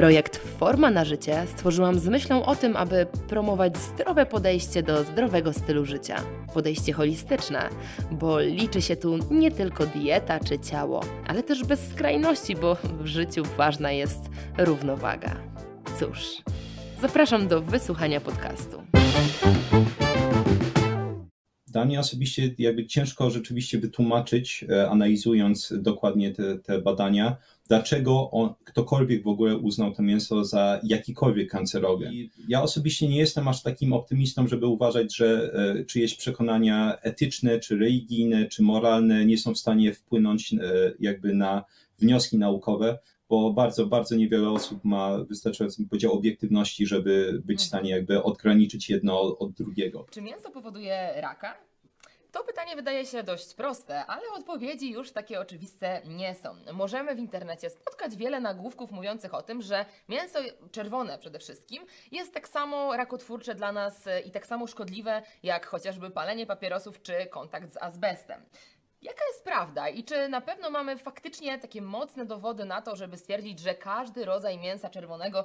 Projekt Forma na życie stworzyłam z myślą o tym, aby promować zdrowe podejście do zdrowego stylu życia. Podejście holistyczne, bo liczy się tu nie tylko dieta czy ciało, ale też bez skrajności, bo w życiu ważna jest równowaga. Cóż, zapraszam do wysłuchania podcastu. Dla mnie osobiście jakby ciężko rzeczywiście wytłumaczyć, e, analizując dokładnie te, te badania, dlaczego on, ktokolwiek w ogóle uznał to mięso za jakikolwiek kancerogen. I ja osobiście nie jestem aż takim optymistą, żeby uważać, że e, czyjeś przekonania etyczne, czy religijne, czy moralne nie są w stanie wpłynąć e, jakby na wnioski naukowe, bo bardzo, bardzo niewiele osób ma wystarczający podział obiektywności, żeby być w stanie jakby odgraniczyć jedno od drugiego. Czy mięso powoduje raka? To pytanie wydaje się dość proste, ale odpowiedzi już takie oczywiste nie są. Możemy w internecie spotkać wiele nagłówków mówiących o tym, że mięso czerwone przede wszystkim jest tak samo rakotwórcze dla nas i tak samo szkodliwe jak chociażby palenie papierosów czy kontakt z azbestem. Jaka jest prawda i czy na pewno mamy faktycznie takie mocne dowody na to, żeby stwierdzić, że każdy rodzaj mięsa czerwonego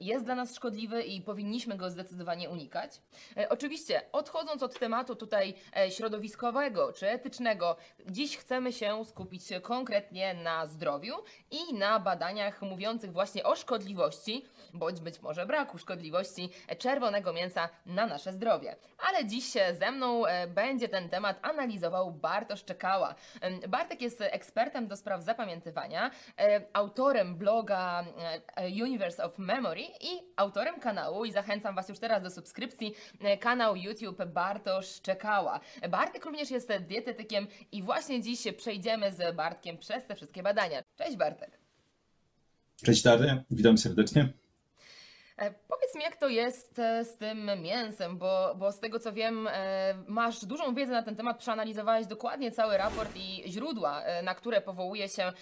jest dla nas szkodliwy i powinniśmy go zdecydowanie unikać? E, oczywiście, odchodząc od tematu tutaj e, środowiskowego czy etycznego, dziś chcemy się skupić konkretnie na zdrowiu i na badaniach mówiących właśnie o szkodliwości, bądź być może braku szkodliwości czerwonego mięsa na nasze zdrowie. Ale dziś ze mną e, będzie ten temat analizował Bartosz Czeka Bartek jest ekspertem do spraw zapamiętywania, e, autorem bloga e, Universe of Memory i autorem kanału, i zachęcam Was już teraz do subskrypcji, kanał YouTube Bartosz Czekała. Bartek również jest dietetykiem i właśnie dziś przejdziemy z Bartkiem przez te wszystkie badania. Cześć Bartek. Cześć Daria, witam serdecznie. E, powiedz mi, jak to jest e, z tym mięsem, bo, bo z tego co wiem, e, masz dużą wiedzę na ten temat, przeanalizowałeś dokładnie cały raport i źródła, na które powołuje się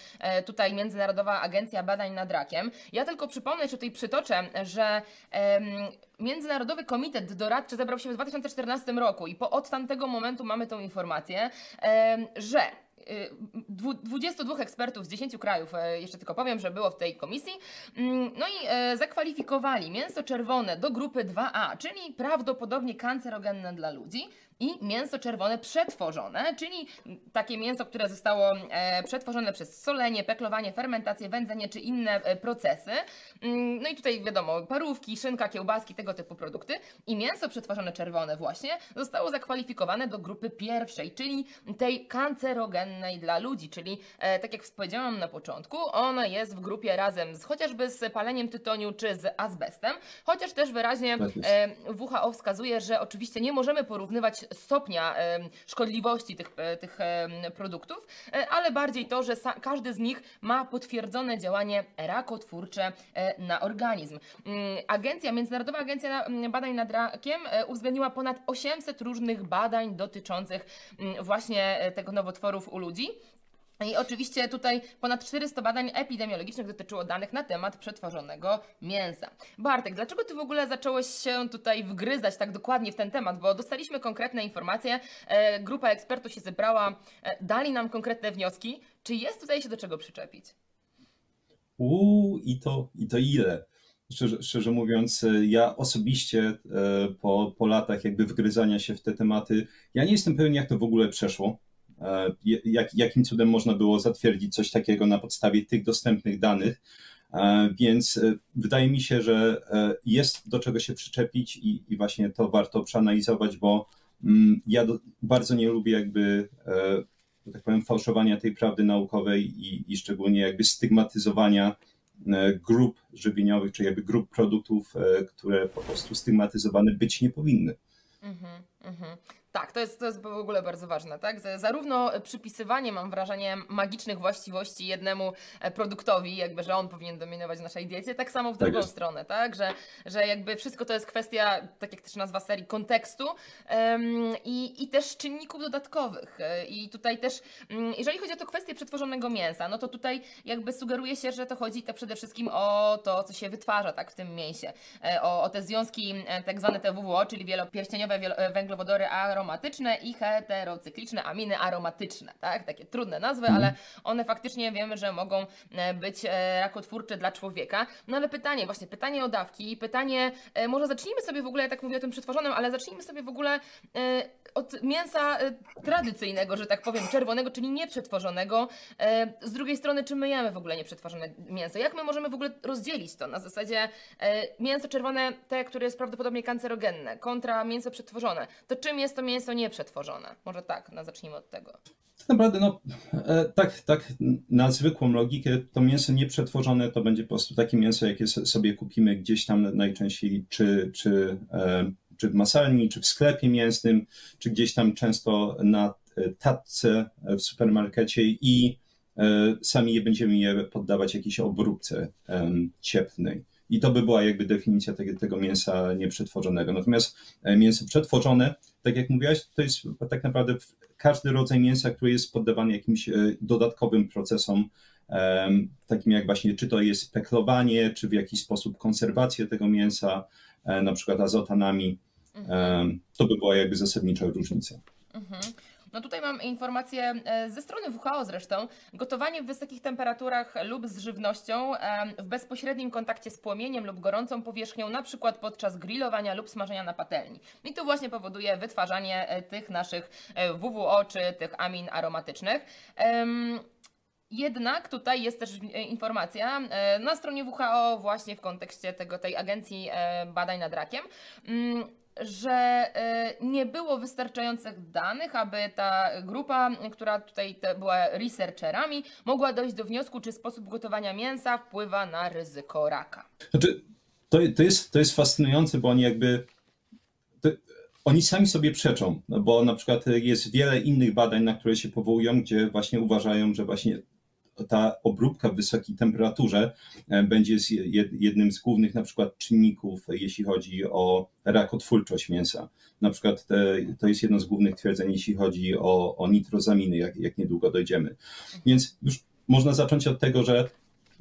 tutaj Międzynarodowa Agencja Badań nad Rakiem. Ja tylko przypomnę, czy tutaj przytoczę, że Międzynarodowy Komitet Doradczy zebrał się w 2014 roku i po, od tamtego momentu mamy tą informację, że 22 ekspertów z 10 krajów, e, jeszcze tylko powiem, że było w tej komisji, mm, no i e, zakwalifikowali mięso czerwone do grupy 2A, czyli prawdopodobnie kancerogenne dla ludzi, i mięso czerwone przetworzone, czyli takie mięso, które zostało e, przetworzone przez solenie, peklowanie, fermentację, wędzenie czy inne e, procesy. Mm, no i tutaj wiadomo, parówki, szynka, kiełbaski, tego typu produkty. I mięso przetworzone czerwone właśnie zostało zakwalifikowane do grupy pierwszej, czyli tej kancerogennej dla ludzi, czyli e, tak jak powiedziałam na początku, ona jest w grupie razem z chociażby z paleniem tytoniu czy z azbestem, chociaż też wyraźnie tak WHO wskazuje, że oczywiście nie możemy porównywać stopnia szkodliwości tych, e, tych produktów, e, ale bardziej to, że każdy z nich ma potwierdzone działanie rakotwórcze e, na organizm. Mm, agencja, Międzynarodowa Agencja mm, Badań nad Rakiem uwzględniła ponad 800 różnych badań dotyczących mm, właśnie tego nowotworów u ludzi. I oczywiście tutaj ponad 400 badań epidemiologicznych dotyczyło danych na temat przetworzonego mięsa. Bartek, dlaczego ty w ogóle zacząłeś się tutaj wgryzać tak dokładnie w ten temat? Bo dostaliśmy konkretne informacje, e, grupa ekspertów się zebrała, e, dali nam konkretne wnioski. Czy jest tutaj się do czego przyczepić? Uuu, i to, i to ile? Szczerze, szczerze, mówiąc, e, ja osobiście po, po latach jakby wgryzania się w te tematy, ja nie jestem pewien, jak to w ogóle przeszło jak, jakim cudem można było zatwierdzić coś takiego na podstawie tych dostępnych danych. E, więc e, wydaje mi się, że jest do czego się przyczepić i, i właśnie to warto przeanalizować, bo mm, ja do, bardzo nie lubię jakby, tak powiem, fałszowania tej prawdy naukowej i, i szczególnie jakby stygmatyzowania grup żywieniowych, czy jakby grup produktów, które po prostu stygmatyzowane być nie powinny. Mhm, mhm. Tak, to jest, to jest w ogóle bardzo ważne, tak? Zarówno przypisywanie, mam wrażenie, magicznych właściwości jednemu e, produktowi, jakby, że on powinien dominować w naszej diecie, tak samo w tak drugą jest. stronę, tak? Że, że jakby wszystko to jest kwestia, tak jak też nazwa serii, kontekstu um, i, i też czynników dodatkowych. E, I tutaj też, um, jeżeli chodzi o to kwestię przetworzonego mięsa, no to tutaj jakby sugeruje się, że to chodzi tak przede wszystkim o to, co się wytwarza, tak, w tym mięsie. E, o, o te związki, tak zwane TWO, czyli wielopierścieniowe węglowodory aromatyczne, aromatyczne i heterocykliczne aminy aromatyczne, tak? Takie trudne nazwy, mhm. ale one faktycznie wiemy, że mogą e, być e, rakotwórcze dla człowieka. No ale pytanie, właśnie pytanie o dawki, pytanie, e, może zacznijmy sobie w ogóle, ja tak mówię o tym przetworzonym, ale zacznijmy sobie w ogóle od mięsa tradycyjnego, że tak powiem, czerwonego, czyli nieprzetworzonego. Z drugiej strony, czy myjemy w ogóle nieprzetworzone mięso? Jak my możemy w ogóle rozdzielić to na zasadzie mięso czerwone, te, które jest prawdopodobnie kancerogenne, kontra mięso przetworzone? To czym jest to mięso nieprzetworzone. Może tak, no zacznijmy od tego. Tak naprawdę, no e, tak, tak, na zwykłą logikę to mięso nieprzetworzone to będzie po prostu takie mięso, jakie sobie kupimy gdzieś tam najczęściej, czy, czy, e, czy w masalni, czy w sklepie mięsnym, czy gdzieś tam często na e, tatce w supermarkecie i sami je będziemy je poddawać jakiejś obróbce cieplnej. I to by była jakby definicja tego, tego mięsa nieprzetworzonego. Natomiast mięso przetworzone tak jak mówiłaś, to jest tak naprawdę każdy rodzaj mięsa, który jest poddawany jakimś e, dodatkowym procesom, takim jak właśnie, czy to jest peklowanie, czy w jakiś sposób konserwacja tego mięsa, e, na przykład azotanami. Mhm. To by była jakby zasadnicza różnica. Mhm. No tutaj mam informację e, ze strony WHO zresztą. Gotowanie w wysokich temperaturach lub z żywnością w bezpośrednim kontakcie z płomieniem lub gorącą powierzchnią, na przykład podczas grillowania lub smażenia na patelni. I to właśnie powoduje wytwarzanie e, tych naszych e, WWO czy tych amin aromatycznych. Jednak tutaj jest też informacja na stronie WHO właśnie w kontekście tego, tej agencji badań nad rakiem mm, że e, nie było wystarczających danych, aby ta grupa, która tutaj była researcherami, mogła dojść do wniosku, czy sposób gotowania mięsa wpływa na ryzyko raka. Znaczy, to, to, jest, to jest fascynujące, bo oni jakby. To, oni sami sobie przeczą, no bo na przykład jest wiele innych badań, na które się powołują, gdzie właśnie uważają, że właśnie ta obróbka w wysokiej temperaturze e, będzie jednym z głównych na przykład czynników, jeśli chodzi o rakotwórczość mięsa. Na przykład te, to jest jedno z głównych twierdzeń, jeśli chodzi o, o nitrozaminy, jak, jak niedługo dojdziemy. Więc już można zacząć od tego, że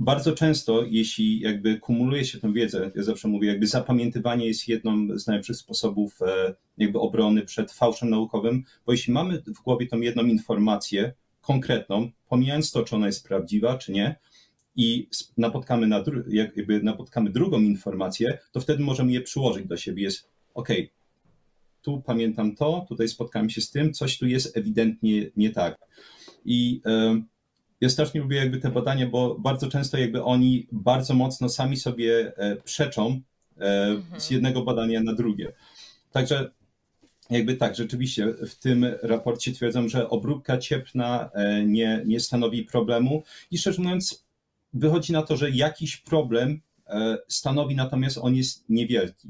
bardzo często, jeśli jakby kumuluje się tę wiedzę, ja zawsze mówię, jakby zapamiętywanie jest jedną z najlepszych sposobów e, jakby obrony przed fałszem naukowym, bo jeśli mamy w głowie tą jedną informację, konkretną, pomijając to, czy ona jest prawdziwa, czy nie, i napotkamy, na, jakby napotkamy drugą informację, to wtedy możemy je przyłożyć do siebie. Jest OK, tu pamiętam to, tutaj spotkałem się z tym, coś tu jest ewidentnie nie tak. I y, ja strasznie lubię jakby te badania, bo bardzo często jakby oni bardzo mocno sami sobie e, przeczą e, z mhm. jednego badania na drugie. Także jakby tak, rzeczywiście w tym raporcie twierdzą, że obróbka cieplna e, nie, nie stanowi problemu i szczerze mówiąc wychodzi na to, że jakiś problem e, stanowi, natomiast on jest niewielki.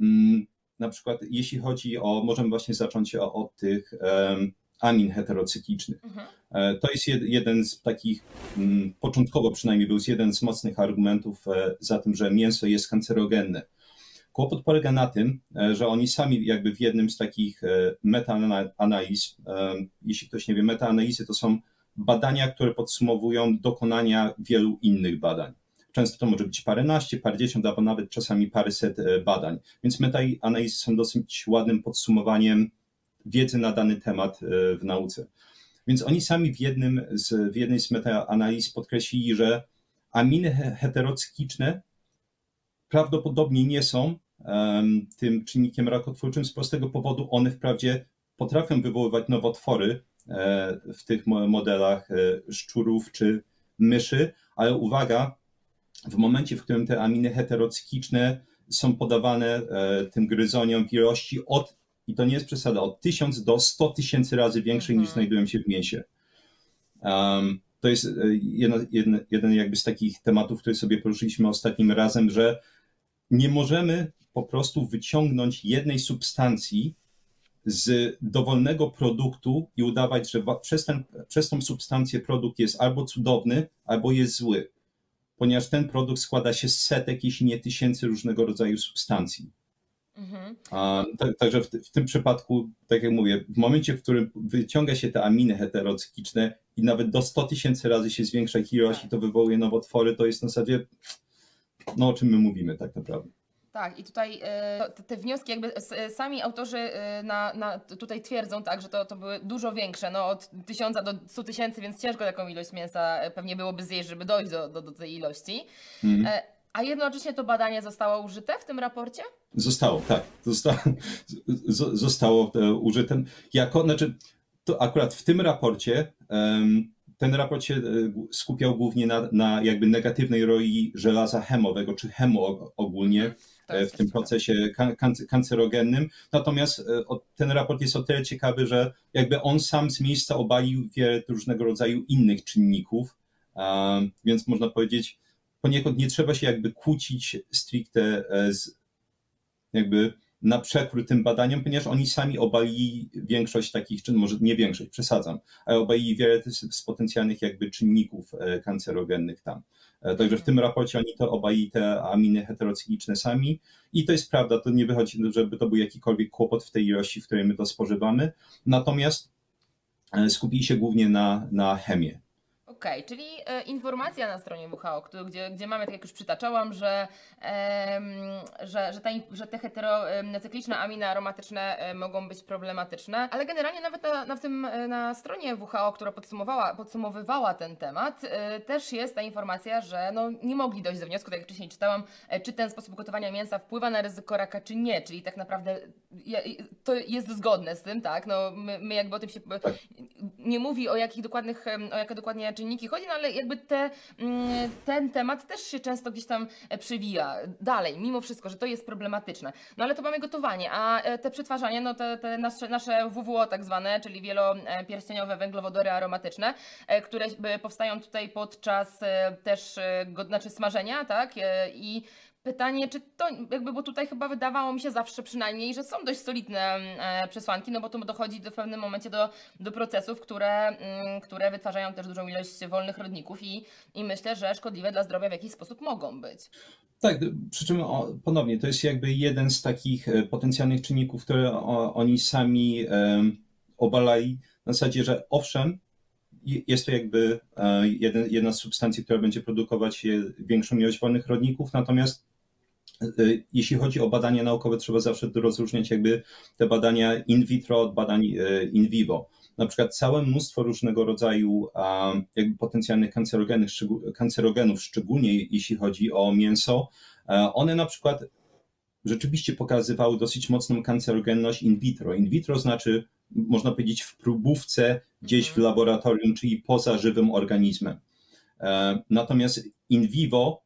Mm, na przykład jeśli chodzi o, możemy właśnie zacząć od tych amin heterocyklicznych. Mhm. E, to jest jeden z takich, mm, początkowo przynajmniej był jeden z mocnych argumentów za tym, że mięso jest kancerogenne. Kłopot polega na tym, e, że oni sami jakby w jednym z takich e, metaanaliz, e, jeśli ktoś nie wie, metaanalizy to są badania, które podsumowują dokonania wielu innych badań. Często to może być paręnaście, parędziesiąt, albo nawet czasami paręset badań. Więc metaanalizy są dosyć ładnym podsumowaniem wiedzy na dany temat w nauce. Więc oni sami w, jednym z, w jednej z metaanaliz podkreślili, że aminy heterocykliczne prawdopodobnie nie są tym czynnikiem rakotwórczym z prostego powodu one wprawdzie potrafią wywoływać nowotwory e, w tych modelach e, szczurów czy myszy, ale uwaga, w momencie, w którym te aminy heterocykliczne są podawane e, tym gryzoniom w ilości od, i to nie jest przesada, od 1000 do 100 tysięcy razy większej mhm. niż znajdują się w mięsie. Um, to jest jeden, jeden, jeden jakby z takich tematów, które sobie poruszyliśmy ostatnim razem, że nie możemy po prostu wyciągnąć jednej substancji z dowolnego produktu i udawać, że przez, ten, przez tą substancję produkt jest albo cudowny, albo jest zły, ponieważ ten produkt składa się z setek, jeśli nie tysięcy różnego rodzaju substancji. Mhm. A, tak, także w, w, tym przypadku, tak jak mówię, w momencie, w którym wyciąga się te aminy heterocykliczne i nawet do 100 tysięcy razy się zwiększa ich ilość i to wywołuje nowotwory, to jest na zasadzie, no o czym my mówimy tak naprawdę. Tak, i tutaj e, te, wnioski jakby sami autorzy e, na, na, tutaj twierdzą tak, że to, to były dużo większe, no od tysiąca do stu tysięcy, więc ciężko taką ilość mięsa e, pewnie byłoby zjeść, żeby dojść do, do, do tej ilości. Mhm. A jednocześnie to badanie zostało użyte w tym raporcie? Zostało, tak. Zostało, zostało użyte jako, znaczy to akurat w tym raporcie um, ten raport się skupiał głównie na, na jakby negatywnej roli żelaza chemowego, czy chemo ogólnie. E, w tym procesie kancerogennym. Natomiast e, ten raport jest o tyle ciekawy, że jakby on sam z miejsca obalił wiele różnego rodzaju innych czynników, więc można powiedzieć, poniekąd nie trzeba się jakby kłócić stricte e, z jakby na przekór tym badaniom, ponieważ oni sami obalili większość takich, czy może nie większość, przesadzam, ale obalili wiele z potencjalnych jakby czynników kancerogennych tam. E, także w tym raporcie oni to obaj te aminy heterocykliczne sami i to jest prawda, to nie wychodzi, żeby to był jakikolwiek kłopot w tej ilości, w której my to spożywamy. Natomiast e, skupili się głównie na, na chemię. Okay, czyli e, informacja na stronie WHO, gdzie, gdzie mamy, tak jak już przytaczałam, że, że, że, ta, że te heterocykliczne aminy aromatyczne e, mogą być problematyczne, ale generalnie nawet na, na, tym, e, na stronie WHO, która podsumowała, podsumowywała ten temat, też jest ta informacja, że no, nie mogli dojść do wniosku, tak jak wcześniej czytałam, czy ten sposób gotowania mięsa wpływa na ryzyko raka, czy nie, czyli tak naprawdę to jest zgodne z tym, tak? No, my, my jakby o tym się nie mówi o jakich dokładnych, o jakie dokładnie czynniki chodzi, no ale jakby te, mm, ten temat też się często gdzieś tam e, przewija dalej, mimo wszystko, że to jest problematyczne. No ale to mamy gotowanie, a e, te przetwarzanie, no te, te nasze, nasze WWO tak zwane, czyli wielopierścieniowe węglowodory aromatyczne, e, które powstają tutaj podczas też znaczy smażenia, tak? I Pytanie, czy to jakby, bo tutaj chyba wydawało mi się zawsze przynajmniej, że są dość solidne e, przesłanki, no bo to dochodzi do, w pewnym momencie do, do procesów, które, mm, które wytwarzają też dużą ilość wolnych rodników i, i myślę, że szkodliwe dla zdrowia w jakiś sposób mogą być. Tak, przy czym ponownie to jest jakby jeden z takich e, potencjalnych czynników, które oni sami e, obalali na zasadzie, że owszem, jest to jakby jedna z substancji, która będzie produkować większą ilość wolnych rodników, natomiast jeśli chodzi o badania naukowe, trzeba zawsze rozróżniać jakby te badania in vitro od badań y, in vivo. Na przykład całe mnóstwo różnego rodzaju jakby potencjalnych kancerogenów, kancerogenów, szczególnie jeśli chodzi o mięso, one na przykład rzeczywiście pokazywały dosyć mocną kancerogenność in vitro. In vitro znaczy, można powiedzieć, w próbówce gdzieś w mhm. laboratorium, czyli poza żywym organizmem. E, natomiast in vivo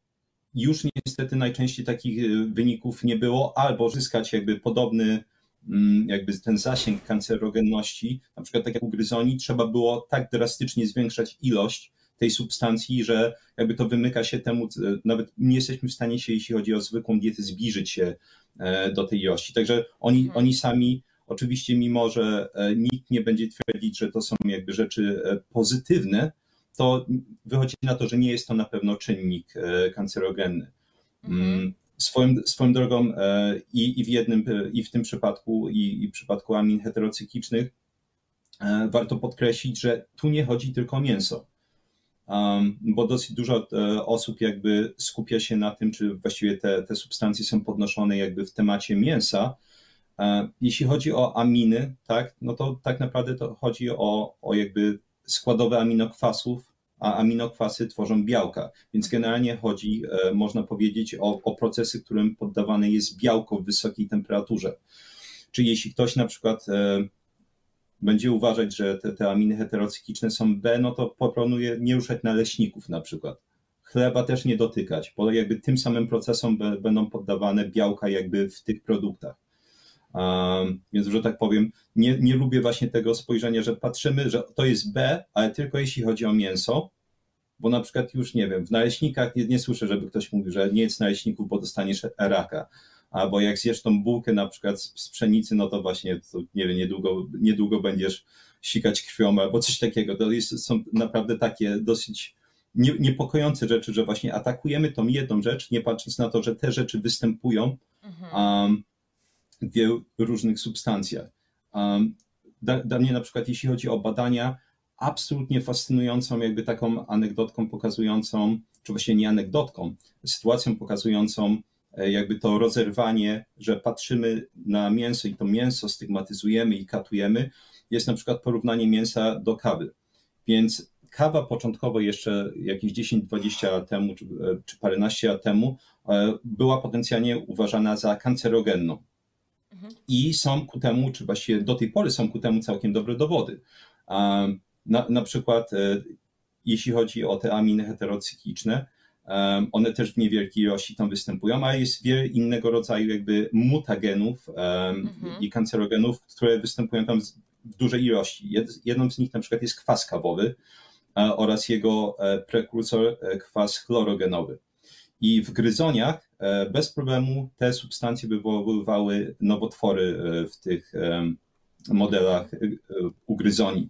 już niestety najczęściej takich y, wyników nie było, albo zyskać jakby podobny mm, jakby ten zasięg kancerogenności, na przykład tak jak u gryzoni, trzeba było tak drastycznie zwiększać ilość tej substancji, że jakby to wymyka się temu, nawet nie jesteśmy w stanie się, jeśli chodzi o zwykłą dietę, zbliżyć się e, do tej ilości. Także oni, mhm. oni sami, oczywiście mimo, że e, nikt nie będzie twierdzić, że to są jakby rzeczy e, pozytywne, to wychodzi na to, że nie jest to na pewno czynnik e, kancerogenny. Mhm. Mm, swoją, swoją drogą e, i, i, w jednym, i w tym przypadku, i, i w przypadku amin heterocyklicznych, e, warto podkreślić, że tu nie chodzi tylko o mięso. Bo dosyć dużo osób jakby skupia się na tym, czy właściwie te, te substancje są podnoszone jakby w temacie mięsa. Jeśli chodzi o aminy, tak, no to tak naprawdę to chodzi o, o jakby składowe aminokwasów, a aminokwasy tworzą białka. Więc generalnie chodzi, e, można powiedzieć, o, o procesy, którym poddawane jest białko w wysokiej temperaturze. Czyli jeśli ktoś na przykład e, będzie uważać, że te, te aminy heterocykliczne są B, no to proponuje nie ruszać naleśników na przykład. Chleba też nie dotykać, bo jakby tym samym procesom będą poddawane białka jakby w tych produktach. Więc, że tak powiem, nie, nie lubię właśnie tego spojrzenia, że patrzymy, że to jest B, ale tylko jeśli chodzi o mięso, bo na przykład już nie wiem, w naleśnikach nie, nie słyszę, żeby ktoś mówił, że nie jest naleśników, bo dostaniesz raka. albo jak zjesz tą bułkę na przykład z, z pszenicy, no to właśnie, to, nie wiem, niedługo, niedługo będziesz sikać krwią albo coś takiego. To jest, są naprawdę takie dosyć nie, niepokojące rzeczy, że właśnie atakujemy tą jedną rzecz, nie patrząc na to, że te rzeczy występują Mhm. um, wielu różnych substancjach. Um, dla, dla mnie na przykład, jeśli chodzi o badania, absolutnie fascynującą jakby taką anegdotką pokazującą, czy właśnie nie anegdotką, sytuacją pokazującą e, jakby to rozerwanie, że patrzymy na mięso i to mięso stygmatyzujemy i katujemy, jest na przykład porównanie mięsa do kawy. Więc kawa początkowo jeszcze jakieś 10-20 lat temu, czy, e, czy paręnaście lat temu, e, była potencjalnie uważana za kancerogenną. Mhm. I są ku temu, czy właściwie do tej pory są ku temu całkiem dobre dowody. Na, na przykład, e, jeśli chodzi o te aminy heterocykliczne, em, one też w niewielkiej ilości tam występują, ale jest wiele innego rodzaju jakby mutagenów em, Mhm. i kancerogenów, które występują tam w dużej ilości. Jed- Jedną z nich na przykład jest kwas kawowy e, oraz jego e, prekursor e, kwas chlorogenowy. I w gryzoniach e, bez problemu te substancje wywoływały nowotwory e, w tych em, modelach e, e, ugryzoni.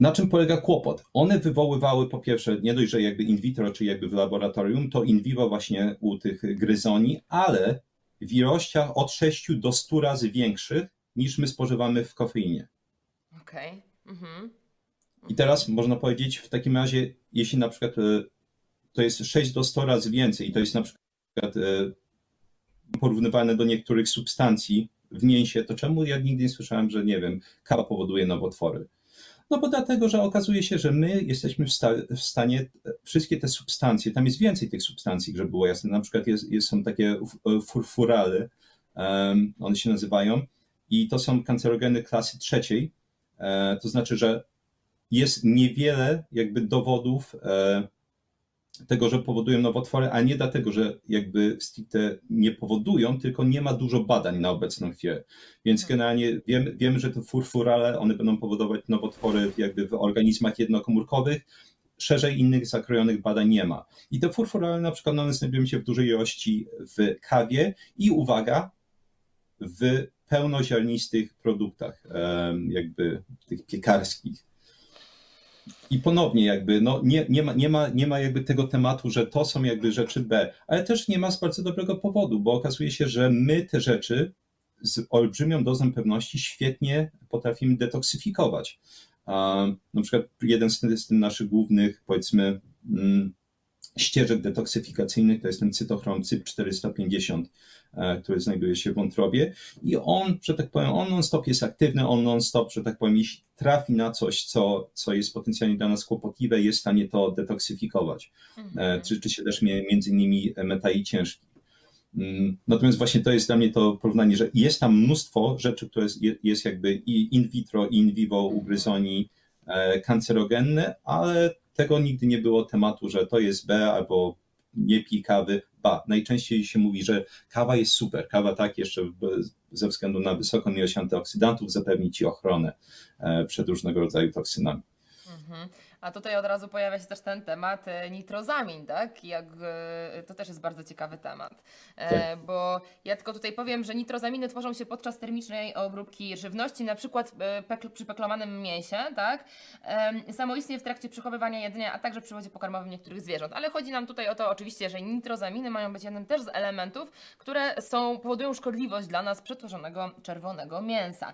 Na czym polega kłopot? One wywoływały po pierwsze nie dość, że jakby in vitro, czy jakby w laboratorium, to in vivo właśnie u tych gryzoni, ale w ilościach od 6 do 100 razy większych niż my spożywamy w kofeinie. Okej. Mhm. I teraz można powiedzieć w takim razie, jeśli na przykład e, to jest 6 do 100 razy więcej i to jest na przykład e, porównywane do niektórych substancji w mięsie, to czemu ja nigdy nie słyszałem, że nie wiem, kawa powoduje nowotwory? No bo dlatego, że okazuje się, że my jesteśmy w, sta w stanie e, wszystkie te substancje, tam jest więcej tych substancji, żeby było jasne, na przykład jest, jest, są takie e, furfurale, um, one się nazywają i to są kancerogeny klasy trzeciej, e, to znaczy, że jest niewiele jakby dowodów e, tego, że powodują nowotwory, a nie dlatego, że jakby stricte nie powodują, tylko nie ma dużo badań na obecną chwilę. Więc generalnie wiemy, wiemy że te furfurale, one będą powodować nowotwory jakby w organizmach jednokomórkowych, szerzej innych zakrojonych badań nie ma. I te furfurale na przykład one znajdują się w dużej ilości w kawie i uwaga, w pełnoziarnistych produktach, jakby tych piekarskich. I ponownie jakby, no nie, nie, ma, nie, ma, nie ma jakby tego tematu, że to są jakby rzeczy B, ale też nie ma z bardzo dobrego powodu, bo okazuje się, że my te rzeczy z olbrzymią dozą pewności świetnie potrafimy detoksyfikować. Na przykład jeden z, z tych naszych głównych, powiedzmy, mm, ścieżek detoksyfikacyjnych to jest ten cytochrom CYP450, e, który znajduje się w wątrobie i on, że tak powiem, on non-stop jest aktywny, on non-stop, że tak powiem, jeśli trafi na coś, co, co jest potencjalnie dla nas kłopotliwe, jest w stanie to detoksyfikować. E, Mhm. Tyczy się też między innymi metali ciężkich. Mm, Natomiast właśnie to jest dla mnie to porównanie, że jest tam mnóstwo rzeczy, które jest, jest jakby i in vitro, i in vivo u gryzoni e, kancerogenne, ale tego nigdy nie było tematu, że to jest B albo nie pij kawy. Ba, najczęściej się mówi, że kawa jest super. Kawa tak jeszcze ze względu na wysoką ilość antyoksydantów zapewni ci ochronę e, przed różnego rodzaju toksynami. Mhm. A tutaj od razu pojawia się też ten temat e, nitrozamin, tak? Jak, e, to też jest bardzo ciekawy temat. E, Tak. Bo ja tylko tutaj powiem, że nitrozaminy tworzą się podczas termicznej obróbki żywności, na przykład pekl, przy peklowanym mięsie, tak? Samoistnie w trakcie przechowywania jedzenia, a także przy wodzie pokarmowym niektórych zwierząt. Ale chodzi nam tutaj o to oczywiście, że nitrozaminy mają być jednym też z elementów, które są, powodują szkodliwość dla nas przetworzonego czerwonego mięsa.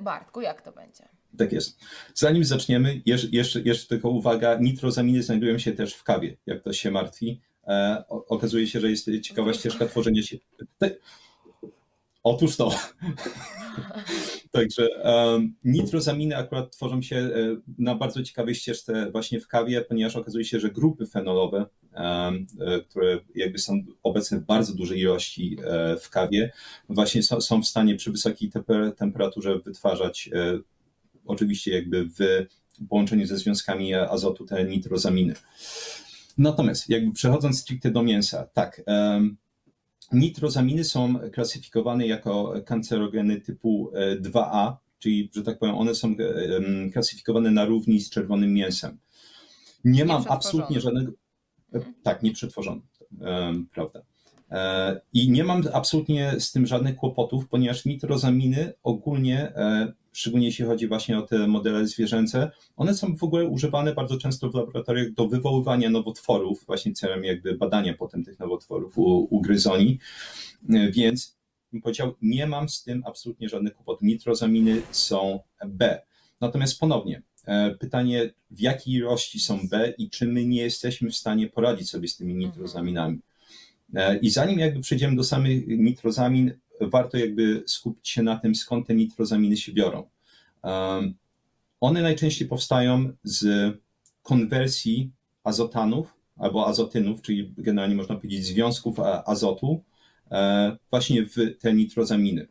Bartku, jak to będzie? Tak jest. Zanim zaczniemy, jeszcze, jeszcze, tylko uwaga, nitrozaminy znajdują się też w kawie, jak ktoś się martwi. E, okazuje się, że jest ciekawa ścieżka tworzenia się. Otóż to. Także um, nitrozaminy akurat tworzą się e, na bardzo ciekawej ścieżce właśnie w kawie, ponieważ okazuje się, że grupy fenolowe, em, e, które jakby są obecne w bardzo dużej ilości e, w kawie, właśnie są, są w stanie przy wysokiej temper- temperaturze wytwarzać oczywiście jakby w połączeniu ze związkami azotu te nitrozaminy. Natomiast jakby przechodząc stricte do mięsa, tak, nitrozaminy są klasyfikowane jako kancerogeny typu e, 2A, czyli, że tak powiem, one są em, klasyfikowane na równi z czerwonym mięsem. Nie mam absolutnie żadnego. e, Tak, nieprzetworzone, em, prawda. I nie mam absolutnie z tym żadnych kłopotów, ponieważ nitrozaminy ogólnie, szczególnie jeśli chodzi właśnie o te modele zwierzęce, one są w ogóle używane bardzo często w laboratoriach do wywoływania nowotworów, właśnie celem jakby badania potem tych nowotworów u, u gryzoni. Więc bym powiedział, nie mam z tym absolutnie żadnych kłopotów. Nitrozaminy są B. Natomiast ponownie, e, pytanie, w jakiej ilości są B i czy my nie jesteśmy w stanie poradzić sobie z tymi nitrozaminami. E, I zanim jakby przejdziemy do samych nitrozamin, warto jakby skupić się na tym, skąd te nitrozaminy się biorą. One najczęściej powstają z konwersji azotanów albo azotynów, czyli generalnie można powiedzieć związków azotu, E, właśnie w te nitrozaminy.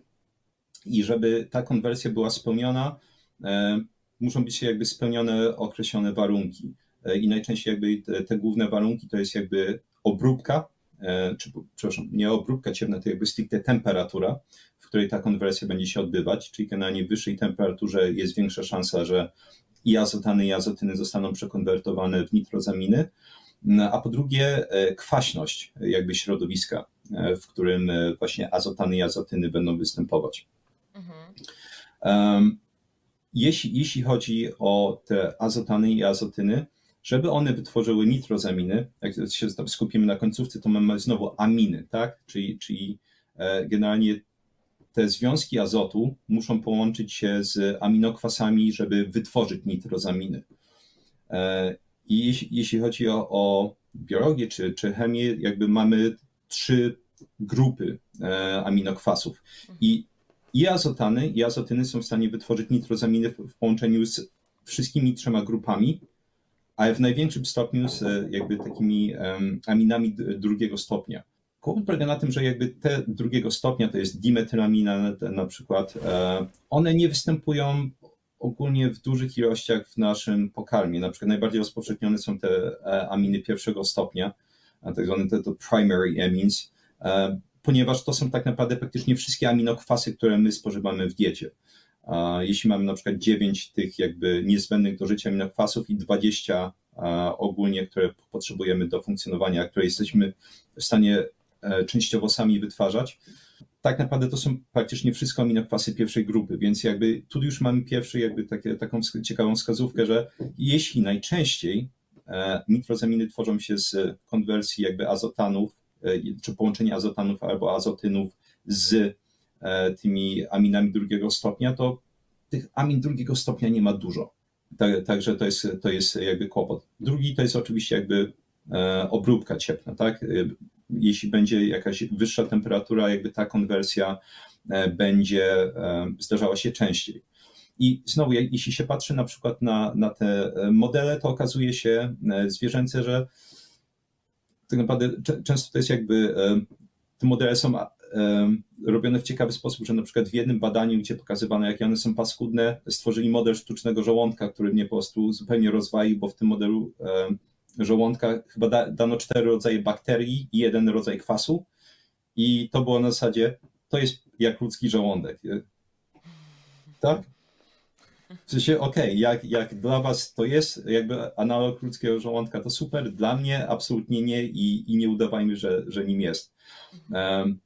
I żeby ta konwersja była spełniona, e, muszą być jakby spełnione określone warunki. E, I najczęściej jakby te, te główne warunki to jest jakby obróbka, czy przepraszam, nie obróbka ciemna, to jakby stricte temperatura, w której ta konwersja będzie się odbywać, czyli na wyższej temperaturze jest większa szansa, że i azotany, i azotyny zostaną przekonwertowane w nitrozaminy, no, a po drugie kwaśność jakby środowiska. E, w którym e, właśnie azotany i azotyny będą występować. Mhm. Jeśli, jeśli chodzi o te azotany i azotyny, żeby one wytworzyły nitrozaminy, jak się skupimy na końcówce, to mamy znowu aminy, tak? Czyli, czyli e, generalnie te związki azotu muszą połączyć się z aminokwasami, żeby wytworzyć nitrozaminy. I jeśli, jeśli chodzi o, o biologię czy, czy chemię, jakby mamy trzy grupy e, aminokwasów. I i azotany, i azotyny są w stanie wytworzyć nitrozaminy w połączeniu z wszystkimi trzema grupami, ale w największym stopniu z e, jakby takimi aminami drugiego stopnia. Kłopot polega na tym, że jakby te drugiego stopnia, to jest dimetylamina na przykład, e, one nie występują ogólnie w dużych ilościach w naszym pokarmie. Na przykład najbardziej rozpowszechnione są te aminy pierwszego stopnia, tak zwane te, to primary amines, e, ponieważ to są tak naprawdę praktycznie wszystkie aminokwasy, które my spożywamy w diecie. Jeśli mamy na przykład 9 tych jakby niezbędnych do życia aminokwasów i 20 ogólnie, które potrzebujemy do funkcjonowania, które jesteśmy w stanie e, częściowo sami wytwarzać, tak naprawdę to są praktycznie wszystko aminokwasy pierwszej grupy, więc jakby tu już mamy pierwszy jakby takie, taką ciekawą wskazówkę, że jeśli najczęściej E, nitrozaminy tworzą się z konwersji jakby azotanów, e, czy połączenia azotanów albo azotynów z tymi aminami drugiego stopnia, to tych amin drugiego stopnia nie ma dużo. Także to jest, to jest jakby kłopot. Drugi to jest oczywiście jakby obróbka cieplna, tak? Jeśli będzie jakaś wyższa temperatura, jakby ta konwersja będzie zdarzała się częściej. I znowu, jeśli się patrzy na przykład na, na te e, modele, to okazuje się e, zwierzęce, że tak naprawdę często to jest jakby, e, te modele są robione w ciekawy sposób, że na przykład w jednym badaniu, gdzie pokazywano, jakie one są paskudne, stworzyli model sztucznego żołądka, który mnie po prostu zupełnie rozwalił, bo w tym modelu żołądka chyba dano cztery rodzaje bakterii i jeden rodzaj kwasu i to było na zasadzie, to jest jak ludzki żołądek. Tak? W sensie, okej, okay, jak, jak dla was to jest jakby analog ludzkiego żołądka, to super, dla mnie absolutnie nie i, i nie udawajmy, że, że nim jest. Um,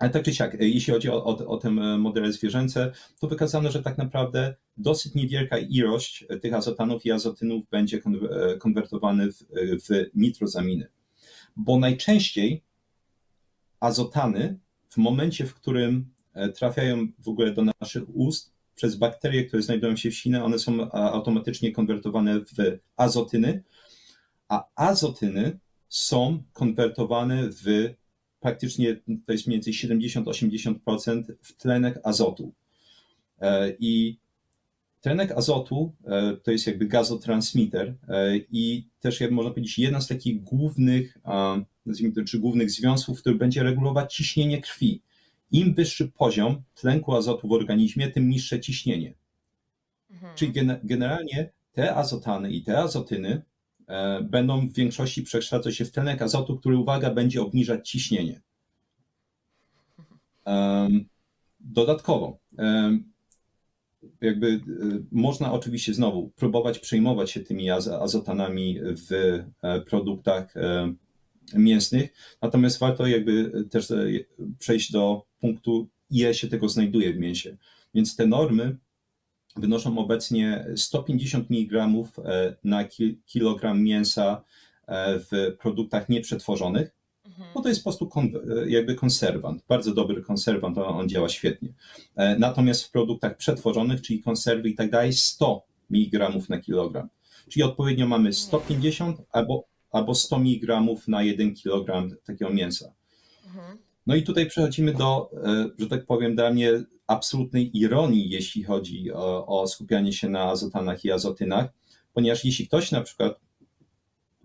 ale tak czy siak, jeśli chodzi o, o, o te modele zwierzęce, to wykazano, że tak naprawdę dosyć niewielka ilość tych azotanów i azotynów będzie konwertowany w, w nitrozaminy. Bo najczęściej azotany w momencie, w którym e, trafiają w ogóle do naszych ust, przez bakterie, które znajdują się w sinie, one są automatycznie konwertowane w azotyny, a azotyny są konwertowane w praktycznie, to jest mniej więcej 70-80% w tlenek azotu. E, I tlenek azotu e, to jest jakby gazotransmitter e, i też, jak można powiedzieć, jedna z takich głównych, nazwijmy to, czy głównych związków, który będzie regulować ciśnienie krwi. Im wyższy poziom tlenku azotu w organizmie, tym niższe ciśnienie. Mhm. Czyli generalnie te azotany i te azotyny będą w większości przekształcać się w tlenek azotu, który, uwaga, będzie obniżać ciśnienie. dodatkowo, jakby e, można oczywiście znowu próbować przejmować się tymi azotanami w e, produktach mięsnych. Natomiast warto jakby też przejść do punktu, ile się tego znajduje w mięsie. Więc te normy wynoszą obecnie 150 mg na kilogram mięsa w produktach nieprzetworzonych Mhm. bo to jest po prostu jakby konserwant, bardzo dobry konserwant, on działa świetnie. E, natomiast w produktach przetworzonych, czyli konserwy i tak dalej, 100 mg na kilogram. Czyli odpowiednio mamy 150 albo, albo 100 mg na 1 kg takiego mięsa. Mhm. No i tutaj przechodzimy do, e, że tak powiem, dla mnie absolutnej ironii, jeśli chodzi o, o skupianie się na azotanach i azotynach, ponieważ jeśli ktoś na przykład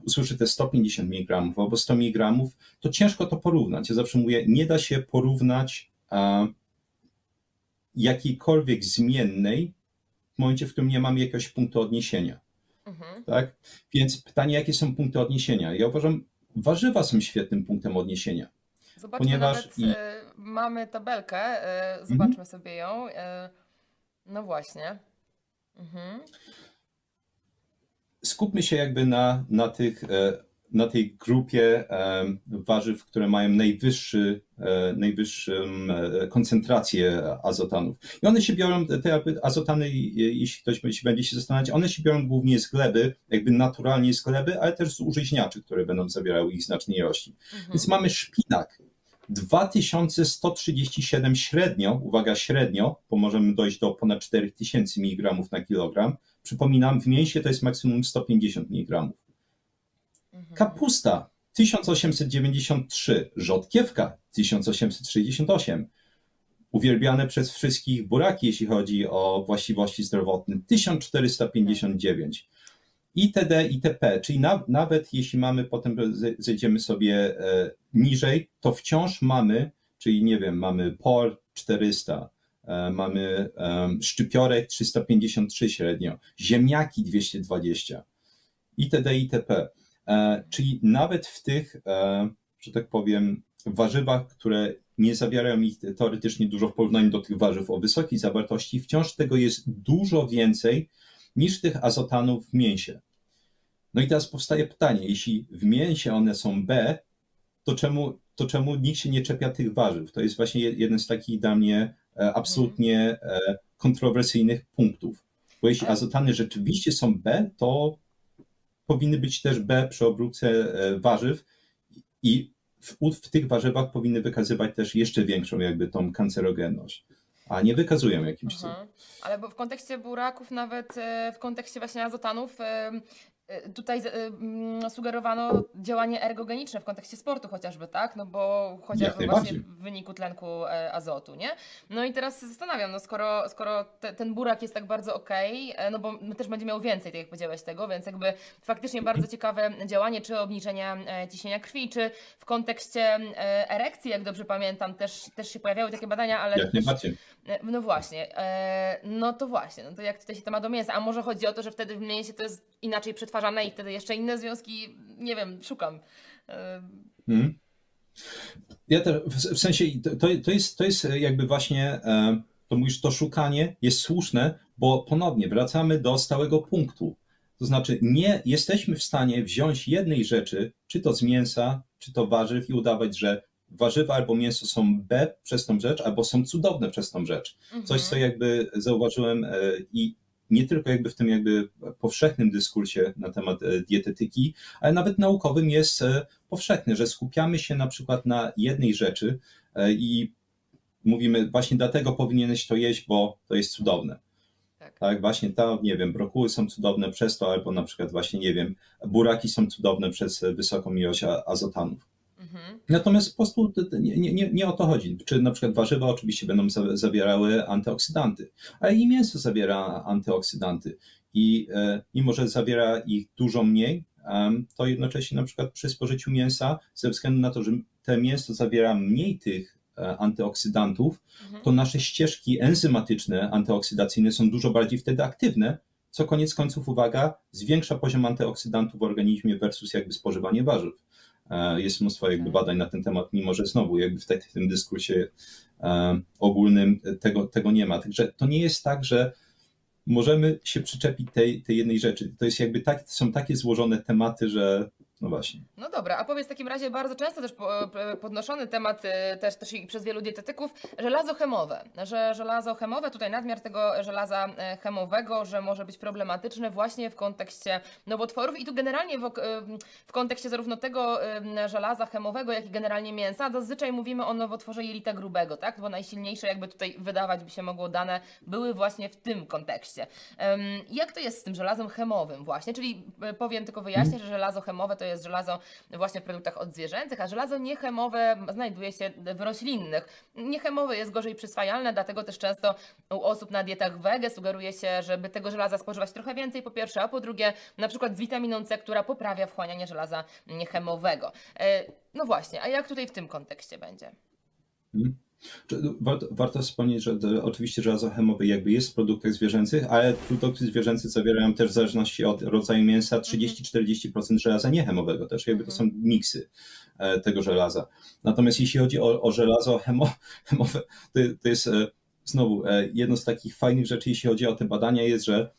usłyszy te 150 mg albo 100 mg, to ciężko to porównać. Ja zawsze mówię, nie da się porównać a, jakiejkolwiek zmiennej w momencie, w którym nie mamy jakiegoś punktu odniesienia. Mhm. Tak? Więc pytanie, jakie są punkty odniesienia? Ja uważam, warzywa są świetnym punktem odniesienia. Zobaczmy ponieważ nawet, i... y, mamy tabelkę, y, zobaczmy mhm. sobie ją. Y, no właśnie. Mhm skupmy się jakby na, na, tych, e, na tej grupie e, warzyw, które mają najwyższy, e, najwyższą koncentrację azotanów. I one się biorą, te azotany, jeśli ktoś będzie się zastanawiać, one się biorą głównie z gleby, jakby naturalnie z gleby, ale też z użyźniaczy, które będą zawierały ich znacznej ilości. Mhm. Więc mamy szpinak, 2137 średnio, uwaga średnio, bo możemy dojść do ponad 4000 mg na kilogram. Przypominam, w mięsie to jest maksimum 150 mg. Mhm. Kapusta 1893, rzodkiewka 1868. Uwielbiane przez wszystkich buraki, jeśli chodzi o właściwości zdrowotne, 1459 itd., itp. Czyli na, nawet jeśli mamy, potem zejdziemy sobie e, niżej, to wciąż mamy, czyli nie wiem, mamy POR 400, e, mamy e, szczypiorek 353 średnio, ziemniaki 220, itd., itp. E, czyli nawet w tych, e, że tak powiem, warzywach, które nie zawierają ich teoretycznie dużo w porównaniu do tych warzyw o wysokiej zawartości, wciąż tego jest dużo więcej niż tych azotanów w mięsie. No i teraz powstaje pytanie, jeśli w mięsie one są B, to czemu, to czemu nikt się nie czepia tych warzyw? To jest właśnie jeden z takich dla mnie e, absolutnie kontrowersyjnych punktów. Bo jeśli azotany rzeczywiście są B, to powinny być też B przy obróbce e, warzyw i w, w tych warzywach powinny wykazywać też jeszcze większą jakby tą kancerogenność a nie wykazują jakimś cudem. Ale bo w kontekście buraków, nawet w kontekście właśnie azotanów, tutaj y, mm, sugerowano działanie ergogeniczne w kontekście sportu chociażby, tak? No bo chociażby właśnie w wyniku tlenku e, azotu, nie? No i teraz się zastanawiam, no skoro, skoro te, ten burak jest tak bardzo okej, okay, no bo też będzie miał więcej, tak jak powiedziałeś tego, więc jakby faktycznie bardzo ciekawe działanie, czy obniżenia e, ciśnienia krwi, czy w kontekście e, erekcji, jak dobrze pamiętam, też, też się pojawiały takie badania, ale... Jak najbardziej. No właśnie, no to właśnie, no to jak tutaj się temat do mięsa, a może chodzi o to, że wtedy w mięsie to jest inaczej przetwarzane i wtedy jeszcze inne związki, nie wiem, szukam. Hmm. Ja też, w sensie, to, to, jest, to jest jakby właśnie, e, to mówisz, to szukanie jest słuszne, bo ponownie wracamy do stałego punktu. To znaczy, nie jesteśmy w stanie wziąć jednej rzeczy, czy to z mięsa, czy to warzyw, i udawać, że warzywa albo mięso są B przez tą rzecz, albo są cudowne przez tą rzecz. Coś, co mhm. jakby zauważyłem e, i nie tylko jakby w tym jakby powszechnym dyskursie na temat e, dietetyki, ale nawet naukowym jest e, powszechny, że skupiamy się na przykład na jednej rzeczy e, i mówimy właśnie dlatego powinieneś to jeść, bo to jest cudowne. Tak. tak, właśnie to, nie wiem, brokuły są cudowne przez to, albo na przykład właśnie, nie wiem, buraki są cudowne przez wysoką ilość azotanów. Mhm. Natomiast po prostu nie, nie, nie o to chodzi. Czy na przykład warzywa oczywiście będą zawierały antyoksydanty, ale i mięso zawiera antyoksydanty. I e, mimo, że zawiera ich dużo mniej, to jednocześnie na przykład przy spożyciu mięsa, ze względu na to, że te mięso zawiera mniej tych e, antyoksydantów, mhm. to nasze ścieżki enzymatyczne, antyoksydacyjne są dużo bardziej wtedy aktywne, co koniec końców, uwaga, zwiększa poziom antyoksydantów w organizmie versus jakby spożywanie warzyw. E, jest mnóstwo jakby badań na ten temat, mimo że znowu jakby w, w tym dyskursie e, ogólnym tego, tego nie ma. Także to nie jest tak, że możemy się przyczepić tej, tej jednej rzeczy. To jest jakby tak, są takie złożone tematy, że No właśnie. No dobra, a powiedz w takim razie bardzo często też podnoszony temat y, też, też i przez wielu dietetyków, żelazo chemowe, że żelazo chemowe, tutaj nadmiar tego żelaza e, chemowego, że może być problematyczne właśnie w kontekście nowotworów i tu generalnie w, w kontekście zarówno tego żelaza chemowego, jak i generalnie mięsa, zazwyczaj mówimy o nowotworze jelita grubego, tak? Bo najsilniejsze jakby tutaj wydawać by się mogło dane były właśnie w tym kontekście. Jak to jest z tym żelazem chemowym właśnie? Czyli e, powiem tylko wyjaśnię, że żelazo chemowe to jest żelazo właśnie w produktach odzwierzęcych, a żelazo niechemowe znajduje się w roślinnych. Niechemowe jest gorzej przyswajalne, dlatego też często u osób na dietach wege sugeruje się, żeby tego żelaza spożywać trochę więcej po pierwsze, a po drugie na przykład z witaminą C, która poprawia wchłanianie żelaza niechemowego. E, no właśnie, a jak tutaj w tym kontekście będzie? Hmm. Warto, warto wspomnieć, że to, oczywiście żelazo chemowe jakby jest w produktach zwierzęcych, ale produkty zwierzęce zawierają też w zależności od rodzaju mięsa 30-40% żelaza niechemowego, też jakby to są mhm. miksy e, tego żelaza. Natomiast jeśli chodzi o, o żelazo hemo, chemowe, to, to jest e, znowu e, jedno z takich fajnych rzeczy, jeśli chodzi o te badania, jest, że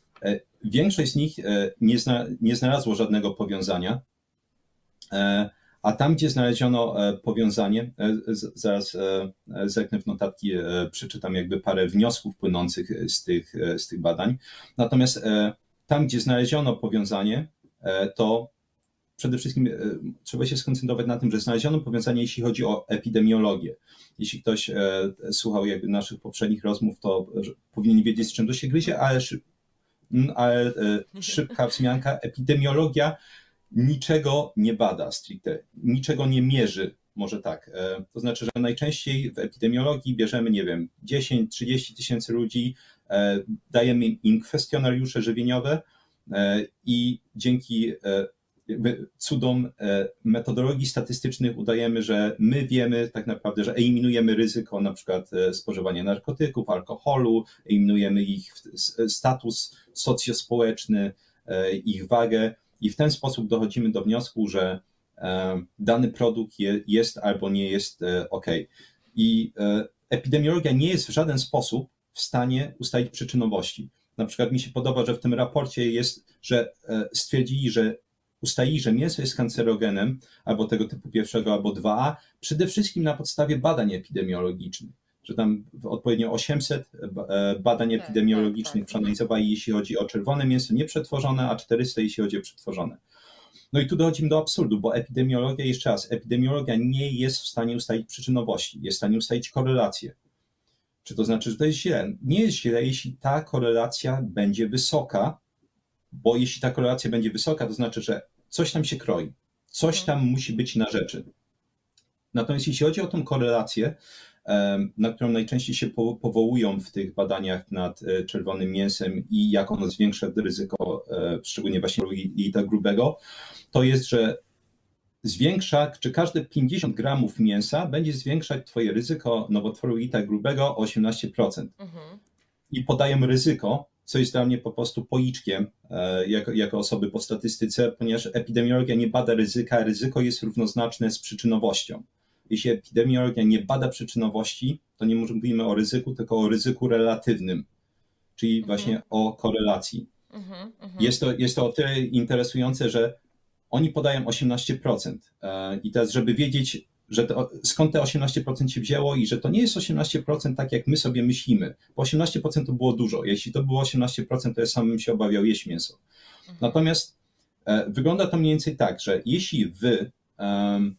większość z nich nie, zna, nie znalazło żadnego powiązania a tam, gdzie znaleziono e, powiązanie, e, zaraz e, zerknę w notatki, przeczytam jakby parę wniosków płynących z tych, z tych badań. Natomiast tam, gdzie znaleziono powiązanie, to przede wszystkim trzeba się skoncentrować na tym, że znaleziono powiązanie, jeśli chodzi o epidemiologię. Jeśli ktoś słuchał jakby naszych poprzednich rozmów, to powinien wiedzieć, z czym to się gryzie, ale, ale szybka wzmianka. Epidemiologia niczego nie bada stricte, niczego nie mierzy, może tak. E, to znaczy, że najczęściej w epidemiologii bierzemy, nie wiem, 10-30 tysięcy ludzi, e, dajemy im kwestionariusze żywieniowe e, i dzięki cudom metodologii statystycznych udajemy, że my wiemy tak naprawdę, że eliminujemy ryzyko na przykład spożywania narkotyków, alkoholu, eliminujemy ich status socjospołeczny, ich wagę i w ten sposób dochodzimy do wniosku, że e, dany produkt jest albo nie jest e, ok. I e, epidemiologia nie jest w żaden sposób w stanie ustalić przyczynowości. Na przykład mi się podoba, że w tym raporcie jest, że stwierdzili, że ustalili, że mięso jest kancerogenem albo tego typu pierwszego, albo 2A, przede wszystkim na podstawie badań epidemiologicznych że tam odpowiednio 800 e, badań tak, epidemiologicznych tak, tak. przeanalizowali, jeśli chodzi o czerwone mięso nieprzetworzone, a 400 jeśli chodzi o przetworzone. No i tu dochodzimy do absurdu, bo epidemiologia, jeszcze raz, epidemiologia nie jest w stanie ustalić przyczynowości, jest w stanie ustalić korelację. Czy to znaczy, że to jest źle? Nie jest źle, jeśli ta korelacja będzie wysoka, bo jeśli ta korelacja będzie wysoka, to znaczy, że coś tam się kroi, coś mhm. tam musi być na rzeczy. Natomiast jeśli chodzi o tą korelację, na którą najczęściej się powołują w tych badaniach nad e, czerwonym mięsem i jak ono zwiększa ryzyko, e, szczególnie właśnie i tak grubego, to jest, że zwiększa, czy każde 50 gramów mięsa będzie zwiększać Twoje ryzyko nowotworu tak grubego o 18%. Mhm. I podają ryzyko, co jest dla mnie po prostu policzkiem e, jako, jako osoby po statystyce, ponieważ epidemiologia nie bada ryzyka, ryzyko jest równoznaczne z przyczynowością jeśli epidemiologia nie bada przyczynowości, to nie mówimy o ryzyku, tylko o ryzyku relatywnym, czyli mhm. właśnie o korelacji. Mhm, mhm. Jest, to, jest to o tyle interesujące, że oni podają 18%. E, I teraz, żeby wiedzieć, że to, skąd te 18% się wzięło i że to nie jest 18% tak, jak my sobie myślimy, bo 18% to było dużo. Jeśli to było 18%, to ja sam bym się obawiał jeść mięso. Natomiast e, wygląda to mniej więcej tak, że jeśli wy um,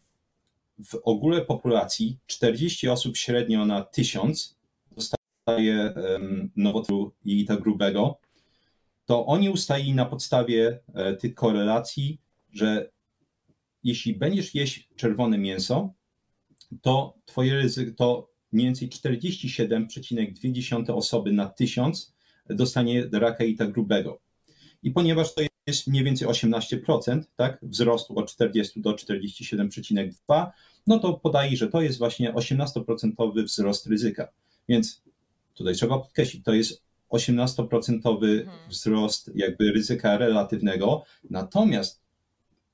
w ogóle populacji 40 osób średnio na 1000 dostaje nowotworu jelita grubego, to oni ustalili na podstawie e, tych korelacji, że jeśli będziesz jeść czerwone mięso, to twoje ryzyko, to mniej więcej 47,2 osoby na 1000 dostanie raka jelita grubego. I ponieważ to jest mniej więcej 18%, tak, wzrostu od 40 do 47,2, no to podaje, że to jest właśnie 18% wzrost ryzyka. Więc tutaj trzeba podkreślić, to jest 18% mhm. wzrost jakby ryzyka relatywnego, natomiast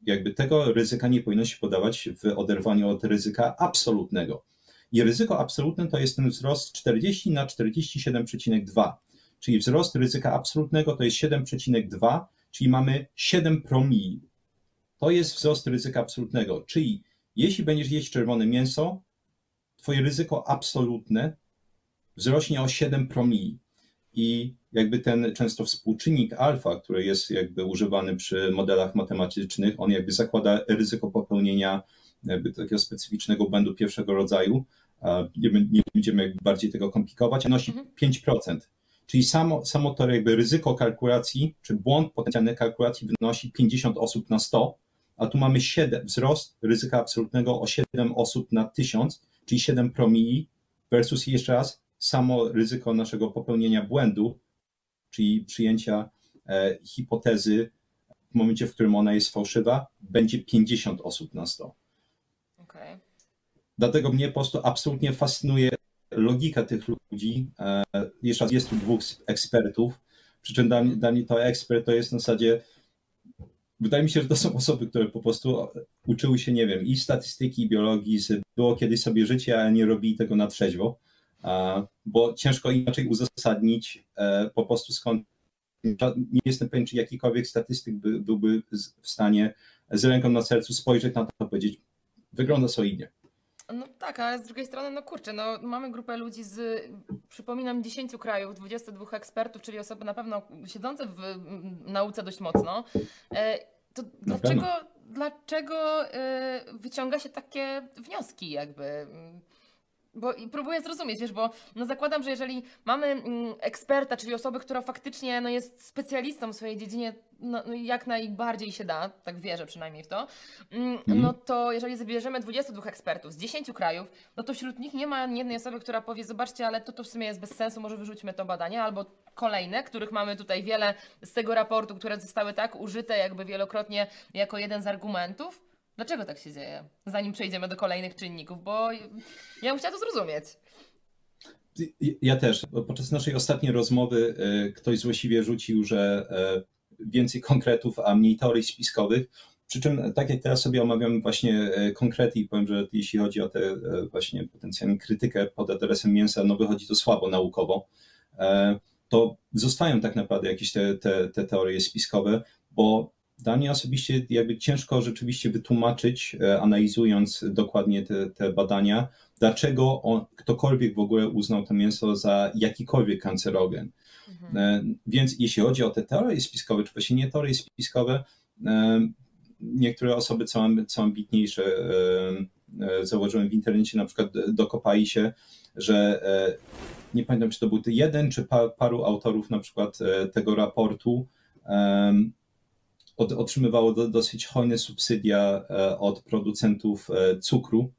jakby tego ryzyka nie powinno się podawać w oderwaniu od ryzyka absolutnego. I ryzyko absolutne to jest ten wzrost 40 na 47,2, czyli wzrost ryzyka absolutnego to jest 7,2, czyli mamy 7 promili to jest wzrost ryzyka absolutnego. Czyli jeśli będziesz jeść czerwone mięso, twoje ryzyko absolutne wzrośnie o 7 promili. I jakby ten często współczynnik alfa, który jest jakby używany przy modelach matematycznych, on jakby zakłada ryzyko popełnienia jakby takiego specyficznego błędu pierwszego rodzaju. Nie, będziemy bardziej tego komplikować, nosi mhm. 5%. Czyli samo, samo to jakby ryzyko kalkulacji, czy błąd potencjalny kalkulacji wynosi 50 osób na 100, a tu mamy 7, wzrost ryzyka absolutnego o 7 osób na 1000, czyli 7 promili versus jeszcze raz samo ryzyko naszego popełnienia błędu, czyli przyjęcia e, hipotezy w momencie, w którym ona jest fałszywa, będzie 50 osób na 100. Okay. Dlatego mnie po prostu absolutnie fascynuje logika tych ludzi. E, jeszcze raz jest tu dwóch ekspertów, przy czym dla mnie, to ekspert to jest na zasadzie wydaje mi się, że to są osoby, które po prostu uczyły się, nie wiem, i statystyki, i biologii, było kiedyś sobie życie, ale nie robili tego na trzeźwo, bo ciężko inaczej uzasadnić e, po prostu skąd. Nie jestem pewien, czy jakikolwiek statystyk by, byłby w stanie z ręką na sercu spojrzeć na to i powiedzieć, wygląda solidnie. No tak, ale z drugiej strony, no kurczę, no mamy grupę ludzi z, przypominam, 10 krajów, 22 ekspertów, czyli osoby na pewno siedzące w nauce dość mocno. E, to dlaczego, dlaczego e, wyciąga się takie wnioski jakby? Bo próbuję zrozumieć, wiesz, bo no zakładam, że jeżeli mamy mm, eksperta, czyli osobę, która faktycznie no, jest specjalistą w swojej dziedzinie, no, no jak najbardziej się da, tak wierzę przynajmniej w to, mm, mhm. no to jeżeli zabierzemy 22 ekspertów z 10 krajów, no to wśród nich nie ma ani jednej osoby, która powie, zobaczcie, ale to, to w sumie jest bez sensu, może wyrzućmy to badanie, albo kolejne, których mamy tutaj wiele z tego raportu, które zostały tak użyte jakby wielokrotnie jako jeden z argumentów. Dlaczego tak się dzieje? Zanim przejdziemy do kolejnych czynników, bo ja bym chciała to zrozumieć. Ja też. Podczas naszej ostatniej rozmowy e, ktoś złośliwie rzucił, że e, więcej konkretów, a mniej teorii spiskowych. Przy czym, tak jak teraz sobie omawiam właśnie e, konkrety i powiem, że jeśli chodzi o tę właśnie potencjalną krytykę pod adresem mięsa, no wychodzi to słabo naukowo, to zostają tak naprawdę jakieś te, te, te teorie spiskowe, bo dla mnie osobiście jakby ciężko rzeczywiście wytłumaczyć, e, analizując dokładnie te, te badania, dlaczego on, ktokolwiek w ogóle uznał to mięso za jakikolwiek kancerogen. Mhm. E, więc jeśli chodzi o te teorie spiskowe, czy właśnie nie teorie spiskowe, e, niektóre osoby co, co ambitniejsze założyłem w internecie, na przykład dokopali się, że nie pamiętam, czy to był jeden, czy paru autorów na przykład tego raportu otrzymywało dosyć hojne subsydia e, od producentów e, cukru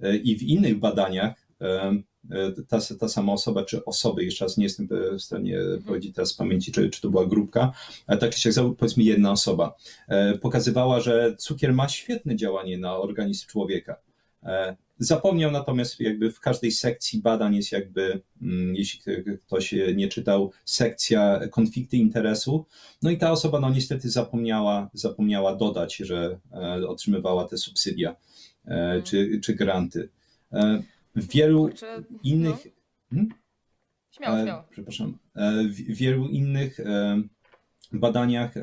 e, i w innych badaniach ta, ta sama osoba, czy osoby, jeszcze raz nie jestem w stanie powiedzieć teraz z pamięci, czy, czy to była grupka, ale tak czy siak, powiedzmy jedna osoba, pokazywała, że cukier ma świetne działanie na organizm człowieka. Zapomniał natomiast jakby w każdej sekcji badań jest jakby, mm, jeśli ktoś nie czytał, sekcja konflikty interesu. No i ta osoba no niestety zapomniała, zapomniała dodać, że e, otrzymywała te subsydia e, mhm. czy, czy granty. E, w wielu Kurczę, innych... No. Hmm? Śmiało, śmiało. Przepraszam. W wielu innych badaniach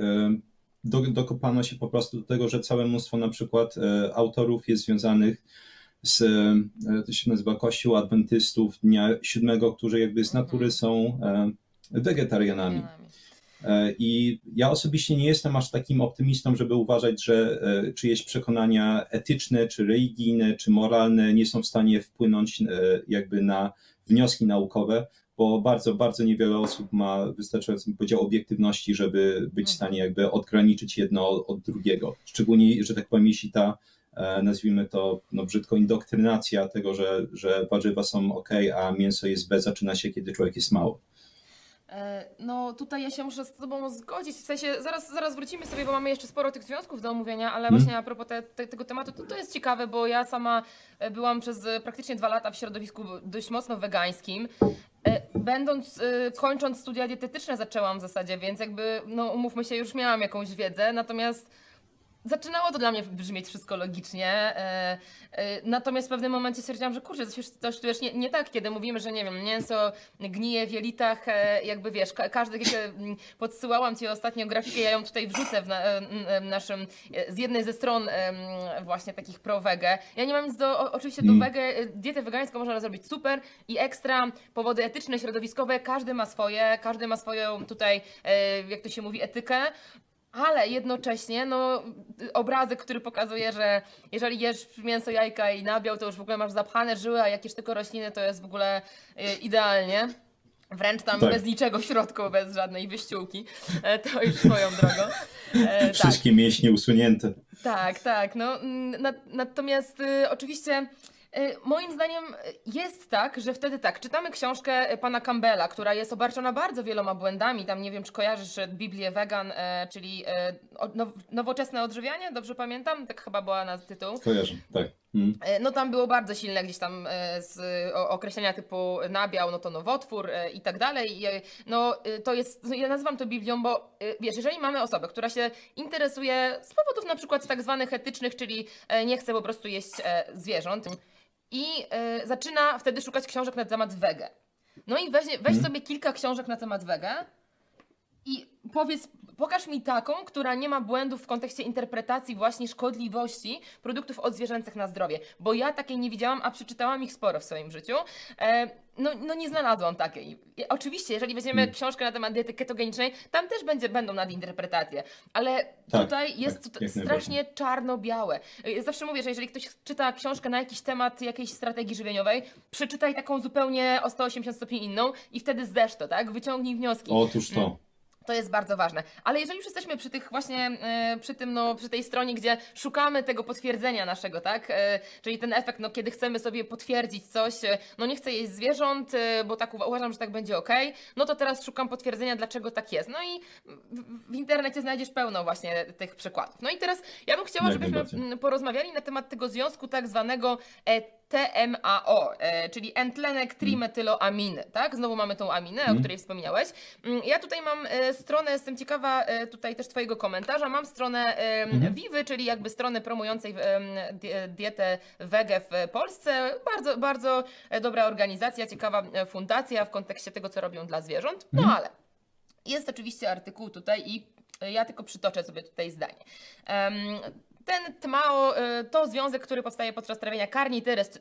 dokopano się po prostu do tego, że całe mnóstwo na przykład autorów jest związanych z, e, to się nazywa Kościół Adwentystów Dnia Siódmego, którzy jakby z natury są e, wegetarianami. E, I ja osobiście nie jestem aż takim optymistą, żeby uważać, że czyjeś przekonania etyczne, czy religijne, czy moralne nie są w stanie wpłynąć jakby na wnioski naukowe, bo bardzo, bardzo niewiele osób ma wystarczający podział obiektywności, żeby być w mhm. stanie jakby odgraniczyć jedno od drugiego. Szczególnie, że tak powiem, jeśli ta nazwijmy to no, brzydko, indoktrynacja tego, że, że warzywa są ok, a mięso jest B, zaczyna się, kiedy człowiek jest mały. E, no tutaj ja się muszę z Tobą zgodzić, w sensie zaraz, zaraz wrócimy sobie, bo mamy jeszcze sporo tych związków do omówienia, ale hmm. właśnie a propos te, te, tego tematu, to, to jest ciekawe, bo ja sama e, byłam przez praktycznie dwa lata w środowisku dość mocno wegańskim. Będąc, kończąc studia dietetyczne zaczęłam w zasadzie, więc jakby, no umówmy się, już miałam jakąś wiedzę, natomiast zaczynało to dla mnie brzmieć wszystko logicznie, e, e, natomiast w pewnym momencie stwierdziłam, że kurczę, coś, coś tu jest nie, nie tak, kiedy mówimy, że nie wiem, mięso gnije w jelitach, e, jakby wiesz, ka każdy, mm, podsyłałam Ci ostatnio grafikę, ja ją tutaj wrzucę w, na, w naszym, z jednej ze stron właśnie takich pro-wege. Ja nie mam nic do, oczywiście do mm. wege, dietę wegańską można zrobić super i ekstra, powody etyczne, środowiskowe, każdy ma swoje, każdy ma swoją tutaj, jak to się mówi, etykę, ale jednocześnie no, obrazek, który pokazuje, że jeżeli jesz mięso, jajka i nabiał, to już w ogóle masz zapchane żyły, a jakieś tylko rośliny, to jest w ogóle y, idealnie. Wręcz tam tak. bez niczego w środku, bez żadnej wyściółki. E, to już swoją drogą. E, tak. Wszystkie tak. mięśnie usunięte. Tak, tak. No, natomiast y, oczywiście moim zdaniem jest tak, że wtedy tak, czytamy książkę pana Campbella, która jest obarczona bardzo wieloma błędami. Tam nie wiem, czy kojarzysz Biblię Vegan, e, czyli e, nowoczesne odżywianie, dobrze pamiętam? Tak chyba była na tytuł. Kojarzę, tak. Hmm. No tam było bardzo silne gdzieś tam z określenia typu nabiał, no to nowotwór i tak dalej. No to jest, ja nazywam to Biblią, bo wiesz, jeżeli mamy osobę, która się interesuje z powodów na przykład tak zwanych etycznych, czyli nie chce po prostu jeść zwierząt, i y, zaczyna wtedy szukać książek na temat wege. No i weź, weź hmm. sobie kilka książek na temat wege i powiedz, pokaż mi taką, która nie ma błędów w kontekście interpretacji właśnie szkodliwości produktów odzwierzęcych na zdrowie. Bo ja takiej nie widziałam, a przeczytałam ich sporo w swoim życiu. E, no, no nie znalazłam takiej. Oczywiście, jeżeli weźmiemy hmm. książkę na temat diety ketogenicznej, tam też będzie, będą nadinterpretacje, ale tak, tutaj jest tak, strasznie czarno-białe. Zawsze mówię, że jeżeli ktoś czyta książkę na jakiś temat jakiejś strategii żywieniowej, przeczytaj taką zupełnie o 180 stopni inną i wtedy zdesz to, tak? Wyciągnij wnioski. Otóż to. To jest bardzo ważne. Ale jeżeli już jesteśmy przy tych właśnie, e, przy tym, no, przy tej stronie, gdzie szukamy tego potwierdzenia naszego, tak? E, czyli ten efekt, no, kiedy chcemy sobie potwierdzić coś, e, no nie chcę jeść zwierząt, bo tak uważam, że tak będzie ok, no to teraz szukam potwierdzenia, dlaczego tak jest. No i w internecie znajdziesz pełno właśnie tych przykładów. No i teraz ja bym chciała, żebyśmy porozmawiali na temat tego związku tak zwanego TMAO, e, czyli entlenek trimetyloaminy, tak? Znowu mamy tą aminę, o mhm. której wspomniałeś. Mm, ja tutaj mam e, stronę, jestem ciekawa e, tutaj też Twojego komentarza, mam stronę mhm. Vivy, czyli jakby stronę promującej dietę wege w Polsce. Bardzo, bardzo dobra organizacja, ciekawa fundacja w kontekście tego, co robią dla zwierząt. No mhm. ale jest oczywiście artykuł tutaj i ja tylko przytoczę sobie tutaj zdanie. Ten TMAO y, to związek, który powstaje podczas trawienia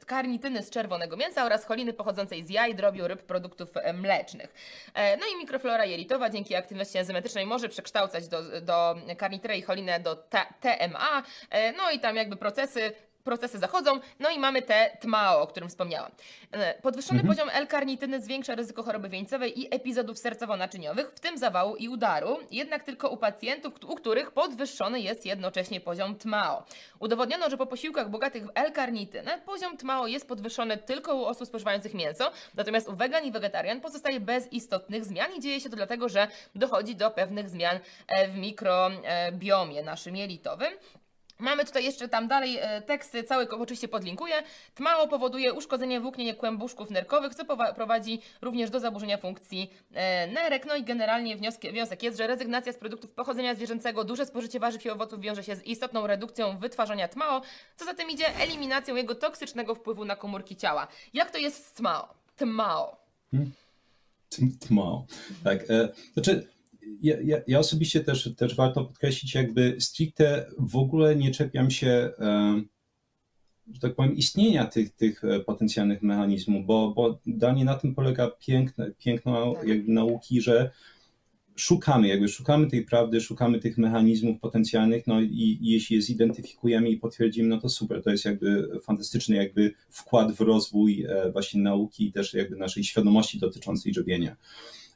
karnityny z czerwonego mięsa oraz choliny pochodzącej z jaj, drobiu, ryb, produktów e, mlecznych. E, no i mikroflora jelitowa dzięki aktywności enzymetycznej może przekształcać do, do karnityry i cholinę do TMA. E, no i tam jakby procesy procesy zachodzą, no i mamy te TMAO, o którym wspomniałam. E, podwyższony mhm. poziom L-karnityny zwiększa ryzyko choroby wieńcowej i epizodów sercowo-naczyniowych, w tym zawału i udaru, jednak tylko u pacjentów, u których podwyższony jest jednocześnie poziom TMAO. Udowodniono, że po posiłkach bogatych w L-karnitynę poziom TMAO jest podwyższony tylko u osób spożywających mięso, natomiast u wegan i wegetarian pozostaje bez istotnych zmian i dzieje się to dlatego, że dochodzi do pewnych zmian e, w mikrobiomie naszym jelitowym. Mamy tutaj jeszcze tam dalej e, teksty, cały oczywiście podlinkuję. TMAO powoduje uszkodzenie włókien kłębuszków nerkowych, co prowadzi również do zaburzenia funkcji e, nerek. No i generalnie wniosek jest, że rezygnacja z produktów pochodzenia zwierzęcego, duże spożycie warzyw i owoców wiąże się z istotną redukcją wytwarzania TMAO, co za tym idzie eliminacją jego toksycznego wpływu na komórki ciała. Jak to jest z TMAO? TMAO. Hmm. TMAO. Tak, e, znaczy ja, ja, ja, osobiście też, też warto podkreślić, jakby stricte w ogóle nie czepiam się, że tak powiem, istnienia tych, tych e, potencjalnych mechanizmów, bo, bo dla mnie na tym polega piękne, piękno tak. jakby nauki, że szukamy, jakby szukamy tej prawdy, szukamy tych mechanizmów potencjalnych, no i, i jeśli je zidentyfikujemy i potwierdzimy, no to super, to jest jakby fantastyczny jakby wkład w rozwój e, właśnie nauki i też jakby naszej świadomości dotyczącej żywienia.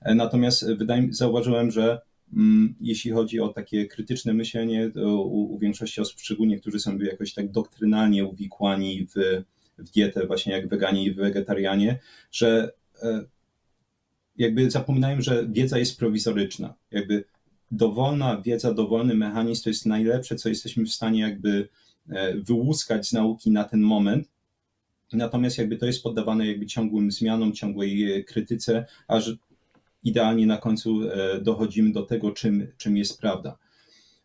E, natomiast wydaje, zauważyłem, że mm, jeśli chodzi o takie krytyczne myślenie u, u, większości osób, szczególnie którzy są jakoś tak doktrynalnie uwikłani w, w dietę, właśnie jak weganie i wegetarianie, że e, jakby zapominają, że wiedza jest prowizoryczna. Jakby dowolna wiedza, dowolny mechanizm to jest najlepsze, co jesteśmy w stanie jakby e, wyłuskać z nauki na ten moment. Natomiast jakby to jest poddawane jakby ciągłym zmianom, ciągłej krytyce, aż idealnie na końcu e, dochodzimy do tego, czym, czym jest prawda.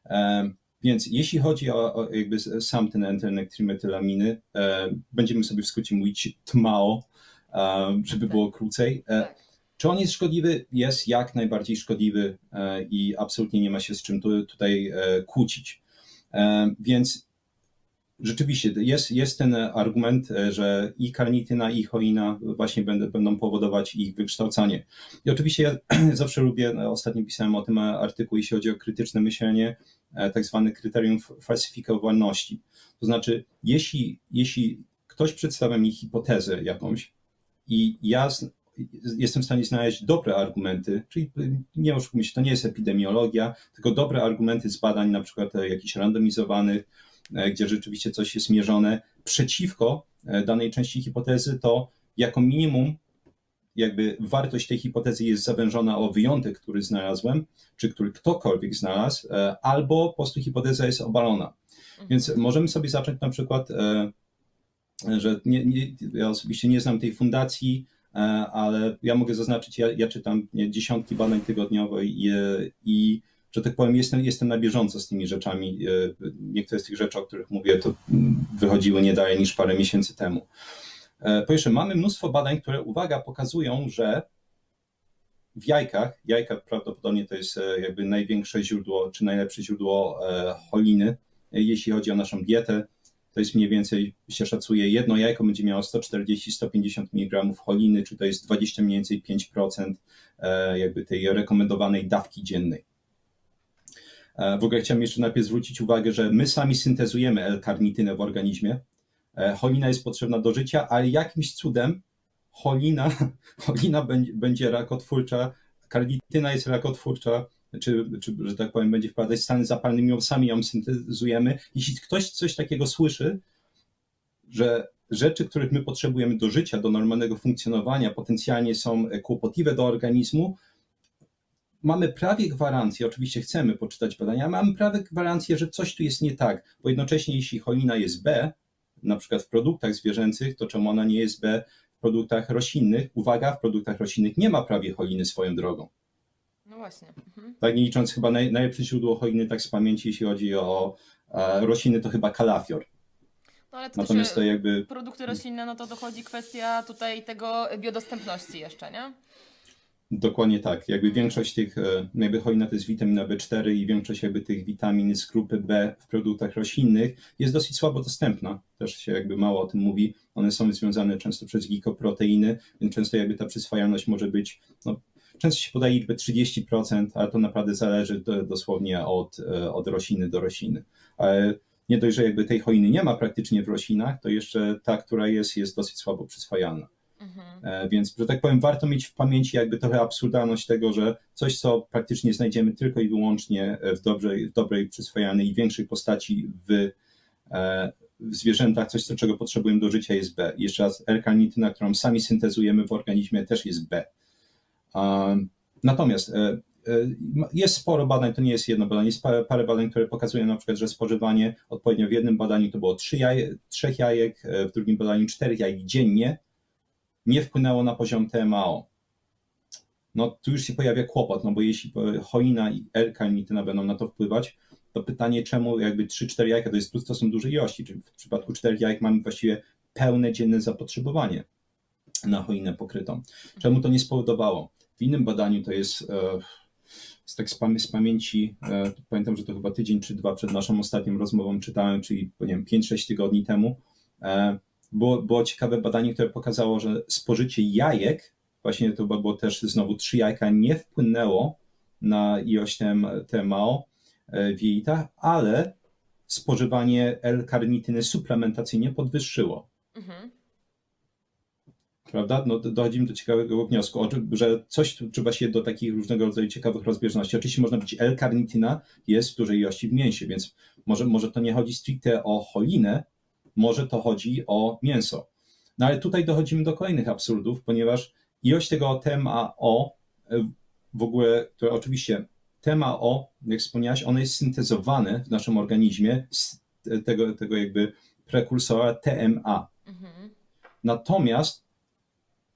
E, Więc jeśli chodzi o, o jakby sam ten enternektrimetylaminy, e, będziemy sobie w skrócie mówić TMAO, żeby było krócej. E, Tak. czy on jest szkodliwy? Jest jak najbardziej szkodliwy i absolutnie nie ma się z czym tu, tutaj kłócić. Więc rzeczywiście jest, jest ten argument, e, że i karnityna, i choina właśnie będą, będą powodować ich wykształcanie. I oczywiście ja zawsze lubię, no, ostatnio pisałem o tym artykuł, jeśli chodzi o krytyczne myślenie, e, tak zwane kryterium falsyfikowalności. To znaczy, jeśli, jeśli ktoś przedstawia mi hipotezę jakąś i ja jestem w stanie znaleźć dobre argumenty, czyli nie oszukujmy się, to nie jest epidemiologia, tylko dobre argumenty z badań, na przykład e, jakichś randomizowanych, e, gdzie rzeczywiście coś jest mierzone przeciwko e, danej części hipotezy, to jako minimum jakby wartość tej hipotezy jest zawężona o wyjątek, który znalazłem, czy który ktokolwiek znalazł, e, albo po prostu hipoteza jest obalona. Więc możemy sobie zacząć na przykład, e, że nie, nie, ja osobiście nie znam tej fundacji, e, ale ja mogę zaznaczyć, ja, ja czytam dziesiątki badań tygodniowo i, e, i że tak powiem, jestem, jestem na bieżąco z tymi rzeczami. E, Niektóre z tych rzeczy, o których mówię, to wychodziły nie dalej niż parę miesięcy temu. E, Po pierwsze, mamy mnóstwo badań, które, uwaga, pokazują, że w jajkach, jajka prawdopodobnie to jest e, jakby największe źródło, czy najlepsze źródło choliny, jeśli chodzi o naszą dietę. To jest mniej więcej, się szacuje, jedno jajko będzie miało 140-150 mg choliny, czy to jest 20 mniej więcej 5% e, jakby tej rekomendowanej dawki dziennej. E, W ogóle chciałem jeszcze najpierw zwrócić uwagę, że my sami syntezujemy L-karnitynę w organizmie. E, Cholina jest potrzebna do życia, ale jakimś cudem cholina, cholina będzie, rakotwórcza, karnityna jest rakotwórcza, czy, czy, że tak powiem, będzie wpadać w stany zapalne, mimo sami ją syntezujemy. Jeśli ktoś coś takiego słyszy, że rzeczy, których my potrzebujemy do życia, do normalnego funkcjonowania, potencjalnie są kłopotliwe do organizmu, mamy prawie gwarancję, oczywiście chcemy poczytać badania, mamy prawie gwarancję, że coś tu jest nie tak, bo jednocześnie jeśli cholina jest B, na przykład w produktach zwierzęcych, to czemu ona nie jest B w produktach roślinnych? Uwaga, w produktach roślinnych nie ma prawie choliny swoją drogą. No właśnie. Mhm. Tak nie licząc chyba naj, najlepsze źródło choliny, tak z pamięci, jeśli chodzi o e, rośliny, to chyba kalafior. No ale to Natomiast to jakby produkty roślinne, no to dochodzi kwestia tutaj tego biodostępności jeszcze, nie? Dokładnie tak. Jakby większość tych, e, jakby cholina to jest witamina B4 i większość jakby tych witamin z grupy B w produktach roślinnych jest dosyć słabo dostępna. Też się jakby mało o tym mówi. One są związane często przez glikoproteiny, więc często jakby ta przyswajalność może być, no, często się podaje liczbę 30%, ale to naprawdę zależy do, dosłownie od, e, od rośliny do rośliny. Ale nie dość, że jakby tej choliny nie ma praktycznie w roślinach, to jeszcze ta, która jest, jest dosyć słabo przyswajalna. Mhm. E, Więc, że tak powiem, warto mieć w pamięci jakby trochę absurdalność tego, że coś, co praktycznie znajdziemy tylko i wyłącznie w dobrej, w dobrej przyswajalnej i większej postaci w, e, w zwierzętach, coś, co, czego potrzebujemy do życia jest B. Jeszcze raz, L-karnityna, którą sami syntezujemy w organizmie, też jest B. Natomiast e, e, jest sporo badań, to nie jest jedno badanie, jest parę, parę badań, które pokazują na przykład, że spożywanie odpowiednio w jednym badaniu to było trzy jaj, trzech jajek, e, w drugim badaniu czterech jajek dziennie, nie wpłynęło na poziom TMAO. No tu już się pojawia kłopot, no bo jeśli choina i L-karnityna będą na to wpływać, to pytanie czemu jakby 3-4 jajka to, jest, to są duże ilości, czyli w przypadku 4 jajek mamy właściwie pełne dzienne zapotrzebowanie na choinę pokrytą. Czemu to nie spowodowało? W innym badaniu to jest, e, z tak z, pamię- z pamięci, e, pamiętam, że to chyba tydzień czy dwa przed naszą ostatnią rozmową czytałem, czyli nie wiem, 5-6 tygodni temu, e, było, było ciekawe badanie, które pokazało, że spożycie jajek, właśnie to było też znowu trzy jajka, nie wpłynęło na ilość TMAO e, w jelitach, ale spożywanie L-karnityny suplementacyjnie podwyższyło. Mhm. Prawda? No, do- dochodzimy do ciekawego wniosku, że coś tu trzeba się do takich różnego rodzaju ciekawych rozbieżności. Oczywiście można być L-karnityna jest w dużej ilości w mięsie, więc może, może to nie chodzi stricte o cholinę, może to chodzi o mięso. No ale tutaj dochodzimy do kolejnych absurdów, ponieważ ilość tego TMAO e, w ogóle, które oczywiście TMAO, jak wspomniałaś, ono jest syntezowane w naszym organizmie z tego, tego jakby prekursora TMA. Mhm. Natomiast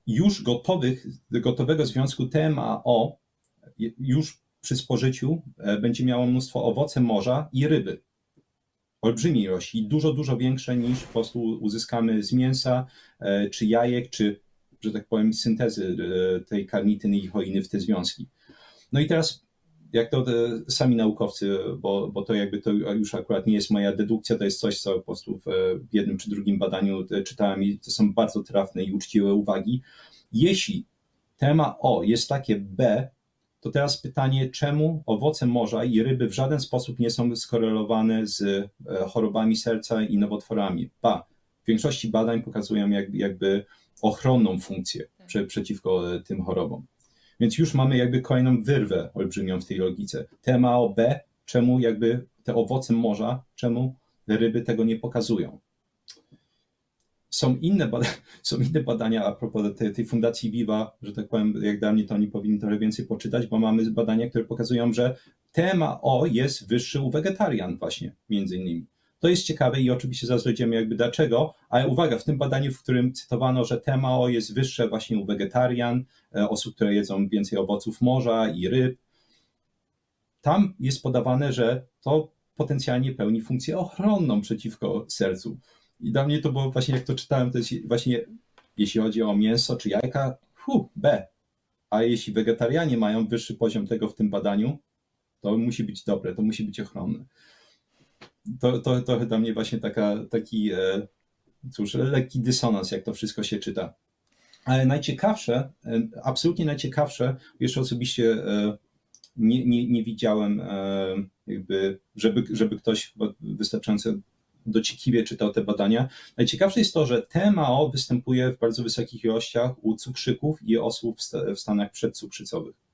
już gotowych, gotowego związku TMAO już przy spożyciu e, będzie miało mnóstwo owoce morza i ryby. Olbrzymiej ilości, dużo, dużo większe niż po prostu uzyskamy z mięsa, czy jajek, czy, że tak powiem, syntezy tej karnityny i choiny w te związki. No i teraz jak to sami naukowcy, bo, bo to jakby to już akurat nie jest moja dedukcja, to jest coś, co po prostu w jednym czy drugim badaniu czytałem i to są bardzo trafne i uczciwe uwagi. Jeśli tema O jest takie B, to teraz pytanie, czemu owoce morza i ryby w żaden sposób nie są skorelowane z e, chorobami serca i nowotworami? Ba, w większości badań pokazują jakby, jakby ochronną funkcję prze, przeciwko e, tym chorobom. Więc już mamy jakby kolejną wyrwę olbrzymią w tej logice. Tema o B, czemu jakby te owoce morza, czemu ryby tego nie pokazują? Są inne, są inne badania a propos tej, tej fundacji Viva, że tak powiem, jak dla mnie to oni powinni trochę więcej poczytać, bo mamy badania, które pokazują, że tema O jest wyższy u wegetarian właśnie, między innymi. To jest ciekawe i oczywiście zaraz dojdziemy jakby dlaczego, ale uwaga, w tym badaniu, w którym cytowano, że TMAO jest wyższe właśnie u wegetarian, e, osób, które jedzą więcej owoców morza i ryb, tam jest podawane, że to potencjalnie pełni funkcję ochronną przeciwko sercu. I dla mnie to było właśnie, jak to czytałem, to jest właśnie, jeśli chodzi o mięso czy jajka, hu, B. A jeśli wegetarianie mają wyższy poziom tego w tym badaniu, to musi być dobre, to musi być ochronne to, to, to dla mnie właśnie taka, taki, e, cóż, lekki dysonans, jak to wszystko się czyta. Ale najciekawsze, e, absolutnie najciekawsze, jeszcze osobiście e, nie, nie, nie widziałem, jakby, żeby, żeby ktoś wystarczająco dociekliwie czytał te badania. Najciekawsze jest to, że TMAO występuje w bardzo wysokich ilościach u cukrzyków i osób w stanach przedcukrzycowych.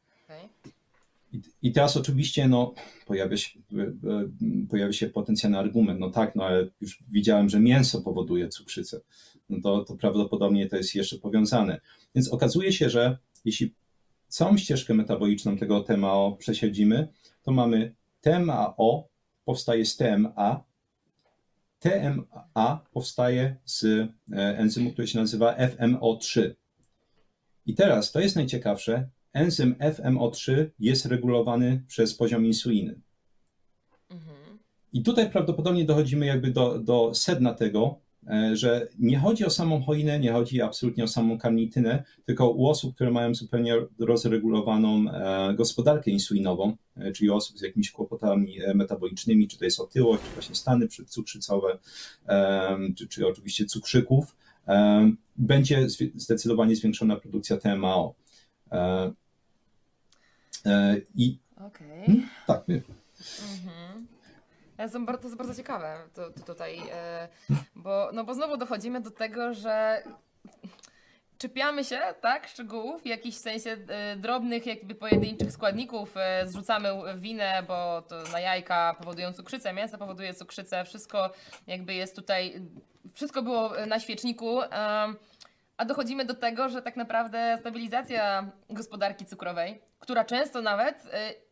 I, teraz oczywiście no, pojawia, się, e, e, pojawia się potencjalny argument, no tak, no ale już widziałem, że mięso powoduje cukrzycę, no to, to prawdopodobnie to jest jeszcze powiązane. Więc okazuje się, że jeśli całą ścieżkę metaboliczną tego TMAO przesiedzimy, to mamy TMAO powstaje z TMA, TMA powstaje z e, enzymu, który się nazywa FMO3. I teraz to jest najciekawsze, enzym FMO3 jest regulowany przez poziom insuliny. Mhm. I tutaj prawdopodobnie dochodzimy jakby do, do sedna tego, że nie chodzi o samą choinę, nie chodzi absolutnie o samą karnitynę, tylko u osób, które mają zupełnie rozregulowaną e, gospodarkę insulinową, e, czyli osób z jakimiś kłopotami metabolicznymi, czy to jest otyłość, czy właśnie stany cukrzycowe, czy, czy oczywiście cukrzyków, będzie zdecydowanie zwiększona produkcja TMAO. E, I Okej. Hmm? tak, nie. Mhm. To jest bardzo ciekawe to, to tutaj, e, bo, no bo znowu dochodzimy do tego, że czepiamy się, tak, szczegółów, w jakimś sensie e, drobnych, jakby pojedynczych składników, zrzucamy winę, bo to na jajka powodują cukrzycę, mięso powoduje cukrzycę, wszystko jakby jest tutaj, wszystko było na świeczniku, a dochodzimy do tego, że tak naprawdę stabilizacja gospodarki cukrowej, która często nawet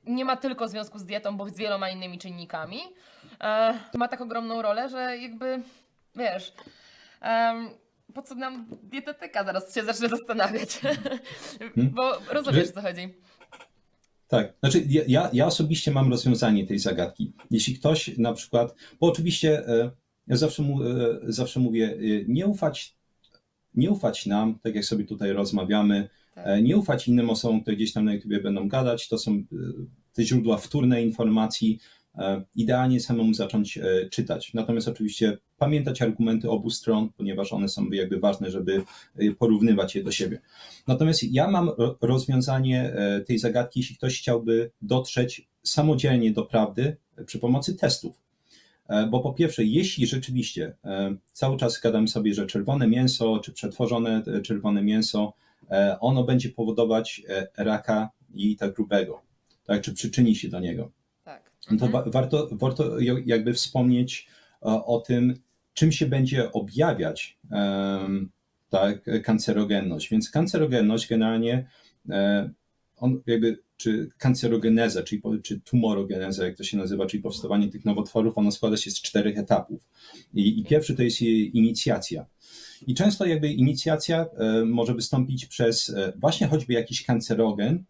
nie ma tylko związku z dietą, bo z wieloma innymi czynnikami, ma tak ogromną rolę, że jakby, wiesz, po co nam dietetyka? Zaraz się zacznę zastanawiać, hmm? bo rozumiesz, o co chodzi. Tak, znaczy ja, ja osobiście mam rozwiązanie tej zagadki. Jeśli ktoś na przykład, bo oczywiście e, ja zawsze, e, zawsze mówię, e, nie ufać nie ufać nam, tak jak sobie tutaj rozmawiamy, tak. E, nie ufać innym osobom, które gdzieś tam na YouTube będą gadać, to są e, te źródła wtórne informacji, e, idealnie samemu zacząć czytać. Natomiast oczywiście pamiętać argumenty obu stron, ponieważ one są jakby ważne, żeby porównywać je do siebie. Natomiast ja mam rozwiązanie tej zagadki, jeśli ktoś chciałby dotrzeć samodzielnie do prawdy przy pomocy testów. E, bo po pierwsze, jeśli rzeczywiście e, cały czas gadamy sobie, że czerwone mięso, czy przetworzone e, czerwone mięso, ono będzie powodować raka jelita grubego, tak, czy przyczyni się do niego, to mhm. warto, warto jakby wspomnieć o tym, czym się będzie objawiać tak, kancerogenność. Więc kancerogenność generalnie on jakby, czy kancerogeneza, czyli, czy tumorogeneza, jak to się nazywa, czyli powstawanie tych nowotworów, ono składa się z czterech etapów. I, i pierwszy to jest inicjacja. I często jakby inicjacja e, może wystąpić przez e, właśnie choćby jakiś kancerogen,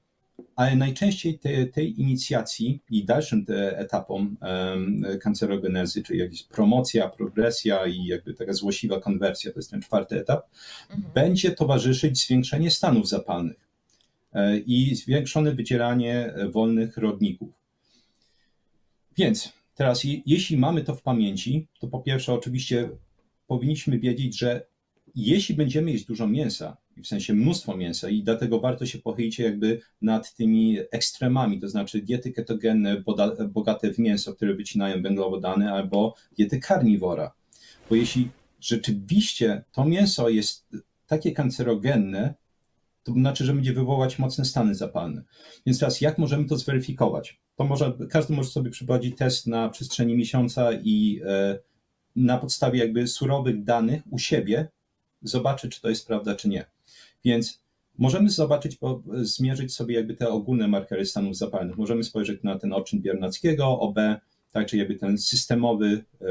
ale najczęściej te, tej inicjacji i dalszym etapom kancerogenezy, czyli jakieś promocja, progresja i jakby taka złośliwa konwersja, to jest ten czwarty etap, mhm. będzie towarzyszyć zwiększenie stanów zapalnych e, i zwiększone wydzielanie wolnych rodników. Więc teraz, jeśli mamy to w pamięci, to po pierwsze, oczywiście powinniśmy wiedzieć, że jeśli będziemy jeść dużo mięsa, w sensie mnóstwo mięsa i dlatego warto się pochylić jakby nad tymi ekstremami, to znaczy diety ketogenne bogate w mięso, które wycinają węglowodany, albo diety karniwora. Bo jeśli rzeczywiście to mięso jest takie kancerogenne, to znaczy, że będzie wywołać mocne stany zapalne. Więc teraz jak możemy to zweryfikować? To może, każdy może sobie przeprowadzić test na przestrzeni miesiąca i e, na podstawie jakby surowych danych u siebie zobaczyć, czy to jest prawda, czy nie. Więc możemy zobaczyć, zmierzyć sobie jakby te ogólne markery stanów zapalnych. Możemy spojrzeć na ten odczyn Biernackiego, OB, tak, czyli jakby ten systemowy e,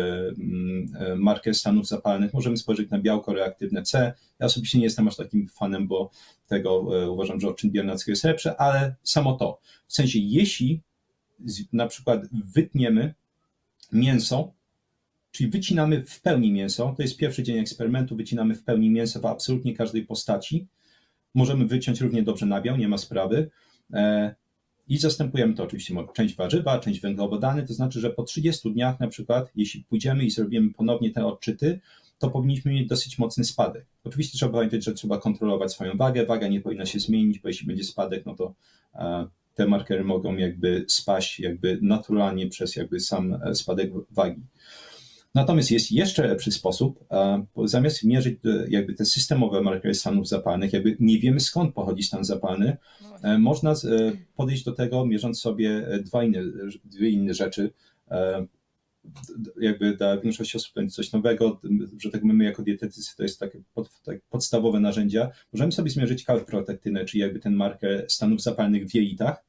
e, marker stanów zapalnych. Możemy spojrzeć na białko reaktywne C. Ja osobiście nie jestem aż takim fanem, bo tego e, uważam, że odczyn Biernackiego jest lepszy, ale samo to. W sensie, jeśli na przykład wytniemy mięso, czyli wycinamy w pełni mięso, to jest pierwszy dzień eksperymentu, wycinamy w pełni mięso w absolutnie każdej postaci, Możemy wyciąć równie dobrze nabiał, nie ma sprawy. E, I zastępujemy to oczywiście część warzywa, część węglowodany, to znaczy, że po 30 dniach na przykład, jeśli pójdziemy i zrobimy ponownie te odczyty, to powinniśmy mieć dosyć mocny spadek. Oczywiście trzeba pamiętać, że trzeba kontrolować swoją wagę, waga nie powinna się zmienić, bo jeśli będzie spadek, no to e, te markery mogą jakby spaść jakby naturalnie przez jakby sam e, spadek wagi. Natomiast jest jeszcze lepszy sposób, zamiast mierzyć e, jakby te systemowe markery stanów zapalnych, jakby nie wiemy skąd pochodzi stan zapalny, no e, można e, podejść do tego mierząc sobie dwa inne, dwie inne rzeczy. Jakby dla większości osób to jest coś nowego, że tak my jako dietetycy to jest takie pod, tak podstawowe narzędzia. Możemy sobie zmierzyć kalprotektynę, czyli jakby ten marker stanów zapalnych w jelitach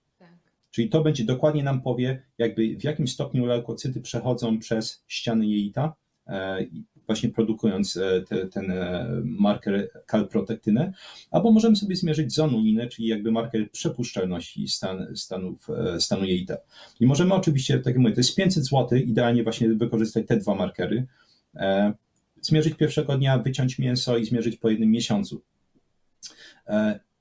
Czyli to będzie dokładnie nam powie, jakby w jakim stopniu leukocyty przechodzą przez ściany jelita, e, właśnie produkując e, te, ten e, marker kalprotektynę, albo możemy sobie zmierzyć zonulinę, czyli jakby marker przepuszczalności stan, stanów, stanu jelita. I możemy oczywiście, tak jak mówię, to jest 500 zł, idealnie właśnie wykorzystać te dwa markery, zmierzyć pierwszego dnia, wyciąć mięso i zmierzyć po jednym miesiącu.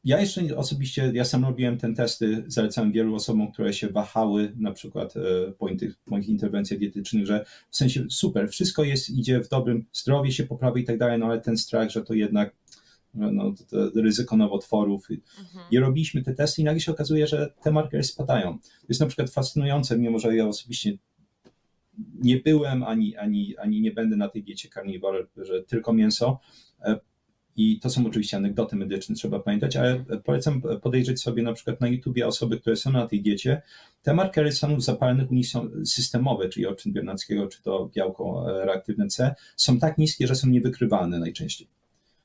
Ja jeszcze osobiście, ja sam robiłem ten testy, zalecałem wielu osobom, które się wahały na przykład e, po tych moich interwencjach dietycznych, że w sensie super, wszystko jest, idzie w dobrym, zdrowie się poprawi i tak dalej, no ale ten strach, że to jednak no, to, to ryzyko nowotworów. Mhm. I robiliśmy te testy i nagle się okazuje, że te markery spadają. To jest na przykład fascynujące, mimo że ja osobiście nie byłem, ani, ani, ani nie będę na tej diecie carnivore, że tylko mięso. E, i to są oczywiście anegdoty medyczne, trzeba pamiętać, ale polecam podejrzeć sobie na przykład na YouTubie osoby, które są na tej diecie. Te markery stanów zapalnych u nich są systemowe, czyli odczyn biernackiego, czy to białko reaktywne C, są tak niskie, że są niewykrywalne najczęściej.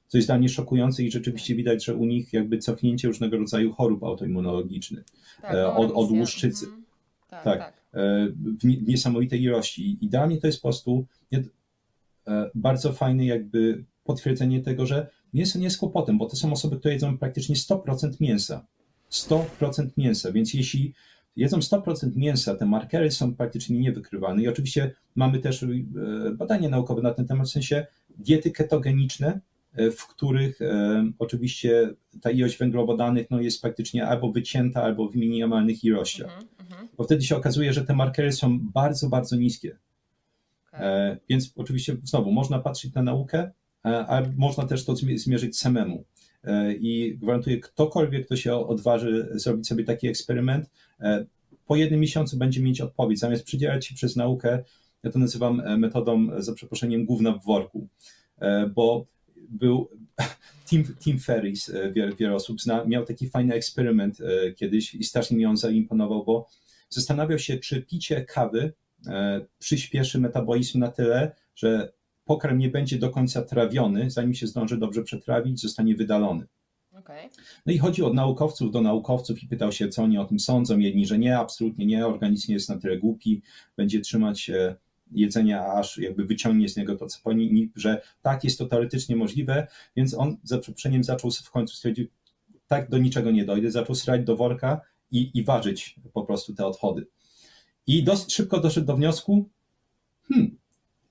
Co jest dla mnie szokujące i rzeczywiście widać, że u nich jakby cofnięcie różnego rodzaju chorób autoimmunologicznych, tak, e, od, od łuszczycy. Mhm. Tak, tak, tak. E, w niesamowitej ilości. I dla mnie to jest po prostu e, bardzo fajny jakby potwierdzenie tego, że mięso nie jest kłopotem, bo to są osoby, które jedzą praktycznie 100% mięsa. 100% mięsa, więc jeśli jedzą 100% mięsa, te markery są praktycznie niewykrywane i oczywiście mamy też e, badania naukowe na ten temat, w sensie diety ketogeniczne, e, w których e, oczywiście ta ilość węglowodanych no, jest praktycznie albo wycięta, albo w minimalnych ilościach. Mm -hmm. Bo wtedy się okazuje, że te markery są bardzo, bardzo niskie. Okay. Więc oczywiście znowu można patrzeć na naukę, ale można też to zmierzyć samemu. E, I gwarantuję, ktokolwiek, kto się odważy zrobić sobie taki eksperyment, e, po jednym miesiącu będzie mieć odpowiedź. Zamiast przydzielać się przez naukę, ja to nazywam metodą, za przeproszeniem, główna w worku, bo był Tim, Tim Ferris, wiele, wiele osób zna, miał taki fajny eksperyment kiedyś i strasznie mi on zaimponował, bo zastanawiał się, czy picie kawy przyspieszy metabolizm na tyle, że pokarm nie będzie do końca trawiony, zanim się zdąży dobrze przetrawić, zostanie wydalony. Okay. No i chodził od naukowców do naukowców i pytał się, co oni o tym sądzą. Jedni, że nie, absolutnie nie, organizm nie jest na tyle głupi, będzie trzymać się jedzenia, aż jakby wyciągnie z niego to, co powinni, że tak, jest to teoretycznie możliwe, więc on za przeproszeniem zaczął w końcu stwierdził, tak do niczego nie dojdę, zaczął srać do worka i, i ważyć po prostu te odchody. I dosyć szybko doszedł do wniosku, hmm,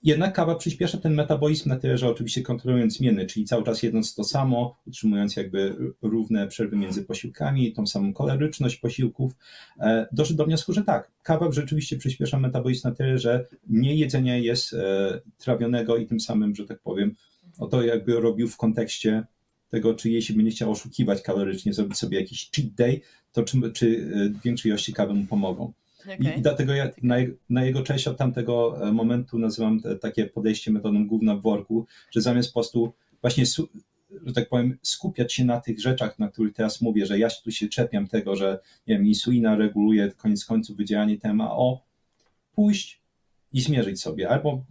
jednak kawa przyspiesza ten metabolizm na tyle, że oczywiście kontrolując zmiany, czyli cały czas jedząc to samo, utrzymując jakby równe przerwy między posiłkami, tą samą kaloryczność posiłków, e, doszedł do wniosku, że tak, kawa rzeczywiście przyspiesza metabolizm na tyle, że mniej jedzenia jest e, trawionego i tym samym, że tak powiem, o to jakby robił w kontekście tego, czy jeśli będzie chciał oszukiwać kalorycznie, zrobić sobie jakiś cheat day, to czy, czy e, większej ilości kawy mu pomogą. Okay. I, dlatego ja na, na, jego cześć od tamtego e, momentu nazywam te, takie podejście metodą główna w worku, że zamiast po prostu właśnie, że tak powiem, skupiać się na tych rzeczach, na których teraz mówię, że ja tu się czepiam tego, że nie wiem, insulina reguluje koniec końców wydzielanie tema, o pójść i zmierzyć sobie. Albo,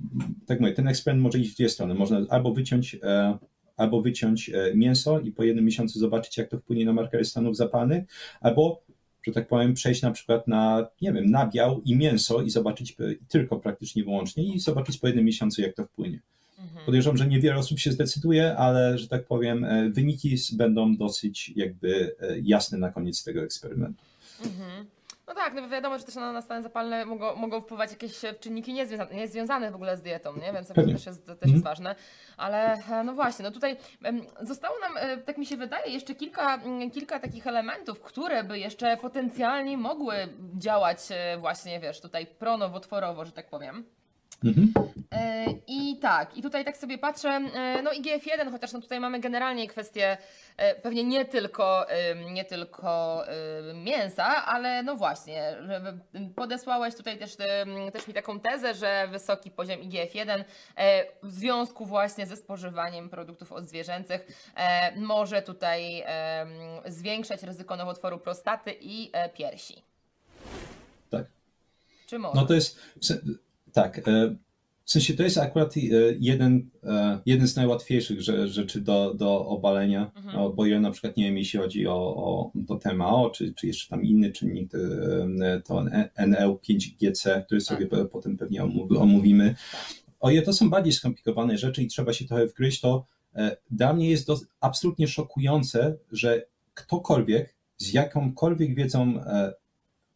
tak mówię, ten eksperyment może iść w dwie strony. Można albo wyciąć, e, albo wyciąć e, mięso i po jednym miesiącu zobaczyć, jak to wpłynie na markery stanów zapalnych, albo że tak powiem, przejść na przykład na, nie wiem, nabiał i mięso i zobaczyć tylko praktycznie wyłącznie i zobaczyć po jednym miesiącu, jak to wpłynie. Mhm. Podejrzewam, że niewiele osób się zdecyduje, ale że tak powiem, e, wyniki będą dosyć jakby e, jasne na koniec tego eksperymentu. Mhm. No tak, no wiadomo, że też na stany zapalne mogą, mogą wpływać jakieś czynniki niezwiązane, niezwiązane w ogóle z dietą, nie? więc to też jest, też jest mm. ważne. Ale e, no właśnie, no tutaj zostało nam, e, tak mi się wydaje, jeszcze kilka, kilka takich elementów, które by jeszcze potencjalnie mogły działać e, właśnie, wiesz, tutaj pronowotworowo, że tak powiem. Mhm. E, I tak, i tutaj tak sobie patrzę, e, no IGF-1, chociaż no tutaj mamy generalnie kwestię e, pewnie nie tylko, nie tylko mięsa, ale no właśnie, podesłałeś tutaj też, też mi taką tezę, że wysoki poziom IGF-1 w związku właśnie ze spożywaniem produktów odzwierzęcych może tutaj zwiększać ryzyko nowotworu prostaty i piersi. Tak. Czy może? No to jest tak. E, w sensie to jest akurat e, jeden, e, jeden z najłatwiejszych rzeczy do, do obalenia, mhm. no, bo ja na przykład nie wiem, jeśli chodzi o, o to TMAO, czy, czy jeszcze tam inny czynnik, to NL5GC, który sobie tak. potem pewnie omówimy. O ile to są bardziej skomplikowane rzeczy i trzeba się trochę wgryźć, to dla mnie jest absolutnie szokujące, że ktokolwiek z jakąkolwiek wiedzą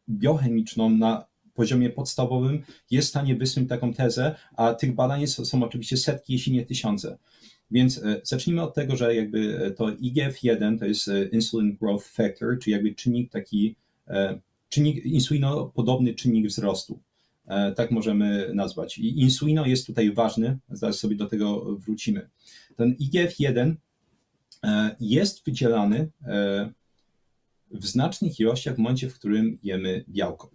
biochemiczną na poziomie podstawowym jest w stanie wysnuć taką tezę, a tych badań są, są oczywiście setki, jeśli nie tysiące. Więc e, zacznijmy od tego, że jakby e, to IGF-1 to jest e, Insulin Growth Factor, czyli jakby czynnik taki, czynnik, insulinopodobny czynnik wzrostu. Tak możemy nazwać. I insulino jest tutaj ważny, zaraz sobie do tego wrócimy. Ten IGF-1 jest wydzielany w znacznych ilościach w momencie, w którym jemy białko.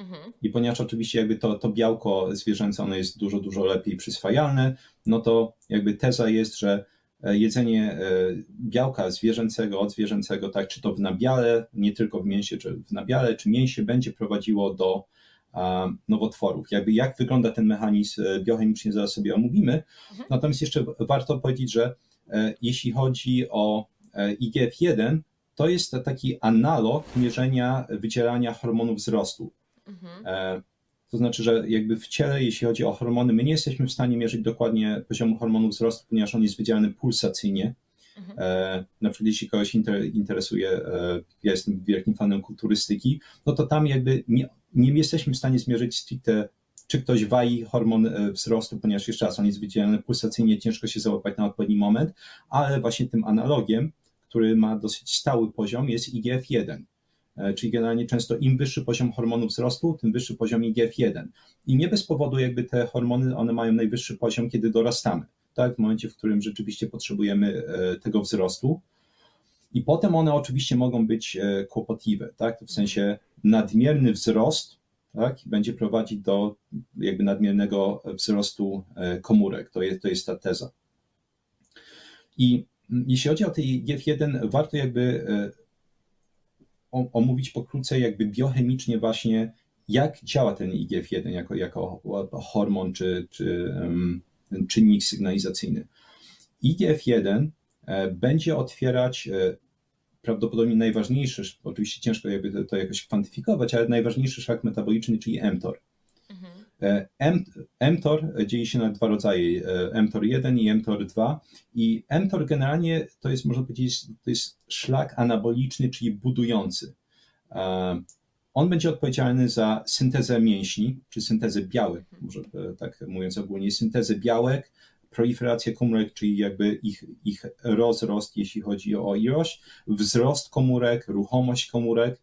Mhm. I ponieważ oczywiście jakby to, to białko zwierzęce ono jest dużo, dużo lepiej przyswajalne, no to jakby teza jest, że e, jedzenie e, białka zwierzęcego, od zwierzęcego, tak, czy to w nabiale, nie tylko w mięsie, czy w nabiale, czy mięsie, będzie prowadziło do nowotworów. Jakby jak wygląda ten mechanizm e, biochemicznie, zaraz sobie omówimy. Mhm. Natomiast jeszcze warto powiedzieć, że jeśli chodzi o IGF-1, to jest taki analog mierzenia wydzielania hormonów wzrostu. Mhm. E, to znaczy, że jakby w ciele, jeśli chodzi o hormony, my nie jesteśmy w stanie mierzyć dokładnie poziomu hormonu wzrostu, ponieważ on jest wydzielany pulsacyjnie. Mhm. E, na przykład jeśli kogoś interesuje, e, ja jestem wielkim fanem kulturystyki, no to tam jakby nie, nie jesteśmy w stanie zmierzyć stricte czy ktoś wai hormon wzrostu, ponieważ jeszcze raz on jest wydzielany pulsacyjnie, ciężko się załapać na odpowiedni moment, ale właśnie tym analogiem, który ma dosyć stały poziom, jest IGF-1. E, czyli generalnie często im wyższy poziom hormonu wzrostu, tym wyższy poziom IGF-1. I nie bez powodu jakby te hormony, one mają najwyższy poziom, kiedy dorastamy, tak? w momencie, w którym rzeczywiście potrzebujemy e, tego wzrostu. I potem one oczywiście mogą być e, kłopotliwe, tak? w sensie nadmierny wzrost tak? będzie prowadzić do jakby nadmiernego wzrostu komórek. To jest, to jest ta teza. I jeśli chodzi o tej IGF-1, warto jakby omówić pokrótce jakby biochemicznie właśnie, jak działa ten IGF-1 jako, jako hormon czy, czy um, czynnik sygnalizacyjny. IGF-1 e, będzie otwierać e, prawdopodobnie najważniejszy, oczywiście ciężko jakby to, to jakoś kwantyfikować, ale najważniejszy szlak metaboliczny, czyli mTOR. E, mTOR dzieje się na dwa rodzaje, mTOR1 i mTOR2 i mTOR generalnie to jest, można powiedzieć, to jest szlak anaboliczny, czyli budujący. On będzie odpowiedzialny za syntezę mięśni, czy syntezę białek, może tak mówiąc ogólnie, syntezę białek, proliferację komórek, czyli jakby ich, ich rozrost, jeśli chodzi o ilość, wzrost komórek, ruchomość komórek.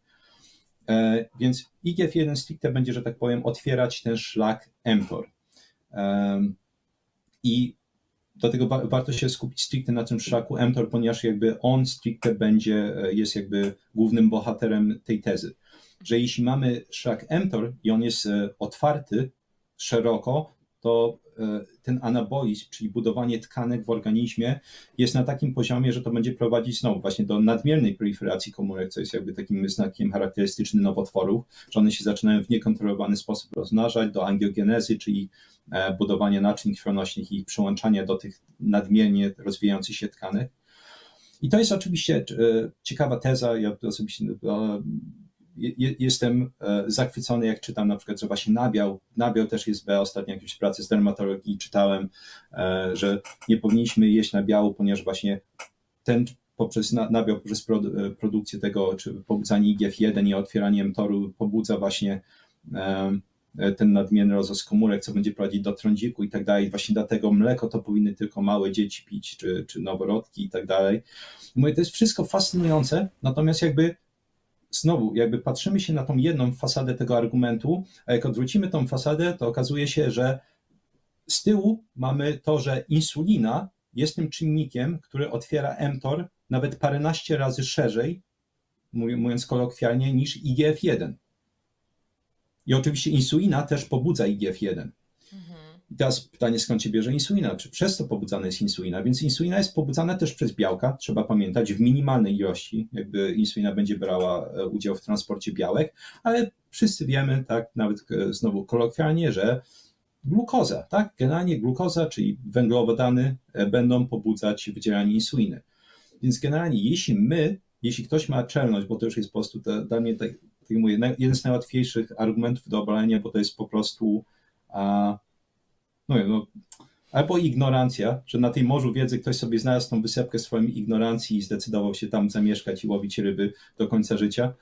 E, więc IGF-1 stricte będzie, że tak powiem, otwierać ten szlak mTOR. I dlatego wa warto się skupić stricte na tym szlaku mTOR, ponieważ jakby on stricte będzie, e, jest jakby głównym bohaterem tej tezy. Że jeśli mamy szlak mTOR i on jest e, otwarty szeroko, to E, ten anabolizm, czyli budowanie tkanek w organizmie jest na takim poziomie, że to będzie prowadzić znowu właśnie do nadmiernej proliferacji komórek, co jest jakby takim znakiem charakterystycznym nowotworów, że one się zaczynają w niekontrolowany sposób rozmnażać, do angiogenezy, czyli e, budowania naczyń krwionośnych i ich przyłączania do tych nadmiernie rozwijających się tkanek. I to jest oczywiście e, ciekawa teza. Ja osobiście jestem e, zachwycony, jak czytam na przykład, że właśnie nabiał, nabiał też jest B, ostatnio jakieś prace z dermatologii czytałem, e, że nie powinniśmy jeść nabiału, ponieważ właśnie ten poprzez nabiał, poprzez e, produkcję tego, czy pobudzanie IGF-1 i otwieranie mTOR-u pobudza właśnie ten nadmierny rozrost komórek, co będzie prowadzić do trądziku i tak dalej. Właśnie dlatego mleko to powinny tylko małe dzieci pić, czy, czy noworodki i tak dalej. Mówię, to jest wszystko fascynujące, natomiast jakby znowu, jakby patrzymy się na tą jedną fasadę tego argumentu, a jak odwrócimy tą fasadę, to okazuje się, że z tyłu mamy to, że insulina jest tym czynnikiem, który otwiera mTOR nawet paręnaście razy szerzej, mówiąc kolokwialnie, niż IGF-1. I oczywiście insulina też pobudza IGF-1. I teraz pytanie, skąd się bierze insulina? Czy przez to pobudzana jest insulina? Więc insulina jest pobudzana też przez białka, trzeba pamiętać, w minimalnej ilości, jakby insulina będzie brała e, udział w transporcie białek, ale wszyscy wiemy, tak, nawet e, znowu kolokwialnie, że glukoza, tak, generalnie glukoza, czyli węglowodany e, będą pobudzać wydzielanie insuliny. Więc generalnie, jeśli my, jeśli ktoś ma czelność, bo to już jest po prostu dla mnie, tak mówię, jeden z najłatwiejszych argumentów do obalenia, bo to jest po prostu a, no, no, albo ignorancja, że na tej morzu wiedzy ktoś sobie znalazł tą wysepkę swojej ignorancji i zdecydował się tam zamieszkać i łowić ryby do końca życia,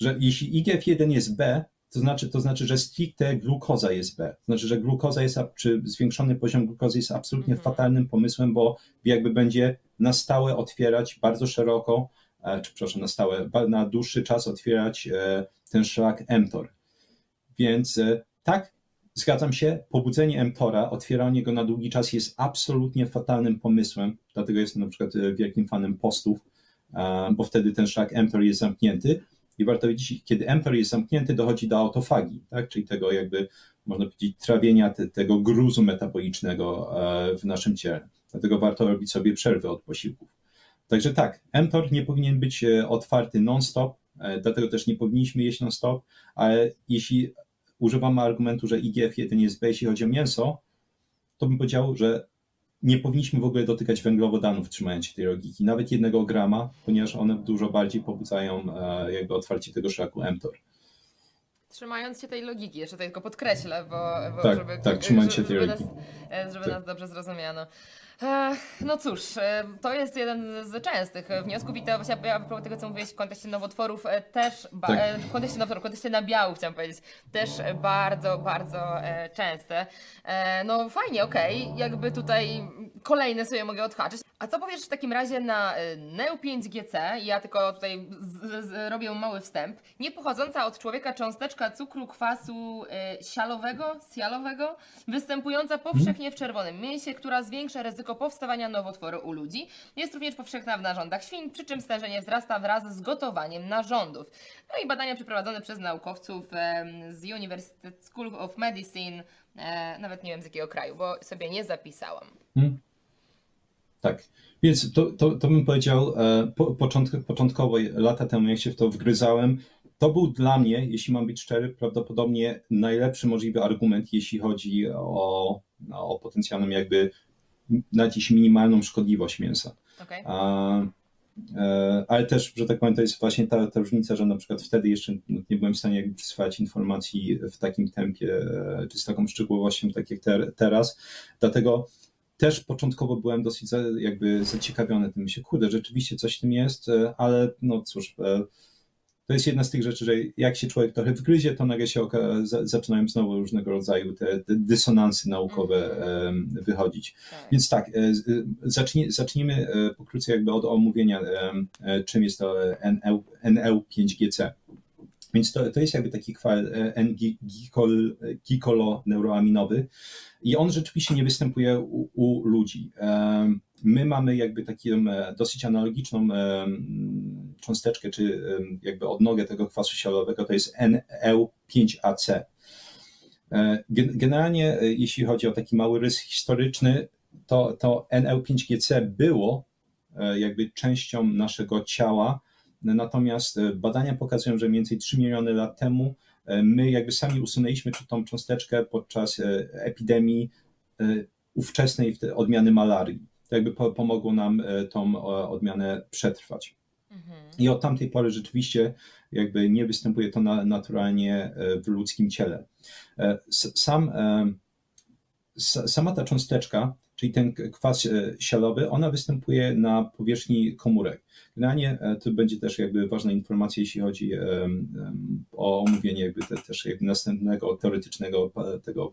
że jeśli IGF-1 jest B, to znaczy, to znaczy, że stricte glukoza jest B. To znaczy, że glukoza jest, czy zwiększony poziom glukozy jest absolutnie mhm. fatalnym pomysłem, bo jakby będzie na stałe otwierać bardzo szeroko, czy przepraszam, na stałe, na dłuższy czas otwierać e, ten szlak mTOR. Więc e, tak, Zgadzam się, pobudzenie mTORa, otwieranie go na długi czas jest absolutnie fatalnym pomysłem, dlatego jestem na przykład e, wielkim fanem postów, e, bo wtedy ten szlak mTOR jest zamknięty i warto wiedzieć, kiedy mTOR jest zamknięty, dochodzi do autofagii, tak? czyli tego jakby, można powiedzieć, trawienia te, tego gruzu metabolicznego e, w naszym ciele. Dlatego warto robić sobie przerwy od posiłków. Także tak, mTOR nie powinien być otwarty non-stop, dlatego też nie powinniśmy jeść non-stop, ale jeśli używamy argumentu, że IGF-1 jest B, jeśli chodzi o mięso, to bym powiedział, że nie powinniśmy w ogóle dotykać węglowodanów, trzymając się tej logiki, nawet jednego grama, ponieważ one dużo bardziej pobudzają e, jakby otwarcie tego szlaku mTOR. Trzymając się tej logiki, jeszcze tylko podkreślę, bo, bo tak, żeby, tak, trzymając się tej logiki. Nas, e, żeby tak. nas dobrze zrozumiano. No cóż, e, to jest jeden z częstych wniosków i to właśnie a propos tego, co mówiłeś w kontekście nowotworów, e, też, tak. E, w kontekście nowotworów, w kontekście nabiału chciałam powiedzieć, też bardzo, bardzo częste. No fajnie, okej, jakby tutaj kolejne sobie mogę odhaczyć. A co powiesz w takim razie na Neu5GC? Ja tylko tutaj z, z, robię mały wstęp. Nie pochodząca od człowieka cząsteczka cukru kwasu sialowego, sialowego, występująca powszechnie w czerwonym mięsie, która zwiększa ryzyko powstawania nowotworu u ludzi. Jest również powszechna w narządach świń, przy czym stężenie wzrasta wraz z gotowaniem narządów. No i badania przeprowadzone przez naukowców z University School of Medicine, e, nawet nie wiem z jakiego kraju, bo sobie nie zapisałam. Hmm. Tak. Więc to, to, to bym powiedział, e, po, początkowo, lata temu, jak się w to wgryzałem, to był dla mnie, jeśli mam być szczery, prawdopodobnie najlepszy możliwy argument, jeśli chodzi o, o potencjalną jakby na dziś minimalną szkodliwość mięsa. Okay. A, e, ale też, że tak powiem, to jest właśnie ta, ta różnica, że na przykład wtedy jeszcze nie byłem w stanie przyswajać informacji w takim tempie, czy z taką szczegółowością, tak jak ter, teraz. Dlatego też początkowo byłem dosyć za, jakby zaciekawiony tym. Myślę, kurde, rzeczywiście coś w tym jest, e, ale no cóż, to jest jedna z tych rzeczy, że jak się człowiek trochę wgryzie, to nagle się zaczynają znowu różnego rodzaju te, te dysonansy naukowe mhm. wychodzić. Tak. Więc tak, zacznij, zacznijmy pokrótce jakby od omówienia, czym jest to NL5GC. Więc to, to jest jakby taki kwal N-gikoloneuroaminowy i on rzeczywiście nie występuje u, u ludzi. My mamy jakby taką dosyć analogiczną cząsteczkę, czy jakby odnogę tego kwasu sialowego, to jest NL5AC. E, generalnie, e, jeśli chodzi o taki mały rys historyczny, to, to NL5GC było e, jakby częścią naszego ciała, natomiast badania pokazują, że mniej więcej 3 miliony lat temu my jakby sami usunęliśmy tą cząsteczkę podczas epidemii ówczesnej odmiany malarii. To jakby pomogło nam tą odmianę przetrwać. I od tamtej pory rzeczywiście jakby nie występuje to na, naturalnie w ludzkim ciele. Sam, sama ta cząsteczka, czyli ten kwas sialowy, ona występuje na powierzchni komórek. Generalnie to będzie też jakby ważna informacja, jeśli chodzi o omówienie jakby te, też jakby następnego teoretycznego tego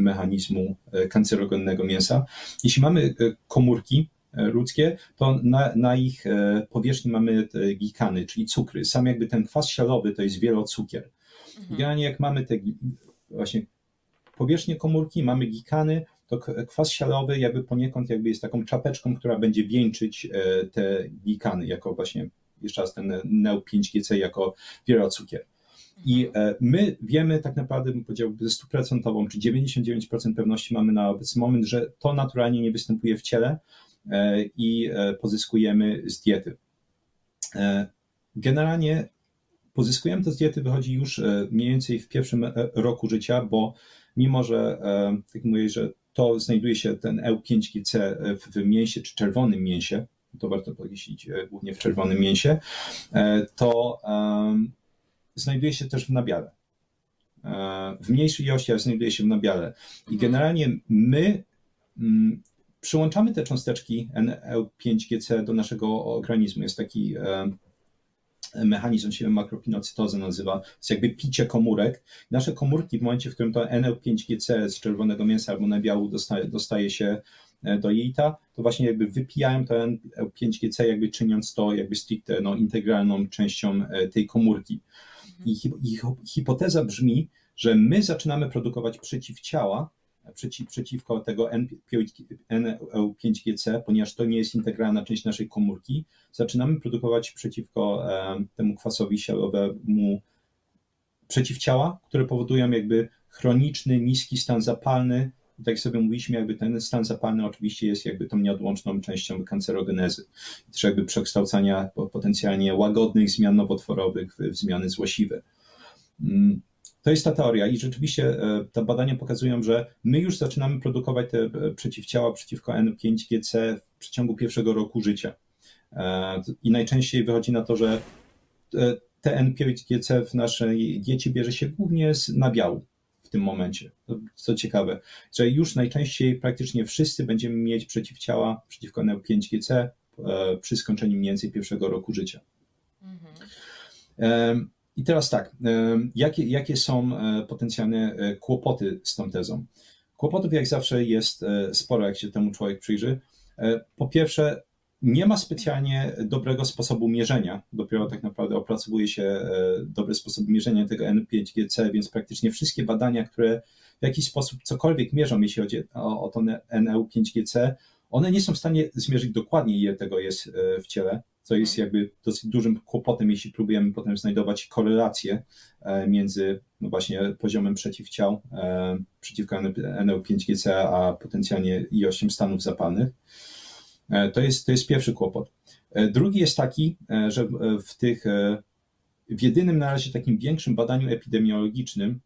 mechanizmu kancerogennego mięsa. Jeśli mamy komórki, ludzkie, to na, na ich e, powierzchni mamy gikany, czyli cukry. Sam jakby ten kwas sialowy to jest wielocukier. Mhm. Generalnie jak mamy te właśnie powierzchnię komórki, mamy gikany, to kwas sialowy jakby poniekąd jakby jest taką czapeczką, która będzie wieńczyć e, te gikany, jako właśnie jeszcze raz ten NEU5GC jako wielocukier. I mhm. e, my wiemy tak naprawdę, bym powiedział, ze stuprocentową czy 99% pewności mamy na obecny moment, że to naturalnie nie występuje w ciele, E, i pozyskujemy z diety. Generalnie pozyskujemy to z diety, wychodzi już mniej więcej w pierwszym roku życia, bo mimo, że tak mówię, że to znajduje się ten EU5GC w mięsie czy czerwonym mięsie, to warto podkreślić głównie w czerwonym mięsie, to znajduje się też w nabiale. W mniejszej ilości, ale znajduje się w nabiale. I generalnie my mm, przyłączamy te cząsteczki NL5GC do naszego organizmu. Jest taki mechanizm, się makropinocytozy nazywa, jest jakby picie komórek. Nasze komórki w momencie, w którym to NL5GC z czerwonego mięsa albo nabiału dostaje, dostaje się e, do jelita, to właśnie jakby wypijają to NL5GC, jakby czyniąc to jakby stricte no, integralną częścią e, tej komórki. I hipoteza brzmi, że my zaczynamy produkować przeciwciała, przeciw, przeciwko tego NL5GC, ponieważ to nie jest integralna część naszej komórki, zaczynamy produkować przeciwko temu kwasowi sialowemu przeciwciała, które powodują jakby chroniczny, niski stan zapalny. tak jak sobie mówiliśmy, jakby ten stan zapalny oczywiście jest jakby tą nieodłączną częścią kancerogenezy, też jakby przekształcania potencjalnie łagodnych zmian nowotworowych w zmiany złośliwe. To jest ta teoria i rzeczywiście e, te badania pokazują, że my już zaczynamy produkować te e, przeciwciała przeciwko N5GC w przeciągu pierwszego roku życia. E, I najczęściej wychodzi na to, że te N5GC w naszej diecie bierze się głównie z nabiału w tym momencie. Co ciekawe, że już najczęściej praktycznie wszyscy będziemy mieć przeciwciała przeciwko N5GC przy skończeniu mniej więcej pierwszego roku życia. Mhm. I teraz tak, jakie, jakie są e, potencjalne e, kłopoty z tą tezą? Kłopotów jak zawsze jest e, sporo, jak się temu człowiek przyjrzy. Po pierwsze, nie ma specjalnie dobrego sposobu mierzenia. Dopiero tak naprawdę opracowuje się dobry sposób mierzenia tego N5GC, więc praktycznie wszystkie badania, które w jakiś sposób cokolwiek mierzą, jeśli chodzi o, o to NL5GC, one nie są w stanie zmierzyć dokładnie, ile tego jest w ciele co jest mhm. jakby dosyć dużym kłopotem, jeśli próbujemy potem znajdować korelacje e, między no właśnie poziomem przeciwciał e, przeciwko NL5GC, a potencjalnie ilością stanów zapalnych. E, to jest, to jest pierwszy kłopot. Drugi jest taki, że w tych, w jedynym na razie takim większym badaniu epidemiologicznym,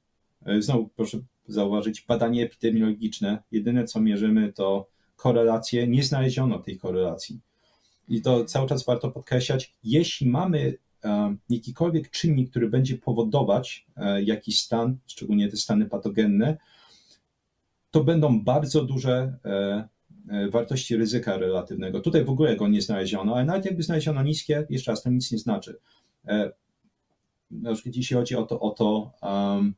znowu proszę zauważyć, badanie epidemiologiczne, jedyne co mierzymy to korelacje, nie znaleziono tej korelacji i to cały czas warto podkreślać, jeśli mamy e, jakikolwiek czynnik, który będzie powodować e, jakiś stan, szczególnie te stany patogenne, to będą bardzo duże e, wartości ryzyka relatywnego. Tutaj w ogóle go nie znaleziono, ale nawet jakby znaleziono niskie, jeszcze raz to nic nie znaczy. na przykład jeśli chodzi o to, o to um,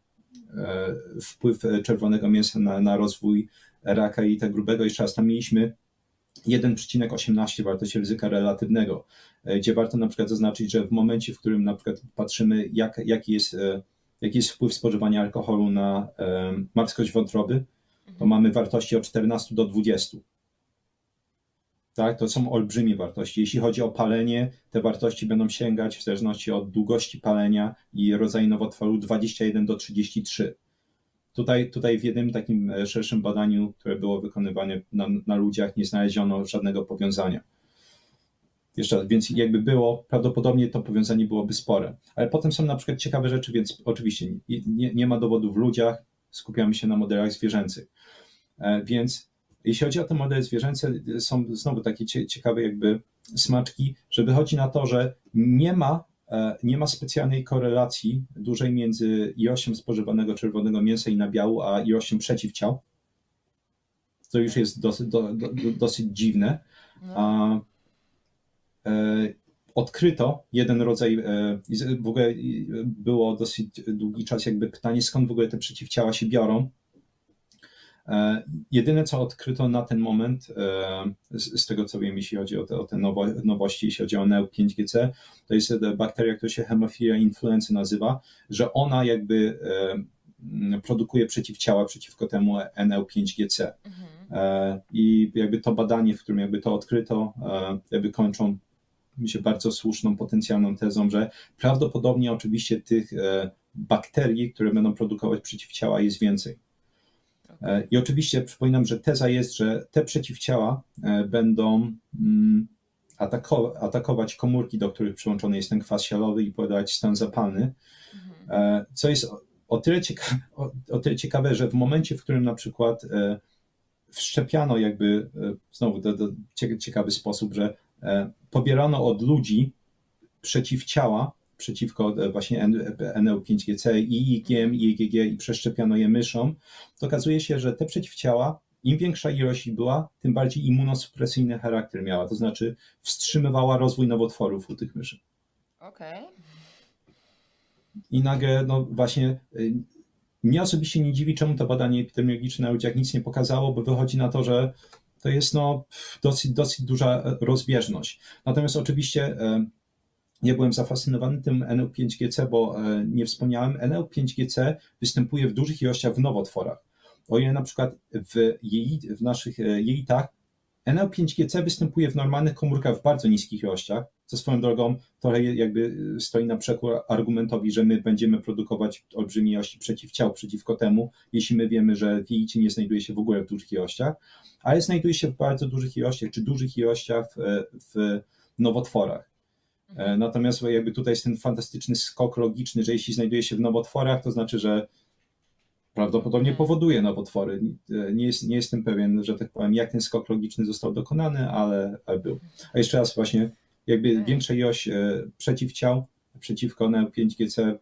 wpływ czerwonego mięsa na, na rozwój raka i tak grubego, jeszcze raz tam mieliśmy 1,18 wartości ryzyka relatywnego, e, gdzie warto na przykład zaznaczyć, że w momencie, w którym na przykład patrzymy, jak, jaki, jest, e, jaki jest wpływ spożywania alkoholu na marskość wątroby, to mhm. mamy wartości od 14 do 20. Tak, to są olbrzymie wartości. Jeśli chodzi o palenie, te wartości będą sięgać w zależności od długości palenia i rodzaju nowotworu 21 do 33. Tutaj, tutaj w jednym takim e, szerszym badaniu, które było wykonywane na, na ludziach, nie znaleziono żadnego powiązania. Jeszcze, więc jakby było, prawdopodobnie to powiązanie byłoby spore. Ale potem są na przykład ciekawe rzeczy, więc oczywiście nie, nie ma dowodów w ludziach, skupiamy się na modelach zwierzęcych. E, więc jeśli chodzi o te modele zwierzęce, są znowu takie ciekawe jakby smaczki, że wychodzi na to, że nie ma nie ma specjalnej korelacji dużej między ilością spożywanego czerwonego mięsa i nabiału, a ilością przeciwciał. To już jest dosyć, do, do, dosyć dziwne. No. A, e, odkryto jeden rodzaj, e, w ogóle było dosyć długi czas jakby pytanie, skąd w ogóle te przeciwciała się biorą. E, jedyne, co odkryto na ten moment, e, z, z tego co wiem, jeśli chodzi o te, o te nowo, nowości, jeśli chodzi o NEU5GC, to jest bakteria, która się Hemophilia influenza nazywa, że ona jakby e, produkuje przeciwciała przeciwko temu NEU5GC. Mhm. I jakby to badanie, w którym jakby to odkryto, jakby kończą mi się bardzo słuszną, potencjalną tezą, że prawdopodobnie oczywiście tych bakterii, które będą produkować przeciwciała jest więcej. E, I oczywiście przypominam, że teza jest, że te przeciwciała e, będą mm, atakować komórki, do których przyłączony jest ten kwas sialowy i podawać stan zapalny, mhm. e, co jest o tyle, ciekawe, o tyle ciekawe, że w momencie, w którym na przykład wszczepiano jakby, znowu to, to ciekawy sposób, że pobierano od ludzi przeciwciała przeciwko e, właśnie NL5GC, i IgM, IgG i przeszczepiano je myszą, to okazuje się, że te przeciwciała, im większa ilość była, tym bardziej immunosupresyjny charakter miała, to znaczy wstrzymywała rozwój nowotworów u tych myszy. Okej. Okay. I nagle, no właśnie, y, mnie osobiście nie dziwi, czemu to badanie epidemiologiczne na ludziach nic nie pokazało, bo wychodzi na to, że to jest no, dosyć, dosyć duża e, rozbieżność. Natomiast oczywiście e, nie byłem zafascynowany tym NL5GC, bo e, nie wspomniałem, NL5GC występuje w dużych ilościach w nowotworach. O ile na przykład w, jej, w naszych e, jelitach NL5GC występuje w normalnych komórkach w bardzo niskich ilościach, co swoją drogą trochę jakby stoi na przekór argumentowi, że my będziemy produkować olbrzymie ilości przeciwciał przeciwko temu, jeśli my wiemy, że w jelicie nie znajduje się w ogóle w dużych ilościach, ale znajduje się w bardzo dużych ilościach, czy dużych ilościach w, w nowotworach. E, natomiast jakby tutaj jest ten fantastyczny skok logiczny, że jeśli znajduje się w nowotworach, to znaczy, że prawdopodobnie powoduje nowotwory. E, nie, jest, nie jestem pewien, że tak powiem, jak ten skok logiczny został dokonany, ale, ale był. A jeszcze raz właśnie, jakby tak. większa ilość e, przeciwciał przeciwko NL5GC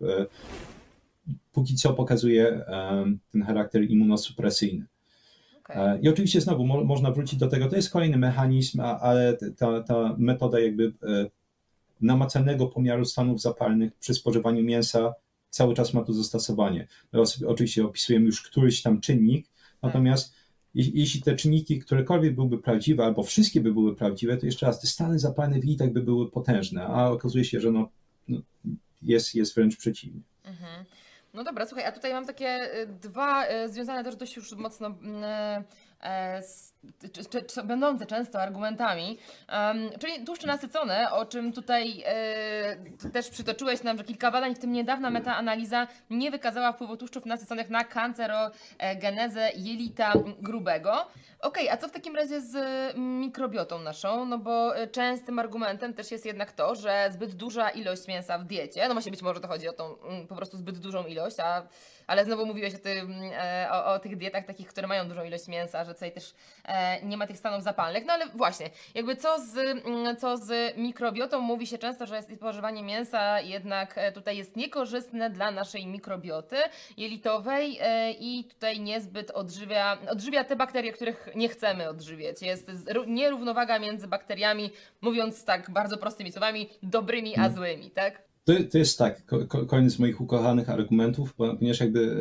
póki co pokazuje ten charakter immunosupresyjny. Okay. I oczywiście znowu mo można wrócić do tego, to jest kolejny mechanizm, ale ta, ta metoda jakby namacalnego pomiaru stanów zapalnych przy spożywaniu mięsa cały czas ma tu zastosowanie. My oczywiście opisujemy już któryś tam czynnik, natomiast jeśli te czynniki którekolwiek byłyby prawdziwe, albo wszystkie by były prawdziwe, to jeszcze raz, te stany zapalne w i tak by były potężne, a okazuje się, że no, no jest, jest wręcz przeciwnie. Mhm. No dobra, słuchaj, a tutaj mam takie y, dwa y, związane też dość już mocno mm, e, będące często argumentami, um, czyli tłuszcze nasycone, o czym tutaj e, też przytoczyłeś nam, że kilka badań, w tym niedawna metaanaliza nie wykazała wpływu tłuszczów nasyconych na kancerogenezę jelita grubego. Okej, okay, a co w takim razie z mikrobiotą naszą? No bo e, częstym argumentem też jest jednak to, że zbyt duża ilość mięsa w diecie, no właśnie być może to chodzi o tą mm, po prostu zbyt dużą ilość, a ale znowu mówiłeś o, tym, e, o, o, tych dietach takich, które mają dużą ilość mięsa, że tutaj też e, nie ma tych stanów zapalnych. No ale właśnie, jakby co z, mm, co z mikrobiotą? Mówi się często, że spożywanie mięsa jednak e, tutaj jest niekorzystne dla naszej mikrobioty jelitowej i tutaj niezbyt odżywia, odżywia te bakterie, których nie chcemy odżywiać. Jest nierównowaga między bakteriami, mówiąc tak bardzo prostymi słowami, dobrymi a złymi, tak? To, to jest tak, kolejny z moich ukochanych argumentów, ponieważ jakby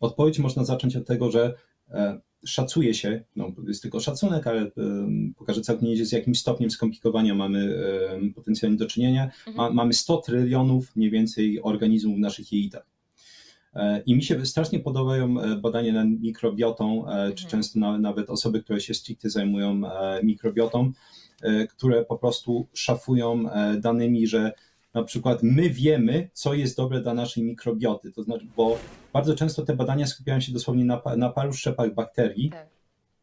odpowiedź można zacząć od tego, że szacuje się, no jest tylko szacunek, ale pokażę całkiem z jakim stopniem skomplikowania mamy potencjalnie do czynienia. Mhm. Ma, mamy 100 trylionów mniej więcej organizmów w naszych jelitach. E, I mi się strasznie podobają e, badania nad mikrobiotą, e, czy mhm. często nawet osoby, które się stricte zajmują mikrobiotą, które po prostu szafują danymi, że na przykład my wiemy, co jest dobre dla naszej mikrobioty. To znaczy, bo bardzo często te badania skupiają się dosłownie na, na paru szczepach bakterii, tak.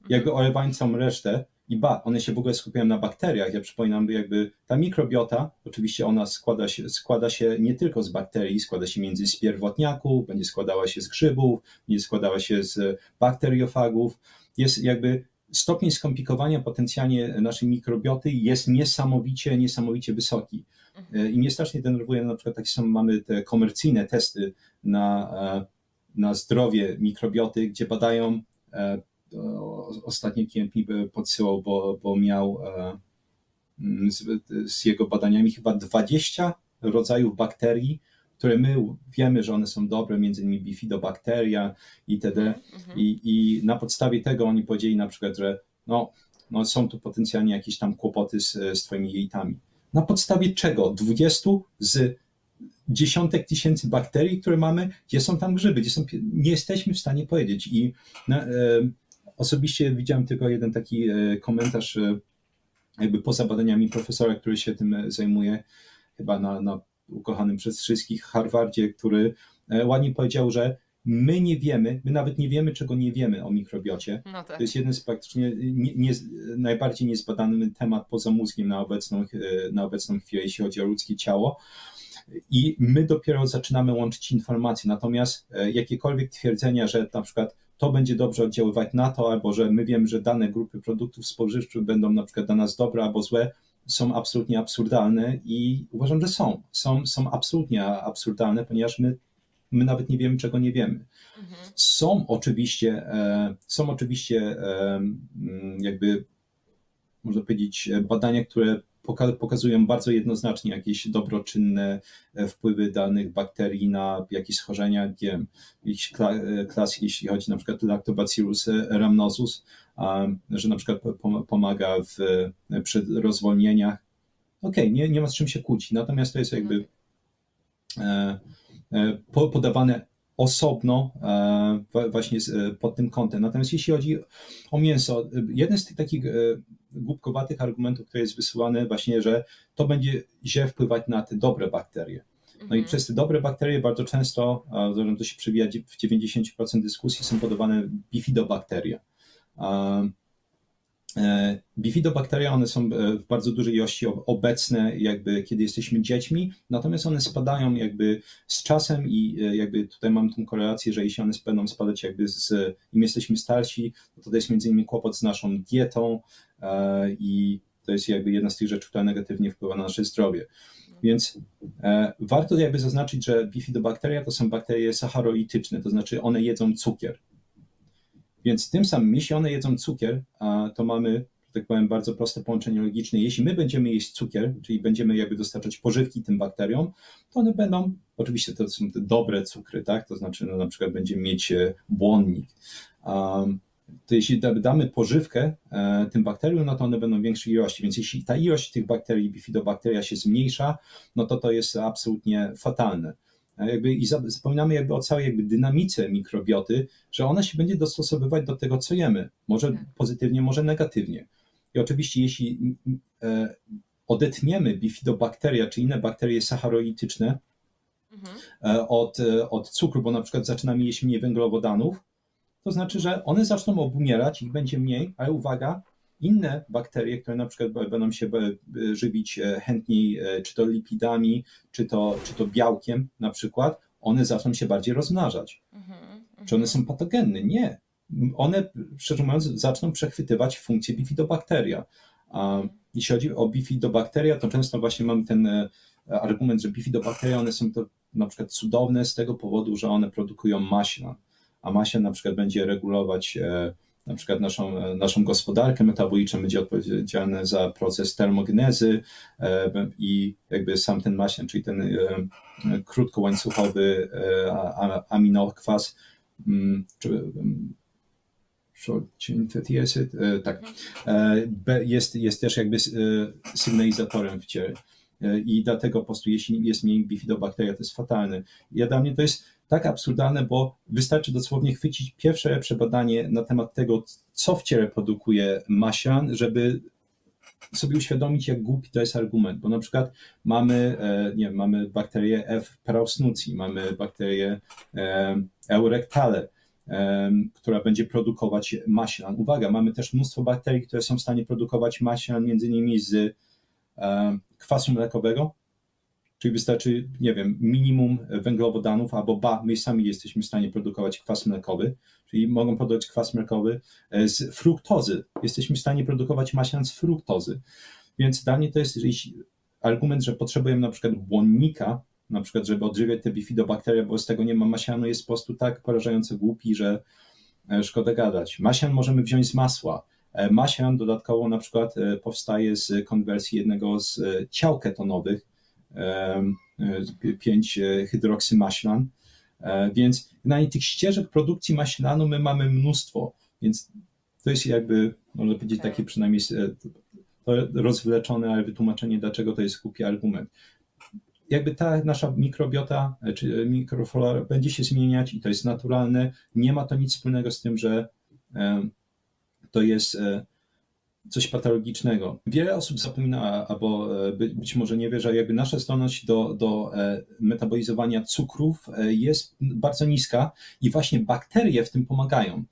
jakby olewając całą resztę. I ba, one się w ogóle skupiają na bakteriach. Ja przypominam, jakby ta mikrobiota, oczywiście ona składa się, składa się nie tylko z bakterii, składa się między z pierwotniaków, będzie składała się z grzybów, będzie składała się z bakteriofagów. Jest jakby stopień skomplikowania potencjalnie naszej mikrobioty jest niesamowicie, niesamowicie wysoki. Mhm. I mnie strasznie denerwuje, na przykład takie są, mamy te komercyjne testy na, e, na zdrowie mikrobioty, gdzie badają, e, ostatnio klient mi podsyłał, bo, bo miał e, z, z jego badaniami chyba 20 rodzajów bakterii, które my wiemy, że one są dobre, między innymi bifidobakteria itd. Mhm. I, I na podstawie tego oni powiedzieli na przykład, że no, no są tu potencjalnie jakieś tam kłopoty z, z twoimi jelitami. Na podstawie czego? 20 z dziesiątek tysięcy bakterii, które mamy, gdzie są tam grzyby, gdzie są, nie jesteśmy w stanie powiedzieć. I na, e, osobiście widziałem tylko jeden taki e, komentarz, e, jakby poza badaniami profesora, który się tym zajmuje, chyba na, na ukochanym przez wszystkich Harvardzie, który e, ładnie powiedział, że my nie wiemy, my nawet nie wiemy, czego nie wiemy o mikrobiocie. No tak. To jest jeden z praktycznie nie, nie, najbardziej niezbadany temat poza mózgiem na obecną, e, na obecną chwilę, jeśli chodzi o ludzkie ciało. I my dopiero zaczynamy łączyć informacje. Natomiast e, jakiekolwiek twierdzenia, że na przykład to będzie dobrze oddziaływać na to, albo że my wiemy, że dane grupy produktów spożywczych będą na przykład dla nas dobre albo złe, są absolutnie absurdalne i uważam, że są. Są, są absolutnie absurdalne, ponieważ my, my nawet nie wiemy, czego nie wiemy. Mhm. Są oczywiście, e, są oczywiście e, jakby, można powiedzieć, badania, które pokazują bardzo jednoznacznie jakieś dobroczynne e, wpływy danych bakterii na jakieś schorzenia, wiem, jakiś klas, jeśli chodzi na przykład Lactobacillus rhamnosus, że na przykład pomaga w, przy rozwolnieniach. Okej, okay, nie, nie ma z czym się kłócić, natomiast to jest jakby e, podawane osobno właśnie pod tym kątem. Natomiast jeśli chodzi o mięso, jeden z tych takich głupkowatych argumentów, który jest wysyłany właśnie, że to będzie źle wpływać na te dobre bakterie. No i mhm. przez te dobre bakterie bardzo często, zresztą to się przewija w 90% dyskusji, są podawane bifidobakterie. E, bifidobakteria, one są e, w bardzo dużej ilości obecne, jakby kiedy jesteśmy dziećmi, natomiast one spadają jakby z czasem i e, jakby tutaj mam tą korelację, że jeśli one będą spadać jakby z, im jesteśmy starsi, to to jest między innymi kłopot z naszą dietą i to jest jakby jedna z tych rzeczy, która negatywnie wpływa na nasze zdrowie. Więc warto jakby zaznaczyć, że bifidobakteria to są bakterie sacharoityczne, to znaczy one jedzą cukier. Więc tym samym, jeśli one jedzą cukier, to mamy, tak powiem, bardzo proste połączenie logiczne. Jeśli my będziemy jeść cukier, czyli będziemy jakby dostarczać pożywki tym bakteriom, to one będą, oczywiście to są te dobre cukry, tak? To znaczy no, na przykład będziemy mieć e, błonnik. Um, to jeśli damy pożywkę e, tym bakteriom, no to one będą większej ilości, więc jeśli ta ilość tych bakterii, bifidobakteria się zmniejsza, no to to jest absolutnie fatalne jakby, i zapominamy jakby o całej jakby dynamice mikrobioty, że ona się będzie dostosowywać do tego, co jemy. Może tak. pozytywnie, może negatywnie. I oczywiście, jeśli e, odetniemy bifidobakteria czy inne bakterie sacharoityczne mhm. e, od, e, od cukru, bo na przykład zaczynamy jeść mniej węglowodanów, to znaczy, że one zaczną obumierać, ich będzie mniej, ale uwaga, inne bakterie, które na przykład będą się e, żywić e, chętniej, e, czy to lipidami, czy to, czy to białkiem na przykład, one zaczną się bardziej rozmnażać. Mhm, czy one są patogenne? Nie. One, szczerze mówiąc, zaczną przechwytywać funkcję bifidobakteria. A jeśli chodzi o bifidobakteria, to często właśnie mamy ten argument, że bifidobakteria, one są to na przykład cudowne z tego powodu, że one produkują maśla, a maśla na przykład będzie regulować na przykład naszą, naszą gospodarkę metaboliczną, będzie odpowiedzialny za proces termogenezy i jakby sam ten maślan, czyli ten krótkołańcuchowy aminokwas, mm, czy mm, short chain fatty acid, tak, jest, jest też jakby sygnalizatorem w ciele. I dlatego po prostu jeśli jest mniej bifidobakteria, to jest fatalne. Ja dla mnie to jest tak absurdalne, bo wystarczy dosłownie chwycić pierwsze lepsze badanie na temat tego, co w ciele produkuje maślan, żeby sobie uświadomić, jak głupi to jest argument, bo na przykład mamy, e, nie mamy bakterię F. prausnucji, mamy bakterię e, Eurectale, e, która będzie produkować maślan. Uwaga, mamy też mnóstwo bakterii, które są w stanie produkować maślan, między innymi z kwasu mlekowego, czyli wystarczy, nie wiem, minimum węglowodanów, albo ba, my sami jesteśmy w stanie produkować kwas mlekowy, czyli mogą produkować kwas mlekowy e, z fruktozy. Jesteśmy w stanie produkować maślan z fruktozy. Więc dla mnie to jest argument, że potrzebujemy na przykład błonnika, na przykład, żeby odżywiać te bifidobakterie, bo z tego nie ma masianu, jest po prostu tak porażająco głupi, że e, szkoda gadać. Masian możemy wziąć z masła. E, masian dodatkowo na przykład powstaje z konwersji jednego z ciał ketonowych, 5 hydroksymaślan, e, więc na tych ścieżek produkcji maślanu my mamy mnóstwo, więc to jest jakby, można powiedzieć, takie przynajmniej e, rozwleczone, ale wytłumaczenie, dlaczego to jest głupi argument. Jakby ta nasza mikrobiota, e, czy mikroflora będzie się zmieniać i to jest naturalne. Nie ma to nic wspólnego z tym, że to jest coś patologicznego. Wiele osób zapomina, albo e, być może nie wie, że jakby nasza zdolność do, do e, metabolizowania cukrów e, jest bardzo niska i właśnie bakterie w tym pomagają.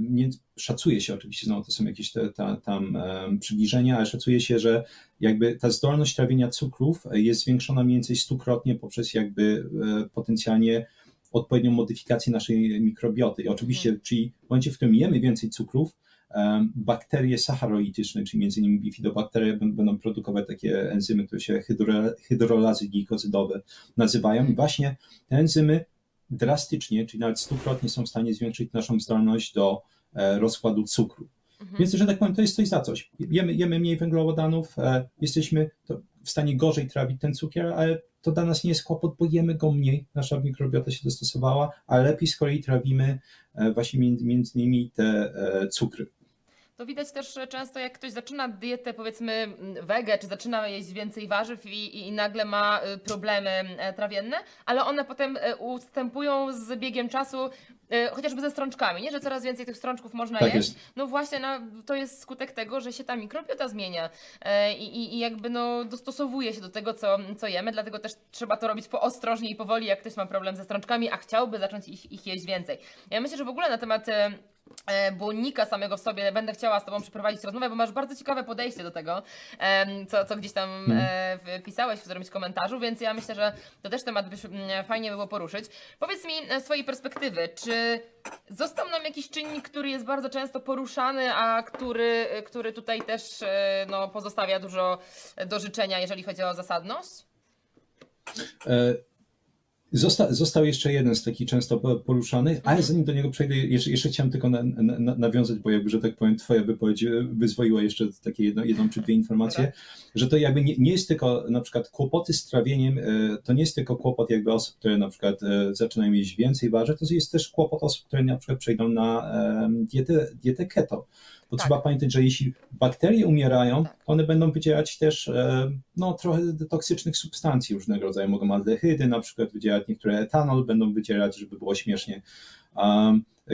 Nie, szacuje się oczywiście, znowu to są jakieś te, ta, tam przybliżenia, ale szacuje się, że jakby ta zdolność trawienia cukrów jest zwiększona mniej więcej stukrotnie poprzez jakby potencjalnie odpowiednią modyfikację naszej mikrobioty. I oczywiście, mhm. czyli w momencie, w którym jemy więcej cukrów, bakterie sacharoidyczne, czyli między innymi bifidobakterie będą produkować takie enzymy, które się hydrolazy glikozydowe nazywają i właśnie te enzymy drastycznie, czyli nawet stukrotnie są w stanie zwiększyć naszą zdolność do e, rozkładu cukru. Mhm. Więc, że tak powiem, to jest coś za coś. Jemy, jemy mniej węglowodanów, e, jesteśmy w stanie gorzej trawić ten cukier, ale to dla nas nie jest kłopot, bo jemy go mniej, nasza mikrobiota się dostosowała, a lepiej z kolei trawimy e, właśnie między, między innymi te cukry. To widać też często, jak ktoś zaczyna dietę, powiedzmy, wege, czy zaczyna jeść więcej warzyw i, i nagle ma y, problemy e, trawienne, ale one potem e, ustępują z biegiem czasu, e, chociażby ze strączkami, nie? Że coraz więcej tych strączków można tak jeść. Jest. No właśnie, no, to jest skutek tego, że się ta mikrobiota zmienia i, i, i jakby no, dostosowuje się do tego, co, co jemy, dlatego też trzeba to robić poostrożnie i powoli, jak ktoś ma problem ze strączkami, a chciałby zacząć ich, ich jeść więcej. Ja myślę, że w ogóle na temat błonnika samego w sobie będę chciała z Tobą przeprowadzić rozmowę, bo masz bardzo ciekawe podejście do tego, co, co gdzieś tam hmm. wpisałeś w którymś komentarzu, więc ja myślę, że to też temat by fajnie było poruszyć. Powiedz mi z swojej perspektywy, czy został nam jakiś czynnik, który jest bardzo często poruszany, a który, który tutaj też e, no, pozostawia dużo do życzenia, jeżeli chodzi o zasadność? E Zosta, został jeszcze jeden z takich często poruszanych, ale mhm. zanim do niego przejdę, jeszcze, jeszcze chciałem tylko na, na, nawiązać, bo jakby, że tak powiem, twoja wypowiedź wyzwoliła jeszcze takie jedno, jedną czy dwie informacje, tak. że to jakby nie, nie jest tylko na przykład kłopoty z trawieniem, e, to nie jest tylko kłopot jakby osób, które na przykład e, zaczynają jeść więcej warzyw, to jest też kłopot osób, które na przykład przejdą na dietę, dietę keto bo tak. trzeba pamiętać, że jeśli bakterie umierają, tak. one będą wydzielać też e, no, trochę toksycznych substancji różnego rodzaju. Mogą aldehydy na przykład wydzielać, niektóre etanol będą wydzielać, żeby było śmiesznie.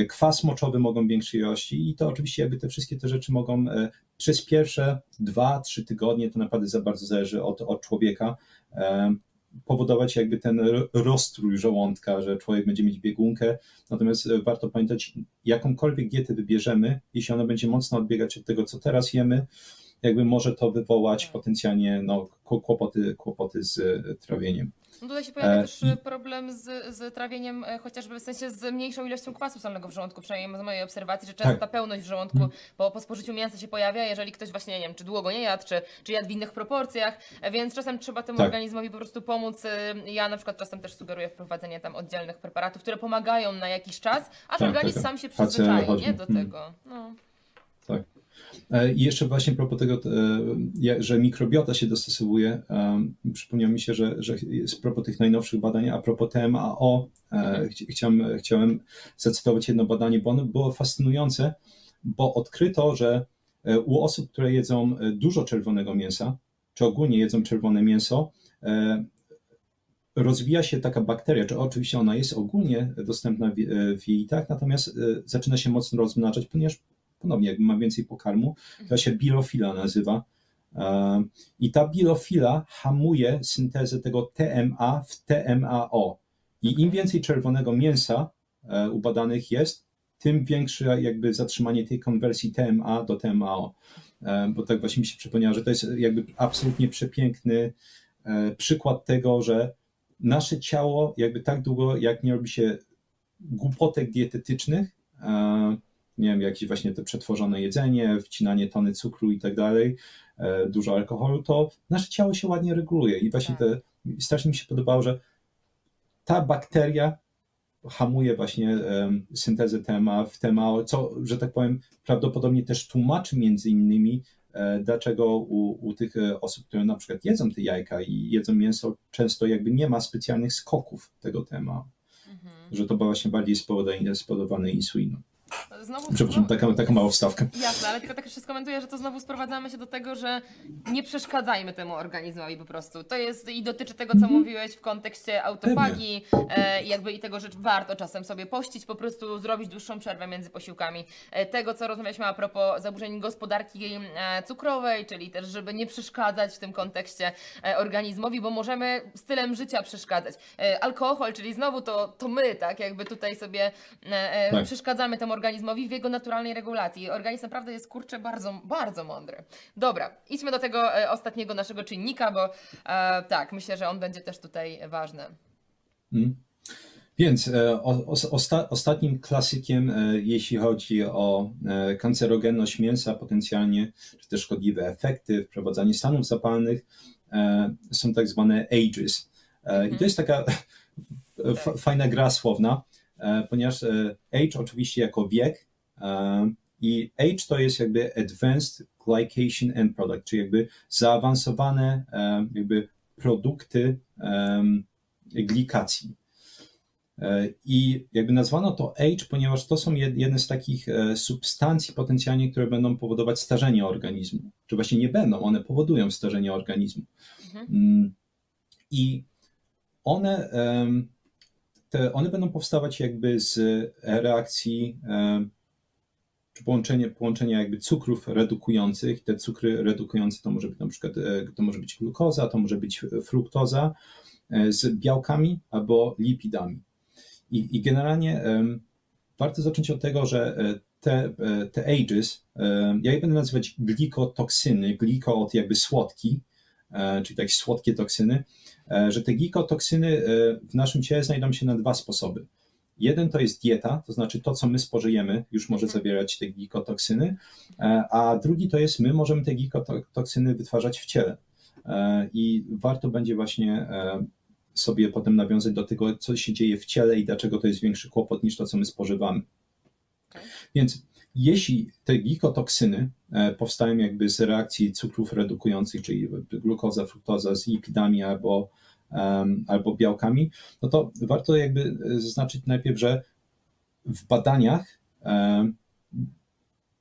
Kwas moczowy mogą w większej ilości i to oczywiście jakby te wszystkie te rzeczy mogą e, przez pierwsze dwa, trzy tygodnie, to naprawdę za bardzo zależy od, od człowieka, powodować jakby ten rozstrój żołądka, że człowiek będzie mieć biegunkę. Natomiast e, warto pamiętać, jakąkolwiek dietę wybierzemy, jeśli ona będzie mocno odbiegać od tego, co teraz jemy, jakby może to wywołać potencjalnie no, kłopoty, kłopoty z trawieniem. No tutaj się pojawia e, też i... problem z, z trawieniem, e, chociażby w sensie z mniejszą ilością kwasu solnego w żołądku, przynajmniej z mojej obserwacji, że często tak. ta pełność w żołądku po, po spożyciu mięsa się pojawia, jeżeli ktoś właśnie, nie wiem, czy długo nie jadł, czy, czy jadł w innych proporcjach, e, więc czasem trzeba temu tak. organizmowi po prostu pomóc. Ja na przykład czasem też sugeruję wprowadzenie tam oddzielnych preparatów, które pomagają na jakiś czas, aż tak, organizm tak, tak. sam się przyzwyczai nie, do hmm. tego. No. Tak. E, I jeszcze właśnie a propos tego, e, że mikrobiota się dostosowuje, przypomniał mi się, że, że z propos tych najnowszych badań, a propos TMAO, e, mhm. chciałem, chciałem zacytować jedno badanie, bo ono było fascynujące, bo odkryto, że u osób, które jedzą dużo czerwonego mięsa, czy ogólnie jedzą czerwone mięso, rozwija się taka bakteria, czy oczywiście ona jest ogólnie dostępna w jelitach, natomiast zaczyna się mocno rozmnażać, ponieważ ponownie jakby ma więcej pokarmu, to się bilofila nazywa. E, I ta bilofila hamuje syntezę tego TMA w TMAO. I im więcej czerwonego mięsa e, u badanych jest, tym większe jakby zatrzymanie tej konwersji TMA do TMAO. E, bo tak właśnie mi się przypomniało, że to jest jakby absolutnie przepiękny przykład tego, że nasze ciało jakby tak długo, jak nie robi się głupotek dietetycznych, nie wiem, jakieś właśnie te przetworzone jedzenie, wcinanie tony cukru i tak dalej, e, dużo alkoholu, to nasze ciało się ładnie reguluje i właśnie tak. te, strasznie mi się podobało, że ta bakteria hamuje właśnie um, syntezę TMA w TMA, co, że tak powiem, prawdopodobnie też tłumaczy między innymi, e, dlaczego u, u tych e, osób, które na przykład jedzą te jajka i jedzą mięso, często jakby nie ma specjalnych skoków tego TMA, mhm. że to właśnie bardziej spowodowane, spowodowane insuliną. Znowu, Przepraszam, taka, taka mała wstawka. Jasne, ale tylko tak jeszcze skomentuję, że to znowu sprowadzamy się do tego, że nie przeszkadzajmy temu organizmowi po prostu. To jest i dotyczy tego, co -hmm. mówiłeś w kontekście autofagii, e, jakby i tego, że warto czasem sobie pościć, po prostu zrobić dłuższą przerwę między posiłkami. E, tego, co rozmawialiśmy a propos zaburzeń gospodarki e, cukrowej, czyli też, żeby nie przeszkadzać w tym kontekście e, organizmowi, bo możemy stylem życia przeszkadzać. E, alkohol, czyli znowu to, to my, tak, jakby tutaj sobie e, tak. przeszkadzamy temu organizmowi w jego naturalnej regulacji. Organizm naprawdę jest kurczę bardzo, bardzo mądry. Dobra, idźmy do tego e, ostatniego naszego czynnika, bo e, tak, myślę, że on będzie też tutaj ważny. Hmm. Więc e, o, osta, ostatnim klasykiem, e, jeśli chodzi o kancerogenność mięsa potencjalnie, czy też szkodliwe efekty, wprowadzanie stanów zapalnych, są tak zwane ages. I to mhm. jest taka fajna gra słowna. E, ponieważ e, age oczywiście jako wiek e, i age to jest jakby advanced glycation end product, czyli jakby zaawansowane jakby produkty glikacji. I jakby nazwano to age, ponieważ to są jedne z takich substancji potencjalnie, które będą powodować starzenie organizmu. Czy właśnie nie będą, one powodują starzenie organizmu. Mhm. Mm, I one te, one będą powstawać jakby z reakcji e, czy połączenie, połączenia jakby cukrów redukujących. Te cukry redukujące to może być na przykład e, to może być glukoza, to może być fruktoza e, z białkami albo lipidami. I, i generalnie warto zacząć od tego, że te, te ages, ja je będę nazywać glikotoksyny, gliko od jakby słodki, czyli takie słodkie toksyny, E, że te glikotoksyny e, w naszym ciele znajdą się na dwa sposoby. Jeden to jest dieta, to znaczy to, co my spożyjemy, już może mhm. zawierać te glikotoksyny, e, a drugi to jest my możemy te glikotoksyny wytwarzać w ciele. I warto będzie właśnie sobie potem nawiązać do tego, co się dzieje w ciele i dlaczego to jest większy kłopot niż to, co my spożywamy. Więc jeśli te glikotoksyny powstają jakby z reakcji cukrów redukujących, czyli glukoza, fruktoza z lipidami albo albo białkami, no to warto jakby zaznaczyć najpierw, że w badaniach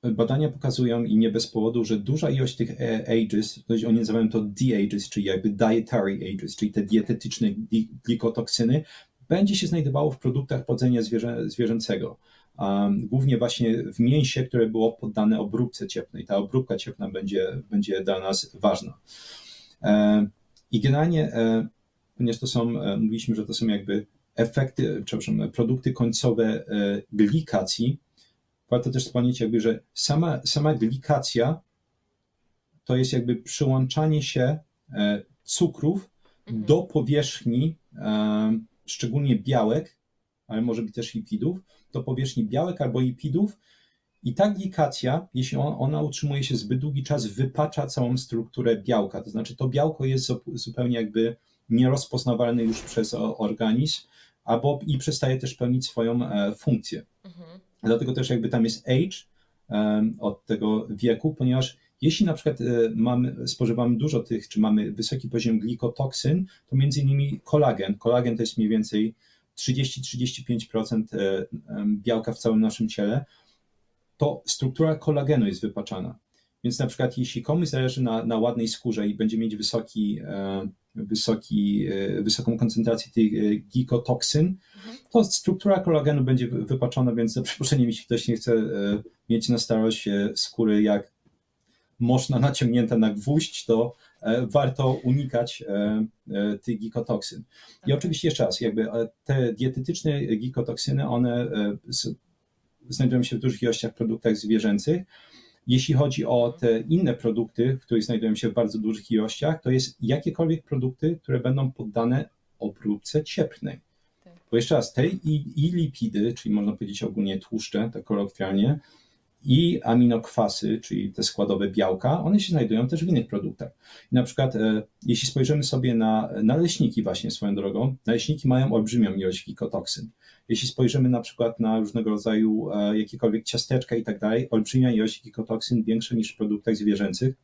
badania pokazują i nie bez powodu, że duża ilość tych e, ages, oni nazywają to D-ages, czyli jakby dietary ages, czyli te dietetyczne glikotoksyny, będzie się znajdowało w produktach podzenia zwierzę, zwierzęcego. Głównie właśnie w mięsie, które było poddane obróbce cieplnej. Ta obróbka cieplna będzie, będzie dla nas ważna. I generalnie e, ponieważ to są, e, mówiliśmy, że to są jakby efekty, przepraszam, produkty końcowe e, glikacji. Warto też wspomnieć jakby, że sama, sama glikacja to jest jakby przyłączanie się cukrów Mhm. do powierzchni, szczególnie białek, ale może być też lipidów, do powierzchni białek albo lipidów. I ta glikacja, jeśli on, ona utrzymuje się zbyt długi czas, wypacza całą strukturę białka. To znaczy, to białko jest zu- zupełnie jakby nierozpoznawalne już przez organizm, albo i przestaje też pełnić swoją e, funkcję. Mhm. Dlatego też jakby tam jest age od tego wieku, ponieważ jeśli na przykład e, mamy, spożywamy dużo tych, czy mamy wysoki poziom glikotoksyn, to między innymi kolagen. Kolagen to jest mniej więcej 30-35% e, białka w całym naszym ciele, to struktura kolagenu jest wypaczana. Więc na przykład jeśli komuś zależy na, na ładnej skórze i będzie mieć wysoki, e, wysoki, e, wysoką koncentrację tych e, glikotoksyn, to struktura kolagenu będzie wy- wypaczona, więc za przeproszeniem, jeśli ktoś nie chce mieć na starość skóry jak można naciągnięta na gwóźdź, to e, warto unikać e, e, tych gikotoksyn. I oczywiście jeszcze raz, jakby te dietetyczne gikotoksyny, one znajdują się w dużych ilościach w produktach zwierzęcych. Jeśli chodzi o te inne produkty, które znajdują się w bardzo dużych ilościach, to jest jakiekolwiek produkty, które będą poddane obróbce cieplnej. Tak. Bo jeszcze raz, te i, i lipidy, czyli można powiedzieć ogólnie tłuszcze, tak kolokwialnie, i aminokwasy, czyli te składowe białka, one się znajdują też w innych produktach. I na przykład, e, jeśli spojrzymy sobie na naleśniki, właśnie swoją drogą, naleśniki mają olbrzymią ilość gikotoksyn. Jeśli spojrzymy na przykład na różnego rodzaju e, jakiekolwiek ciasteczka i tak dalej, olbrzymia ilość gikotoksyn, większa niż w produktach zwierzęcych.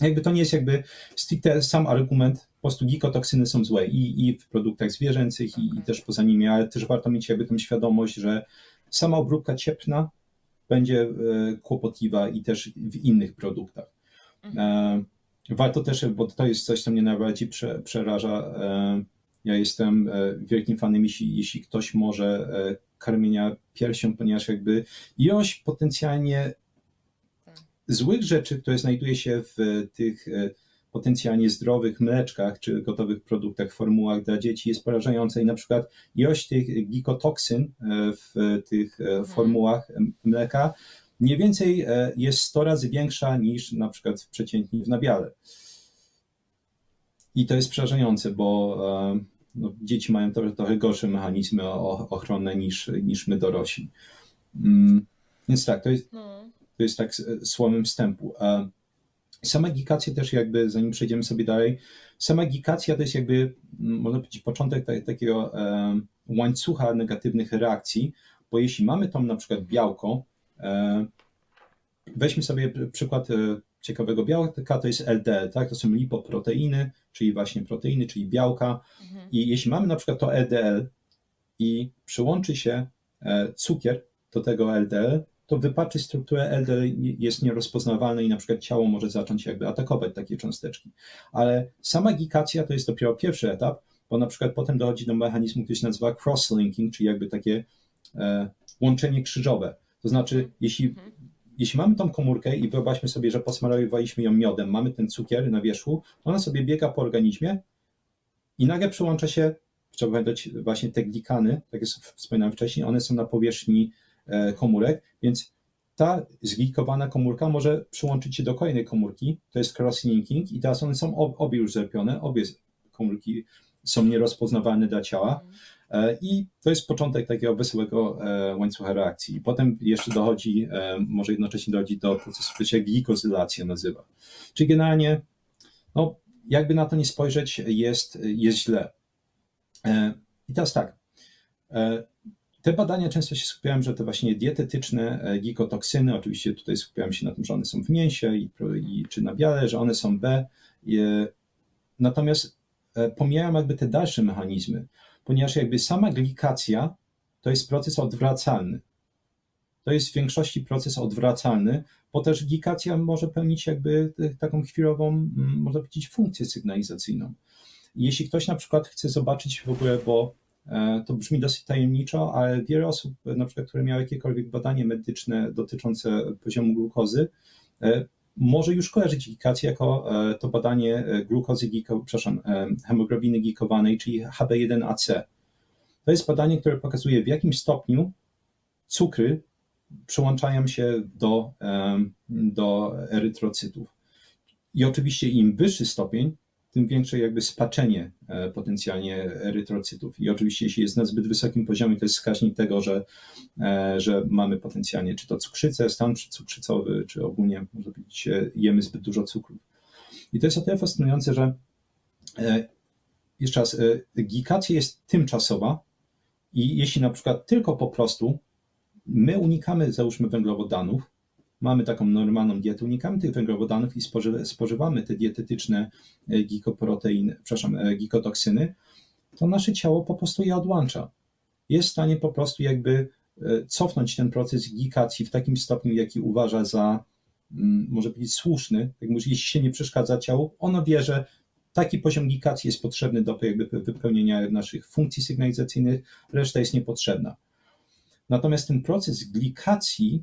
Jakby to nie jest jakby stricte sam argument, po prostu gikotoksyny są złe i, i w produktach zwierzęcych, i, i też poza nimi, ale też warto mieć jakby tą świadomość, że sama obróbka cieplna będzie e, kłopotliwa i też w innych produktach. E, Warto też, bo to jest coś, co mnie najbardziej prze, przeraża. e, Ja jestem wielkim fanem, jeśli, jeśli ktoś może karmienia piersią, ponieważ jakby ilość potencjalnie Tak. złych rzeczy, które znajduje się w tych potencjalnie zdrowych mleczkach czy gotowych produktach, formułach dla dzieci jest porażająca i na przykład ilość tych gikotoksyn e, w tych e, formułach m- mleka mniej więcej e, jest 100 razy większa niż na przykład w przeciętnie w nabiale. I to jest przerażające, bo no, dzieci mają trochę, trochę gorsze mechanizmy ochronne niż, niż my dorośli. Mm, Więc tak, to jest, No. to jest tak s- słowem wstępu. E, Sama gikacja też jakby, zanim przejdziemy sobie dalej, sama gikacja to jest jakby, mm, można powiedzieć, początek ta- takiego e, łańcucha negatywnych reakcji, bo jeśli mamy tam na przykład białko, e, weźmy sobie pr- przykład e, ciekawego białka, to jest LDL, tak? To są lipoproteiny, czyli właśnie proteiny, czyli białka. Mhm. I jeśli mamy na przykład to LDL i przyłączy się e, cukier do tego LDL, to wypaczy strukturę LDL, jest nierozpoznawalne i na przykład ciało może zacząć jakby atakować takie cząsteczki. Ale sama gikacja to jest dopiero pierwszy etap, bo na przykład potem dochodzi do mechanizmu, który się nazywa cross-linking, czyli jakby takie e, łączenie krzyżowe. To znaczy, jeśli, Mhm. jeśli mamy tą komórkę i wyobraźmy sobie, że posmarowaliśmy ją miodem, mamy ten cukier na wierzchu, ona sobie biega po organizmie i nagle przyłącza się, trzeba pamiętać właśnie te glikany, tak jak wspominałem wcześniej, one są na powierzchni komórek, więc ta zglikowana komórka może przyłączyć się do kolejnej komórki, to jest cross-linking i teraz one są ob, obie już zlepione, obie komórki są nierozpoznawalne dla ciała e, i to jest początek takiego wesołego e, łańcucha reakcji. I potem jeszcze dochodzi, e, może jednocześnie dochodzi do procesu, który się glikozylacja nazywa. Czyli generalnie, no, jakby na to nie spojrzeć, jest, jest źle. E, I teraz tak, e, te badania często się skupiają, że te właśnie dietetyczne e, gikotoksyny, oczywiście tutaj skupiałem się na tym, że one są w mięsie i, i, czy na biale, że one są B. e, Natomiast e, pomijałem jakby te dalsze mechanizmy, ponieważ jakby sama glikacja to jest proces odwracalny. To jest w większości proces odwracalny, bo też glikacja może pełnić jakby te- taką chwilową, można powiedzieć, funkcję sygnalizacyjną. Jeśli ktoś na przykład chce zobaczyć w ogóle, bo e, to brzmi dosyć tajemniczo, ale wiele osób, e, na przykład, które miały jakiekolwiek badanie medyczne dotyczące poziomu glukozy, e, może już kojarzyć glikację jako e, to badanie e, glukozy, przepraszam, e, hemoglobiny glikowanej, czyli HB1AC. To jest badanie, które pokazuje, w jakim stopniu cukry przyłączają się do, do erytrocytów. I oczywiście im wyższy stopień, tym większe jakby spaczenie e, potencjalnie erytrocytów. I oczywiście jeśli jest na zbyt wysokim poziomie, to jest wskaźnik tego, że, e, że mamy potencjalnie czy to cukrzycę, stan cukrzycowy, czy ogólnie można powiedzieć jemy zbyt dużo cukrów. I to jest o tyle fascynujące, że jeszcze raz, gikacja jest tymczasowa i jeśli na przykład tylko po prostu my unikamy załóżmy węglowodanów, mamy taką normalną dietę, unikamy tych węglowodanów i spożywamy te dietetyczne e, gikoproteiny, przepraszam, e, gikotoksyny, to nasze ciało po prostu je odłącza. Jest w stanie po prostu jakby e, cofnąć ten proces gikacji w takim stopniu, jaki uważa za, mm, może powiedzieć, słuszny. Jak jeśli się nie przeszkadza ciału, ono wie, że taki poziom gikacji jest potrzebny do jakby wypełnienia naszych funkcji sygnalizacyjnych, reszta jest niepotrzebna. Natomiast ten proces glikacji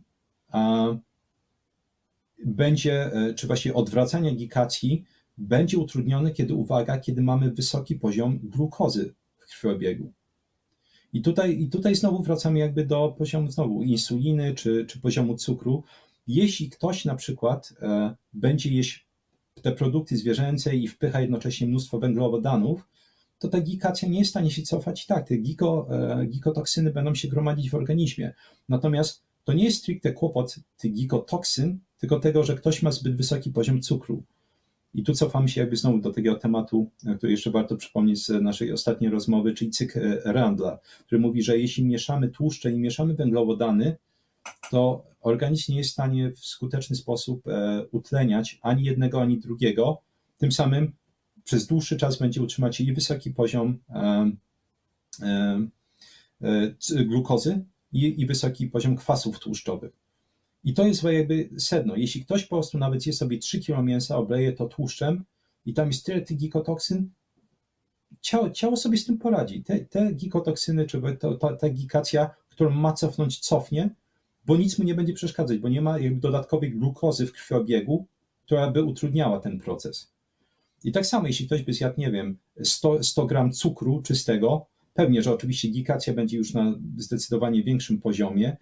a, będzie, e, czy właśnie odwracania gikacji będzie utrudniony, kiedy, uwaga, kiedy mamy wysoki poziom glukozy w krwiobiegu. I tutaj, I tutaj znowu wracamy jakby do poziomu znowu insuliny czy, czy poziomu cukru. Jeśli ktoś na przykład e, będzie jeść te produkty zwierzęce i wpycha jednocześnie mnóstwo węglowodanów, to ta gikacja nie jest w stanie się cofać i tak, te giko, e, gikotoksyny będą się gromadzić w organizmie. Natomiast to nie jest stricte kłopot tych gikotoksyn, tylko tego, że ktoś ma zbyt wysoki poziom cukru. I tu cofamy się jakby znowu do tego tematu, który jeszcze warto przypomnieć z naszej ostatniej rozmowy, czyli cykl e, Randla, który mówi, że jeśli mieszamy tłuszcze i mieszamy węglowodany, to organizm nie jest w stanie w skuteczny sposób e, utleniać ani jednego, ani drugiego. Tym samym przez dłuższy czas będzie utrzymać i wysoki poziom e, glukozy, i, i wysoki poziom kwasów tłuszczowych. I to jest jakby sedno. Jeśli ktoś po prostu nawet je sobie 3 kg mięsa, obleje to tłuszczem i tam jest tyle tych gikotoksyn, ciało, ciało sobie z tym poradzi. Te, te gikotoksyny, czy to, ta, ta gikacja, którą ma cofnąć, cofnie, bo nic mu nie będzie przeszkadzać, bo nie ma jakby dodatkowej glukozy w krwiobiegu, która by utrudniała ten proces. I tak samo, jeśli ktoś by zjadł, nie wiem, 100, 100 gram cukru czystego, pewnie, że oczywiście gikacja będzie już na zdecydowanie większym poziomie,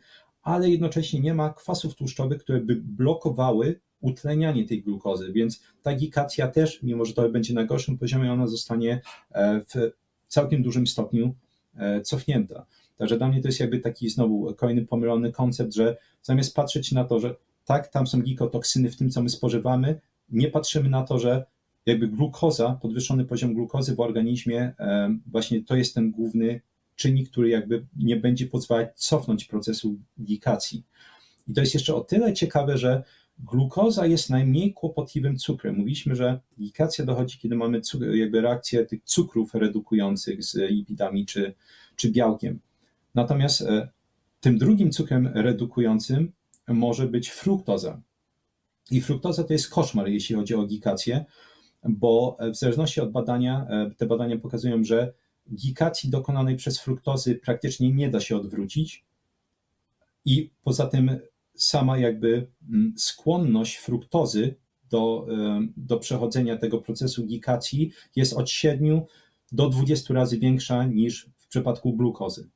ale jednocześnie nie ma kwasów tłuszczowych, które by blokowały utlenianie tej glukozy, więc ta gikacja też, mimo że to będzie na gorszym poziomie, ona zostanie e, w całkiem dużym stopniu e, cofnięta. Także dla mnie to jest jakby taki znowu kolejny pomylony koncept, że zamiast patrzeć na to, że tak, tam są gikotoksyny w tym, co my spożywamy, nie patrzymy na to, że jakby glukoza, podwyższony poziom glukozy w organizmie, e, właśnie to jest ten główny czynnik, który jakby nie będzie pozwalać cofnąć procesu gikacji. I to jest jeszcze o tyle ciekawe, że glukoza jest najmniej kłopotliwym cukrem. Mówiliśmy, że gikacja dochodzi, kiedy mamy jakby reakcję tych cukrów redukujących z lipidami czy, czy białkiem. Natomiast e, tym drugim cukrem redukującym może być fruktoza. I fruktoza to jest koszmar, jeśli chodzi o gikację, bo w zależności od badania, e, te badania pokazują, że gikacji dokonanej przez fruktozy praktycznie nie da się odwrócić i poza tym sama jakby mm, skłonność fruktozy do, e, do przechodzenia tego procesu gikacji jest od 7 do 20 razy większa niż w przypadku glukozy.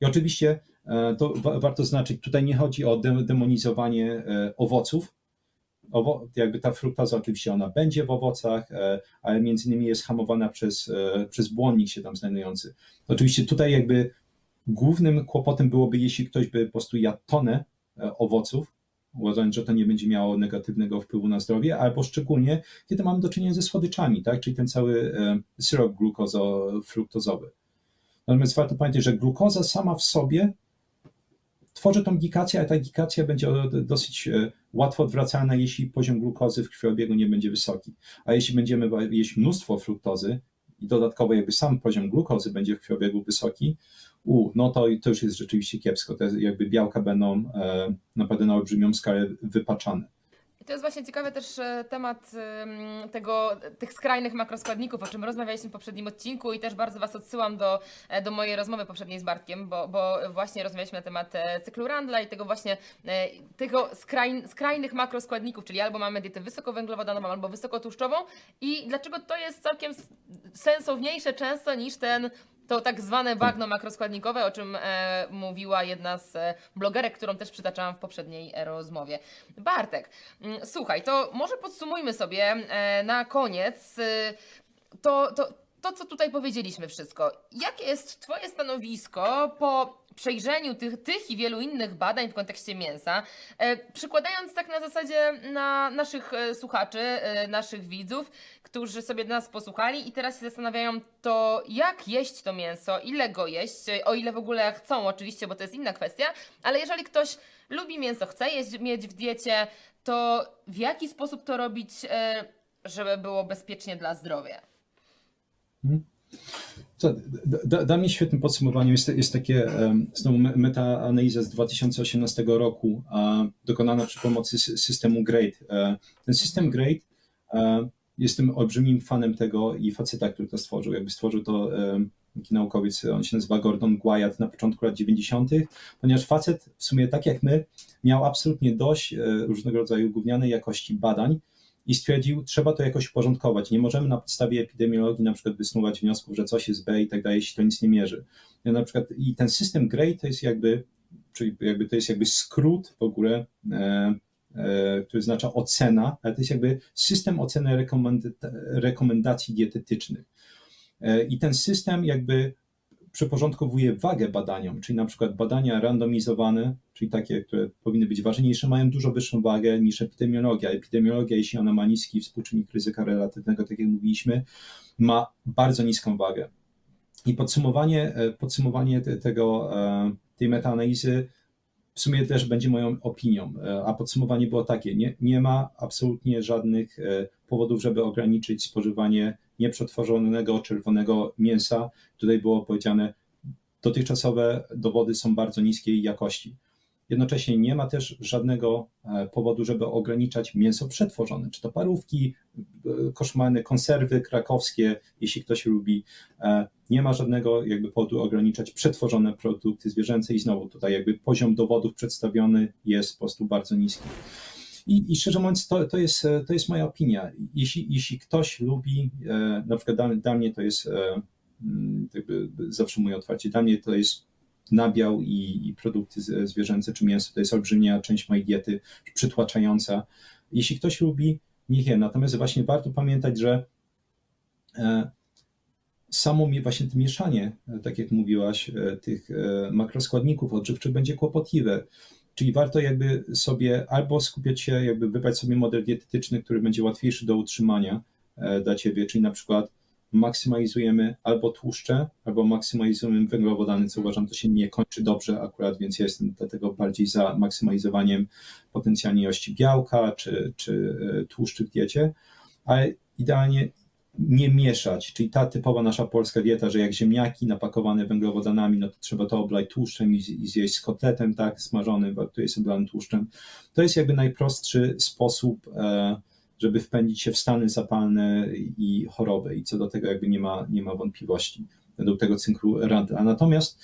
I oczywiście e, to warto znaczyć, tutaj nie chodzi o demonizowanie owoców, owo, jakby ta fruktoza oczywiście ona będzie w owocach, e, ale między innymi jest hamowana przez, e, przez błonnik się tam znajdujący. Oczywiście tutaj jakby głównym kłopotem byłoby, jeśli ktoś by po prostu jadł tonę e, owoców, uważając, że to nie będzie miało negatywnego wpływu na zdrowie, albo szczególnie, kiedy mamy do czynienia ze słodyczami, tak? czyli ten cały syrop glukozo-fruktozowy. Natomiast warto pamiętać, że glukoza sama w sobie tworzy tą gikację, a ta gikacja będzie dosyć e, łatwo odwracalna, jeśli poziom glukozy w krwiobiegu nie będzie wysoki. A jeśli będziemy jeść mnóstwo fruktozy i dodatkowo jakby sam poziom glukozy będzie w krwiobiegu wysoki, u, no to, to już jest rzeczywiście kiepsko. Te jakby białka będą e, naprawdę na olbrzymią skalę wypaczane to jest właśnie ciekawy też e, temat tego, tych skrajnych makroskładników, o czym rozmawialiśmy w poprzednim odcinku i też bardzo Was odsyłam do, e, do mojej rozmowy poprzedniej z Bartkiem, bo, bo właśnie rozmawialiśmy na temat e, cyklu Randla i tego właśnie tego skraj, skrajnych makroskładników, czyli albo mamy dietę wysokowęglowodanową, albo wysokotłuszczową i dlaczego to jest całkiem sensowniejsze często niż ten To tak zwane bagno makroskładnikowe, o czym e, mówiła jedna z e, blogerek, którą też przytaczałam w poprzedniej e, rozmowie. Bartek, mm, słuchaj, to może podsumujmy sobie e, na koniec e, to, to, to, co tutaj powiedzieliśmy wszystko. Jakie jest Twoje stanowisko po przejrzeniu tych, tych i wielu innych badań w kontekście mięsa, e, przykładając tak na zasadzie na naszych słuchaczy, naszych widzów, którzy sobie nas posłuchali i teraz się zastanawiają, to jak jeść to mięso, ile go jeść, o ile w ogóle chcą oczywiście, bo to jest inna kwestia, ale jeżeli ktoś lubi mięso, chce jeść, mieć w diecie, to w jaki sposób to robić, e, żeby było bezpiecznie dla zdrowia? To, da, dla mnie świetnym podsumowaniem jest, jest takie znowu metaanaliza z 2018 roku, dokonana przy pomocy systemu GRADE. E, ten system GRADE, e, jestem olbrzymim fanem tego i faceta, który to stworzył. Jakby stworzył to taki naukowiec, on się nazywa Gordon Guyatt na początku lat 90., ponieważ facet w sumie tak jak my miał absolutnie dość e, różnego rodzaju gównianej jakości badań, i stwierdził, trzeba to jakoś uporządkować. Nie możemy na podstawie epidemiologii na przykład wysnuwać wniosków, że coś jest B i tak dalej, jeśli to nic nie mierzy. Ja na przykład, I ten system GREY to jest jakby, czyli jakby to jest jakby skrót w ogóle, e, który oznacza ocena, ale to jest jakby system oceny rekomendacji dietetycznych. E, I ten system jakby przyporządkowuje wagę badaniom, czyli na przykład badania randomizowane, czyli takie, które powinny być ważniejsze, mają dużo wyższą wagę niż epidemiologia. Epidemiologia, jeśli ona ma niski współczynnik ryzyka relatywnego, tak jak mówiliśmy, ma bardzo niską wagę. I podsumowanie, e, podsumowanie tego, e, tej metaanalizy w sumie też będzie moją opinią, e, a podsumowanie było takie, nie, nie ma absolutnie żadnych powodów, żeby ograniczyć spożywanie nieprzetworzonego czerwonego mięsa. Tutaj było powiedziane, dotychczasowe dowody są bardzo niskiej jakości. Jednocześnie nie ma też żadnego e, powodu, żeby ograniczać mięso przetworzone, czy to parówki, e, koszmarne konserwy krakowskie, jeśli ktoś lubi. E, nie ma żadnego jakby powodu ograniczać przetworzone produkty zwierzęce i znowu tutaj jakby poziom dowodów przedstawiony jest po prostu bardzo niski. I, i szczerze mówiąc, to, to, jest, to jest moja opinia. Jeśli, jeśli ktoś lubi, na przykład dla, dla mnie to jest, jakby zawsze mówię otwarcie, dla mnie to jest nabiał i, i produkty zwierzęce czy mięso to jest olbrzymia część mojej diety, przytłaczająca. Jeśli ktoś lubi, niech je. Natomiast właśnie warto pamiętać, że e, samo właśnie to mieszanie, e, tak jak mówiłaś, e, tych makroskładników odżywczych będzie kłopotliwe. Czyli warto jakby sobie albo skupiać się, jakby wybrać sobie model dietetyczny, który będzie łatwiejszy do utrzymania dla ciebie, czyli na przykład maksymalizujemy albo tłuszcze, albo maksymalizujemy węglowodany, co uważam, to się nie kończy dobrze akurat, więc ja jestem dlatego bardziej za maksymalizowaniem potencjalnej ilości białka czy, czy e, tłuszczy w diecie, ale idealnie nie mieszać, czyli ta typowa nasza polska dieta, że jak ziemniaki napakowane węglowodanami, no to trzeba to oblać tłuszczem i, i zjeść z kotletem, tak, smażonym, który jest oblany tłuszczem. To jest jakby najprostszy sposób e, żeby wpędzić się w stany zapalne i choroby. I co do tego jakby nie ma, nie ma wątpliwości według tego cyklu Randla. Natomiast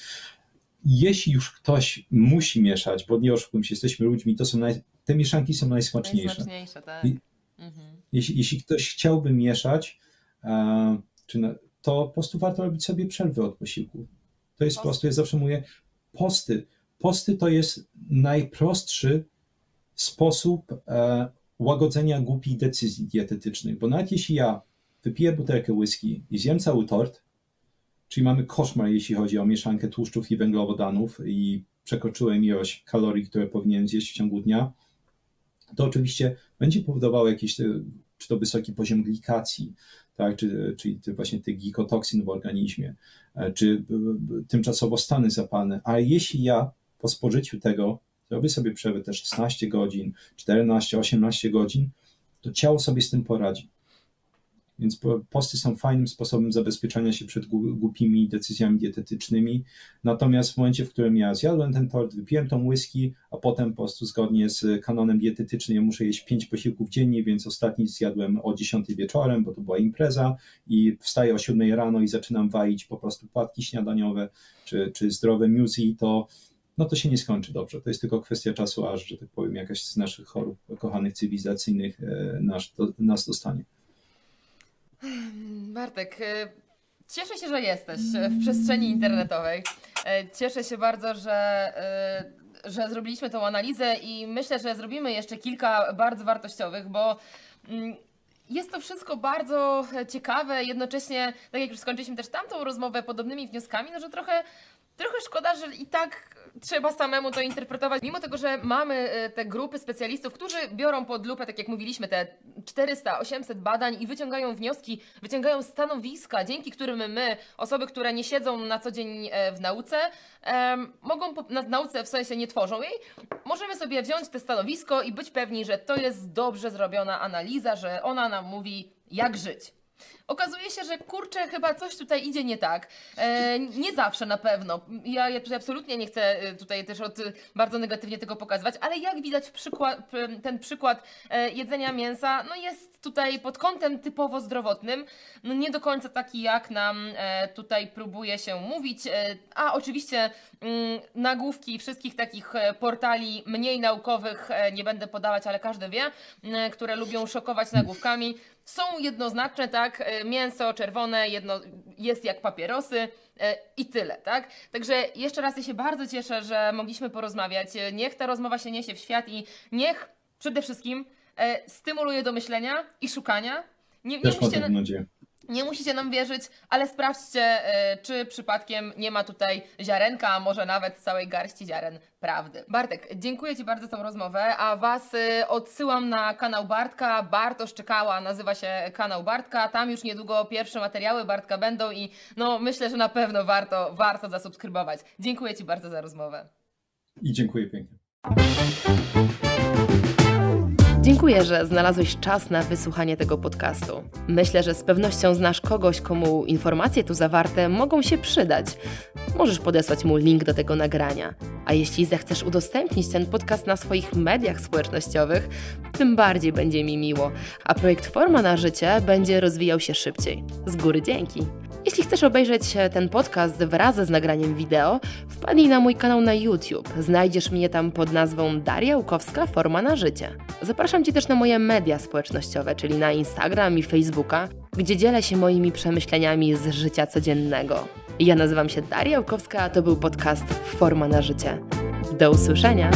jeśli już ktoś musi mieszać, bo nie oszukujmy się, jesteśmy ludźmi, to są naj, te mieszanki są najsmaczniejsze. Najsmaczniejsze, tak. mhm. jeśli, jeśli ktoś chciałby mieszać, e, to po prostu warto robić sobie przerwy od posiłku. To jest po prostu, ja zawsze mówię, posty. Posty to jest najprostszy sposób e, łagodzenia głupich decyzji dietetycznych, bo nawet jeśli ja wypiję butelkę whisky i zjem cały tort, czyli mamy koszmar, jeśli chodzi o mieszankę tłuszczów i węglowodanów i przekroczyłem ilość kalorii, które powinienem zjeść w ciągu dnia, to oczywiście będzie powodowało jakiś, czy to wysoki poziom glikacji, tak, czy, czyli właśnie tych gikotoksyn w organizmie, e, czy tymczasowo stany zapalne, ale jeśli ja po spożyciu tego zrobię sobie przerwę te 16 godzin, 14, 18 godzin, to ciało sobie z tym poradzi. Więc posty są fajnym sposobem zabezpieczania się przed głupimi decyzjami dietetycznymi. Natomiast w momencie, w którym ja zjadłem ten tort, wypiłem tą whisky, a potem po prostu zgodnie z kanonem dietetycznym ja muszę jeść 5 posiłków dziennie, więc ostatni zjadłem o 10 wieczorem, bo to była impreza i wstaję o 7 rano i zaczynam waić po prostu płatki śniadaniowe czy, czy zdrowe muesli, to no to się nie skończy dobrze. To jest tylko kwestia czasu, aż, że tak powiem, jakaś z naszych chorób kochanych cywilizacyjnych e, nas, do, nas dostanie. Bartek, e, Cieszę się, że jesteś w przestrzeni internetowej. E, cieszę się bardzo, że, e, że zrobiliśmy tą analizę i myślę, że zrobimy jeszcze kilka bardzo wartościowych, bo mm, jest to wszystko bardzo ciekawe, jednocześnie, tak jak już skończyliśmy też tamtą rozmowę podobnymi wnioskami, no że trochę Trochę szkoda, że i tak trzeba samemu to interpretować. Mimo tego, że mamy e, te grupy specjalistów, którzy biorą pod lupę, tak jak mówiliśmy, te 400-800 badań i wyciągają wnioski, wyciągają stanowiska, dzięki którym my, osoby, które nie siedzą na co dzień e, w nauce, mogą na nauce w sensie nie tworzą jej, możemy sobie wziąć te stanowisko i być pewni, że to jest dobrze zrobiona analiza, że ona nam mówi, jak żyć. Okazuje się, że kurczę, chyba coś tutaj idzie nie tak. E, nie zawsze na pewno. Ja, ja absolutnie nie chcę e, tutaj też od, bardzo negatywnie tego pokazywać, ale jak widać przykład, ten przykład e, jedzenia mięsa no jest tutaj pod kątem typowo zdrowotnym, no nie do końca taki jak nam e, tutaj próbuje się mówić. E, a oczywiście mm, nagłówki wszystkich takich e, portali mniej naukowych nie będę podawać, ale każdy wie, które lubią szokować nagłówkami są jednoznaczne, tak? E, mięso czerwone jedno, jest jak papierosy e, i tyle, tak? Także jeszcze raz ja się bardzo cieszę, że mogliśmy porozmawiać. E, niech ta rozmowa się niesie w świat i niech przede wszystkim stymuluje do myślenia i szukania. Nie, nie Też musicie, mam nadzieję. Nie musicie nam wierzyć, ale sprawdźcie, e, czy przypadkiem nie ma tutaj ziarenka, a może nawet całej garści ziaren prawdy. Bartek, dziękuję Ci bardzo za tą rozmowę, a Was e, odsyłam na kanał Bartka. Bartosz czekała, nazywa się kanał Bartka. Tam już niedługo pierwsze materiały Bartka będą i no myślę, że na pewno warto, warto zasubskrybować. Dziękuję Ci bardzo za rozmowę. I dziękuję pięknie. Dziękuję, że znalazłeś czas na wysłuchanie tego podcastu. Myślę, że z pewnością znasz kogoś, komu informacje tu zawarte mogą się przydać. Możesz podesłać mu link do tego nagrania. A jeśli zechcesz udostępnić ten podcast na swoich mediach społecznościowych, tym bardziej będzie mi miło, a projekt Forma na Życie będzie rozwijał się szybciej. Z góry dzięki! Jeśli chcesz obejrzeć ten podcast wraz z nagraniem wideo, wpadnij na mój kanał na YouTube. Znajdziesz mnie tam pod nazwą Daria Łukowska Forma na Życie. Zapraszam Cię też na moje media społecznościowe, czyli na Instagram i Facebooka, gdzie dzielę się moimi przemyśleniami z życia codziennego. Ja nazywam się Daria Łukowska, a to był podcast Forma na Życie. Do usłyszenia!